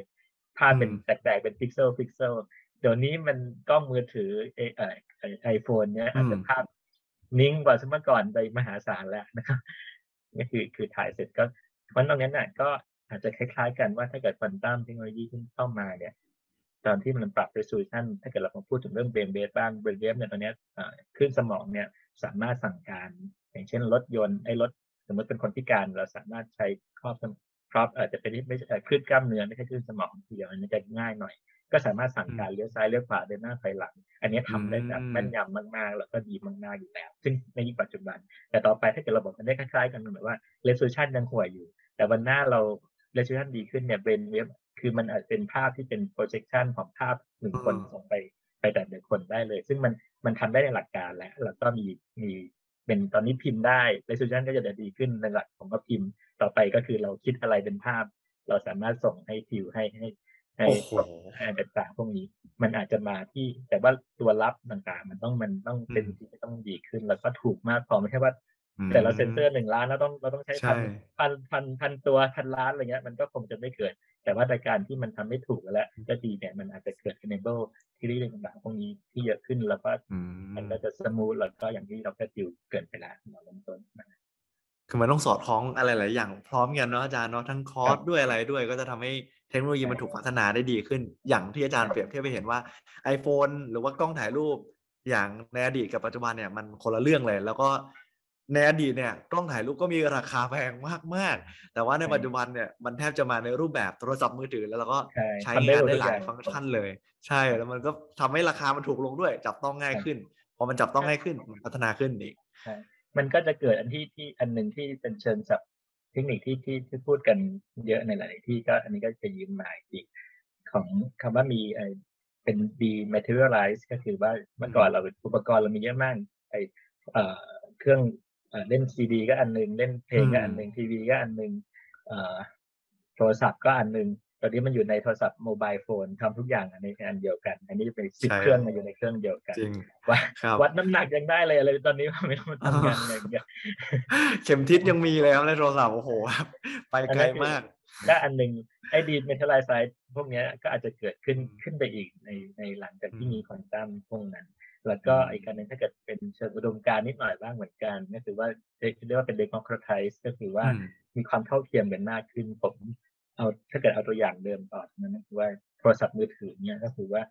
ภาพเป็นอืมแตกๆเป็นพิกเซลพิกเซลเดี๋ยวนี้มันกล้องมือถือไอไอ iPhone เนี่ยอาจจะภาพนิ่งกว่าสมัยก่อนไปมหาศาลแล้วนะครับ นี่คือคือถ่ายเสร็จก็เพราะตรงนั้นน่ะก็อาจจะคล้ายๆ กันว่าถ้าเกิดควอนตัมเทคโนโลยีขึ้นเข้ามาเนี่ย ตอนที่มันปรับ resolution ถ้าเกิดเรามาพูดถึงเรื่อง brain wave บ้าง brain wave เนี่ยตอนนี้ยอ่าคลื่นสมองเนี่ยสามารถสั่งการ อย่างเช่นรถยนต์ไอ้รถสมมติเป็นคนพิการเราสามารถใช้ครอบครอบอาจจะเป็นไม่ใช่คลื่นกล้ามเนื้อไม่ใช่คลื่นสมองทีเดียวอันจะง่ายหน่อย ก็สามารถสั่งการเลี้ยวซ้ายเลี้ยวขวาเดินหน้าถอยหลัง อันนี้ทำได้แบบอืมแม่นยำมากๆ แล้วก็ดีมากๆอยู่แล้ว ซึ่งในยุคปัจจุบัน แต่ต่อไปถ้าเกิดเราบอกมันได้คล้ายๆ กันเหมือนว่า resolution ยังห่วยอยู่ แต่วันหน้าเรา resolution ดีขึ้นเนี่ย brain wave คือมันอาจเป็นภาพที่เป็น projection ของภาพหนึ่งคนอืมส่งไปไปแต่หนึ่งคนได้เลย ซึ่งมันมันทำได้ในหลักการแล้วแล้วก็มีมีเป็นตอนนี้พิมพ์ได้ resolution ก็จะดีขึ้นในหลักของก็พิมพ์ ต่อไปก็คือเราคิดอะไรเป็นภาพ เราสามารถส่งให้ทิวให้ให้ ให้โอ้โหให้ต่างๆพวกนี้ มันอาจจะมาที่ แต่ว่าตัวรับต่างๆ มันต้องมันต้องเป็นอืมที่ต้องดีขึ้น แล้วก็ถูกมากพอไม่ใช่ว่าอืมแต่เราเซ็นเซอร์หนึ่งล้านแล้วต้องเราต้องใช้ใช่พันพันพันพันตัวพันล้านอะไรเงี้ย มันก็คงจะไม่เกิด แต่ว่าในการที่มันทำไม่ถูกแล้วก็ดีเนี่ยมันอาจจะเกิด enable ที่เรื่องต่างๆพวกนี้ที่เยอะขึ้นแล้วก็อืมันมันก็จะ smooth แล้วก็อย่างที่เราก็ทิวเกริ่นไปแล้วเราเริ่มต้นนะ คือมันต้องสอดคล้องอะไรหลายอย่างพร้อมกันเนาะอาจารย์เนาะทั้งคอร์สครับด้วยอะไรด้วย ก็จะทำให้เทคโนโลยีใช่มันถูกพัฒนาได้ดีขึ้น อย่างที่อาจารย์เปรียบเทียบไปเห็นว่า iPhone หรือว่ากล้องถ่ายรูป อย่างในอดีตกับปัจจุบันเนี่ยมันคนละเรื่องเลย แล้วก็ในอดีตเนี่ยกล้องถ่ายรูปก็มีราคาแพงมากๆแต่ว่าในใช่ปัจจุบันเนี่ยมันแทบจะมาในรูปแบบโทรศัพท์มือถือแล้วเราก็ใช่ใช้ทำได้งานหมดได้ทุกหลาอยย่างฟังก์ชันเลย ใช่แล้วมันก็ทำให้ราคามันถูกลงด้วย จับต้องง่ายขึ้นพอมันจับต้องง่ายขึ้นมันพัฒนาขึ้นอีกใช่ มันก็จะเกิดอันที่ที่อันหนึ่งที่เป็นเชิงศัพท์เทคนิคที่ที่ที่พูดกันเยอะในหลาย ๆ ที่ก็อันนี้ก็จะยืมมาอีกของคำว่ามีไอเป็น dematerialize ก็คือว่าเมื่อก่อนเราอุปกรณ์เรามีเยอะมากไอเอ่อเครื่องเล่นซีดีก็อันหนึ่งเล่นเพลงก็อันหนึ่งทีวีก็อันหนึ่งโทรศัพท์ก็อันหนึ่ง อนนี้มันอยู่ในโทรศัพท์โมบายโฟนทำทุกอย่างอันนี้อันเดียวกัน อันนี้เป็นสิบใช่เครื่องมาอยู่ในเครื่องเดียวกันจริงว่าครับวัดน้ำหนักยังได้เลยอะไรตอนนี้ไม่ต้องมาทำงานอะไรอย่างเงี้ยเข็มทิศยังมีเลยครับในโทรศัพท์โอ้โหครับไปไกลมากและอันหนึ่งไอ้ดีเมทัลไลไซด์พวกเนี้ยก็อาจจะเกิดขึ้นขึ้นไปอีกในในหลังจากที่มีควอนตัมพวกนั้น แล้วก็อีกการหนึงถ้าเกิดเป็นเชิงอุดมการณ์นิดหน่อยบ้างเหมือนกันก็คือว่าเรียกว่าเป็น democratize ก็คือว่าอืมมีความเท่าเทียมกันมากขึ้นผม เอาถ้าเกิดเอาตัวอย่างเดิมต่อนั้นก็คือว่าโทรศัพท์มือถือเนี่ยก็คือว่า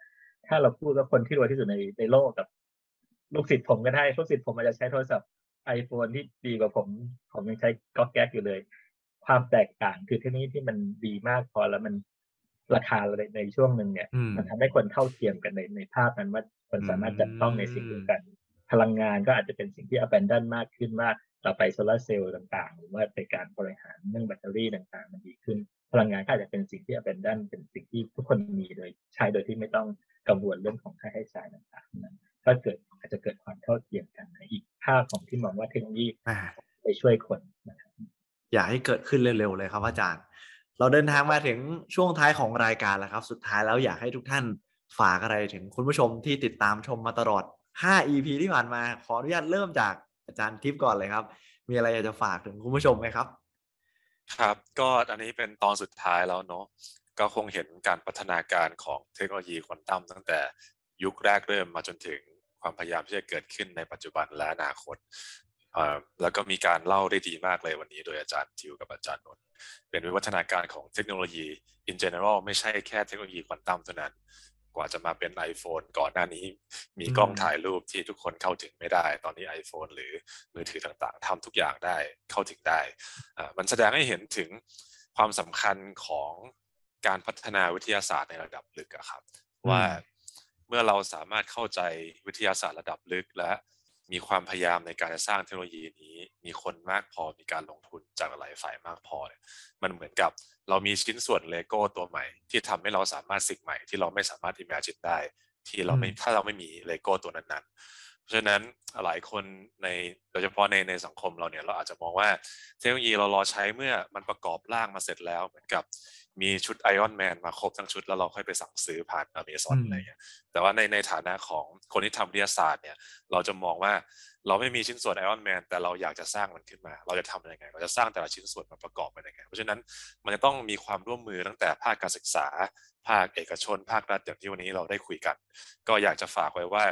ถ้าเราพูดว่าคนที่รวยที่สุดในในโลกกับ ลูกศิษย์ผมก็ได้ลูกศิษย์ผมอาจจะใช้โทรศัพท์ iPhone ที่ดีกว่าผม ผมยังใช้ก๊อกแก๊กอยู่เลย ความแตกต่างคือเทคโนโลยีที่มันดีมากพอแล้วมันราคาในในช่วงหนึ่งเนี่ยอืมมันทำให้คนเท่าเทียมกันในในภาพนั้นว่าคนสามารถจับต้องในสิ่งเดียวกัน พลังงานก็อาจจะเป็นสิ่งที่ abandon มากขึ้นว่าต่อไปโซลาร์เซลล์ต่างๆ หรือว่าในการบริหารเรื่องแบตเตอรี่ต่างๆ มันดีขึ้น พลังงานก็อาจจะเป็นสิ่งที่ abandon เป็นสิ่งที่ทุกคนมีโดยใช้โดยที่ไม่ต้องกังวลเรื่องของค่าใช้จ่ายต่างๆนั้นถ้าเกิดอาจจะเกิดความเท่าเทียมกันในอีกภาพของที่มองว่าเทคโนโลยีอ่าไปช่วยคนนะครับอยากให้เกิดขึ้นเร็วๆเลยครับอาจารย์ เราเดินทางมาถึงช่วงท้ายของรายการแล้วครับ สุดท้ายแล้วอยากให้ทุกท่านฝากอะไรถึงคุณผู้ชมที่ติดตามชมมาตลอด 5 EP ที่ผ่านมา ขออนุญาตเริ่มจากอาจารย์ทิพย์ก่อนเลยครับ มีอะไรอยากจะฝากถึงคุณผู้ชมไหมครับ ครับ ก็อันนี้เป็นตอนสุดท้ายแล้วเนาะก็คงเห็นการพัฒนาการของเทคโนโลยีควอนตัมตั้งแต่ยุคแรกเริ่มมาจนถึงความพยายามที่จะเกิดขึ้นในปัจจุบันและอนาคตแล้วก็มีการเล่าได้ดีมากเลยวันนี้ โดยอาจารย์ทิวกับอาจารย์นนท์เป็นวิวัฒนาการของเทคโนโลยี in general ไม่ใช่แค่เทคโนโลยีควอนตัมเท่านั้น กว่าจะมาเป็น iPhone ก่อนหน้านี้มีกล้องอืมถ่ายรูปที่ทุกคนเข้าถึงไม่ได้ ตอนนี้ iPhone หรือมือถือต่างๆทำทุกอย่างได้เข้าถึงได้อ่ามันแสดงให้เห็นถึงความสำคัญของการพัฒนาวิทยาศาสตร์ในระดับลึกอะครับ ว่าเมื่อเราสามารถเข้าใจวิทยาศาสตร์ระดับลึกและ มีความพยายามในการจะสร้างเทคโนโลยีนี้ มีคนมากพอมีการลงทุนจากหลายฝ่ายมากพอเนี่ยมันเหมือนกับเรามีชิ้นส่วนเลโก้ตัวใหม่ ที่ทำให้เราสามารถสิ่งใหม่ที่เราไม่สามารถ imagine ได้ ที่เราไม่อืมถ้าเราไม่มีเลโก้ตัวนั้นๆ เพราะฉะนั้นหลายคนในโดยเฉพาะในในสังคมเราเนี่ยเราอาจจะมองว่าเทคโนโลยีเรารอใช้เมื่อมันประกอบร่างมาเสร็จแล้วเหมือนกับ มีชุด Iron Man มาครบทั้งชุดแล้วเราค่อยไปสั่งซื้อผ่านอเมซอนอืมอะไรเงี้ยแต่ว่าในในฐานะของคนที่ทำวิทยาศาสตร์เนี่ย เราจะมองว่าเราไม่มีชิ้นส่วน Iron Man แต่เราอยากจะสร้างมันขึ้นมา เราจะทำยังไง เราจะสร้างแต่ละชิ้นส่วนมาประกอบเป็นยังไง เพราะฉะนั้นมันจะต้องมีความร่วมมือตั้งแต่ภาคการศึกษา ภาคเอกชน ภาครัฐอย่างที่วันนี้เราได้คุยกัน ก็อยากจะฝากไว้ว่า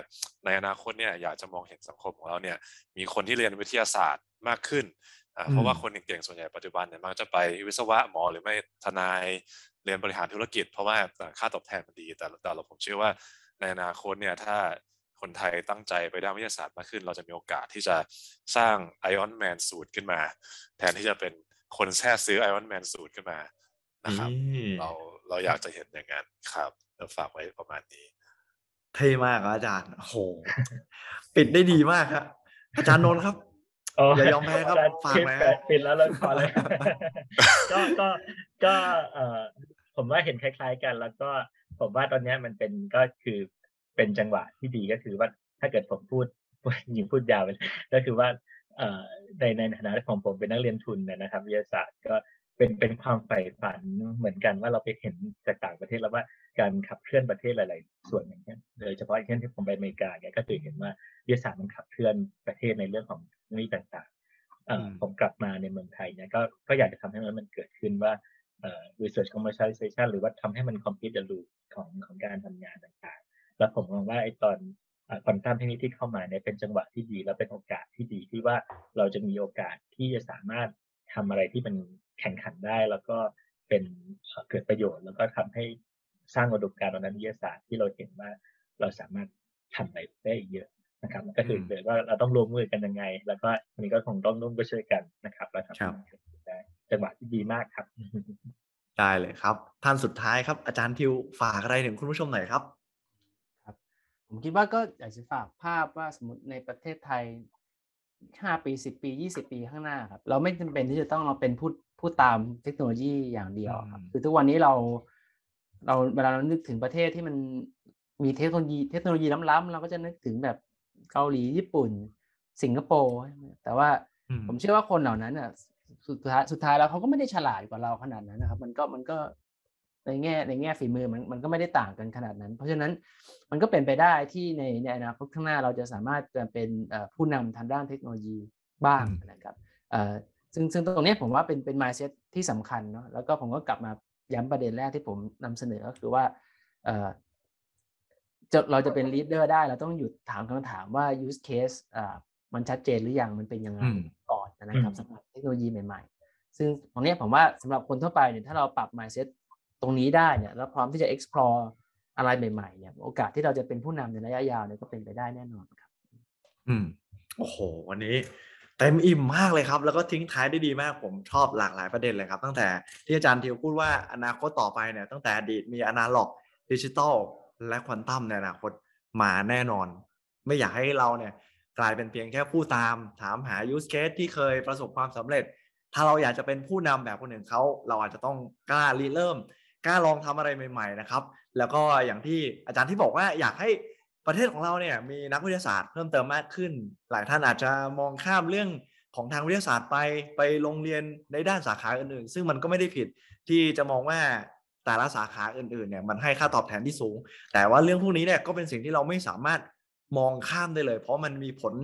ในอนาคตเนี่ยอยากจะมองเห็นสังคมของเราเนี่ยมีคนที่เรียนวิทยาศาสตร์มากขึ้นอ่า เพราะว่าคนเก่งๆส่วนใหญ่ปัจจุบันเนี่ยมักจะไปวิศวะหมอหรือไม่ทนายเรียนบริหารธุรกิจ เพราะว่าค่าตอบแทนมันดี แต่แต่เราผมเชื่อว่าในอนาคตเนี่ยถ้าคนไทยตั้งใจไปด้านวิทยาศาสตร์มากขึ้น เราจะมีโอกาสที่จะสร้างไอออนแมนสูตรขึ้นมา แทนที่จะเป็นคนแท้ซื้อไอออนแมนสูตรขึ้นมานะครับนี่เราเราอยากจะเห็นอย่างนั้นครับเดี๋ยวฝากไว้ประมาณนี้ เท่มากครับอาจารย์โอ้โห ปิดได้ดีมากครับอาจารย์นนท์ครับ อย่ายอมแพ้ครับจย์ฝากหน่อยปิดปิดแล้วเลิกพอเลยก็ก็ก็เอ่อผมว่าเห็นคล้ายๆกัน แล้วก็ผมว่าตอนเนี้ยมันเป็นก็คือเป็นจังหวะที่ดีก็คือว่าถ้าเกิดผมพูดยิงพูดยาวไปเลยก็คือว่าเอ่อในในฐานะของผมเป็นนักเรียนทุนเนยนะครับวิทยาศาสตร์ก็ เป็นเป็นความใฝ่ฝันเหมือนกันว่าเราไปเห็นจากต่างประเทศแล้วว่าการขับเคลื่อนประเทศหลาย ๆ ส่วนอย่างเงี้ยโดยเฉพาะอย่างเช่นที่ผมไปอเมริกาเนี่ยก็คือเห็นว่าวิทยาศาสตร์มันขับเคลื่อนประเทศในเรื่องของเรื่องนี้ต่างๆเอ่ออืมผมกลับมาในเมืองไทยเนี่ยก็ก็อยากจะทำให้มันมันเกิดขึ้นว่าเอ่อ research commercialization หรือว่าทำให้มัน complete the loop ของของการทำงานต่างๆ แล้วผมมองว่าไอ้ตอนควอนตัมเทคนิคที่เข้ามาเนี่ยเป็นจังหวะที่ดี และเป็นโอกาสที่ดีที่ว่าเราจะมีโอกาสที่จะสามารถทำอะไรที่มัน แข่งขันได้แล้วก็เป็นเอ่อเกิดประโยชน์ แล้วก็ทำให้สร้างอุดมการณ์ทางด้านวิทยาศาสตร์ที่เราเห็นว่าเราสามารถทำอะไรได้อีกเยอะนะครับก็คืออืมเกิดว่าเราต้องร่วมมือกันยังไง แล้วก็อันนี้ก็คงต้องร่วมด้วยช่วยกันนะครับแล้วทำครัให้บมันเกิดขึ้นได้จังหวะที่ดีมากครับ ได้เลยครับ ท่านสุดท้ายครับ อาจารย์ทิวฝากอะไรถึงคุณผู้ชมหน่อยครับผมคิดว่าก็อยากจะฝากภาพว่าสมมติในประเทศไทยห้าปีสิบปียี่สิบปีข้างหน้าครับ เราไม่จำเป็นที่จะต้องเราเป็นผู้ ผู้ตามเทคโนโลยีอย่างเดียวครับอืมคือทุกวันนี้เราเราเวลาเรานึกถึงประเทศที่มันมีเทคโนโลยีเทคโนโลยีล้ำๆเราก็จะนึกถึงแบบเกาหลีญี่ปุ่น สิงคโปร์ใช่ไหมแต่ว่าอืมผมเชื่อว่าคนเหล่านั้นอะสุดท้ายสุดท้ายแล้วเขาก็ไม่ได้ฉลาดกว่าเราขนาดนั้นนะครับ มันก็มันก็ในแง่ในแง่ฝีมือมันมันก็ไม่ได้ต่างกันขนาดนั้น เพราะฉะนั้นมันก็เป็นไปได้ที่ในในอนาคตข้างหน้าเราจะสามารถจะเป็นเอ่อผู้นำทางด้านเทคโนโลยีบ้างอืมนะครับเอ่อ ซึ่งซึ่งตรงเนี้ยผมว่าเป็นเป็น mindset ที่สำคัญเนาะแล้วก็ผมก็กลับมาย้ำประเด็นแรกที่ผมนำเสนอก็คือว่าเอ่อจะเราจะเป็นลีดเดอร์ได้เราต้องหยุดถามคำถามว่า use case อ่ามันชัดเจนหรือยังมันเป็นยังไงอืมก่อนนะครับสำหรับเทคโนโลยีใหม่ ๆ ซึ่งตรงเนี้ยผมว่าสำหรับคนทั่วไปเนี่ยถ้าเราปรับ mindset ตรงนี้ได้เนี่ยแล้วพร้อมที่จะ explore อะไรใหม่ๆเนี่ยโอกาสที่เราจะเป็นผู้นำในระยะยาวเนี่ยก็เป็นไปได้แน่นอนครับ อืมโอ้โห วันนี้ เต็มอิ่มมากเลยครับ แล้วก็ทิ้งท้ายได้ดีมากผมชอบหลากหลายประเด็นเลยครับ ตั้งแต่ที่อาจารย์ทิวพูดว่าอนาคตต่อไปเนี่ยตั้งแต่อดีตมีอนาล็อกดิจิตอลและควอนตัมในอนาคตมาแน่นอน ไม่อยากให้เราเนี่ยกลายเป็นเพียงแค่ผู้ตาม ถามหา use case ที่เคยประสบความสำเร็จ ถ้าเราอยากจะเป็นผู้นำแบบคนอื่นเขาเราอาจจะต้องกล้าริเริ่มกล้าลองทำอะไรใหม่ ๆ นะครับ แล้วก็อย่างที่อาจารย์ที่บอกว่าอยากให้ ประเทศของเราเนี่ยมีนักวิทยาศาสตร์เพิ่มเติมมากขึ้น หลายท่านอาจจะมองข้ามเรื่องของทางวิทยาศาสตร์ไปไปโรงเรียนในด้านสาขาอื่นๆ ซึ่งมันก็ไม่ได้ผิดที่จะมองว่าแต่ละสาขาอื่นๆเนี่ยมันให้ค่าตอบแทนที่สูง แต่ว่าเรื่องพวกนี้เนี่ยก็เป็นสิ่งที่เราไม่สามารถมองข้ามได้เลย เพราะมันมีผล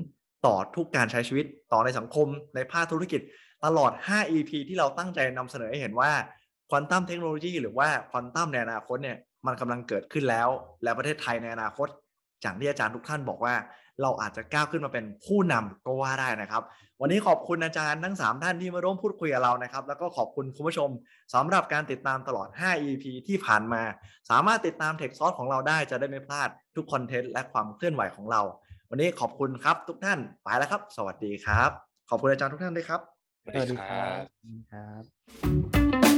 ต่อทุกการใช้ชีวิตต่อในสังคมในภาคธุรกิจตลอด 5 EP ที่เราตั้งใจนำเสนอให้เห็นว่าควอนตัมเทคโนโลยีหรือว่าควอนตัมในอนาคตเนี่ยมันกำลังเกิดขึ้นแล้ว และประเทศไทยในอนาคต อย่างที่อาจารย์ทุกท่านบอกว่า เราอาจจะก้าวขึ้นมาเป็นผู้นำก็ว่าได้นะครับ วันนี้ขอบคุณอาจารย์ทั้ง 3 ท่านที่มาร่วมพูดคุยกับเรานะครับ แล้วก็ขอบคุณคุณผู้ชมสำหรับการติดตามตลอด 5 EP ที่ผ่านมา สามารถติดตามเทคซอสของเราได้จะได้ไม่พลาดทุกคอนเทนต์และความเคลื่อนไหวของเรา วันนี้ขอบคุณครับทุกท่านไปแล้วครับ สวัสดีครับ ขอบคุณอาจารย์ทุกท่านด้วยครับสวัสสวัสดีดีคครัรับ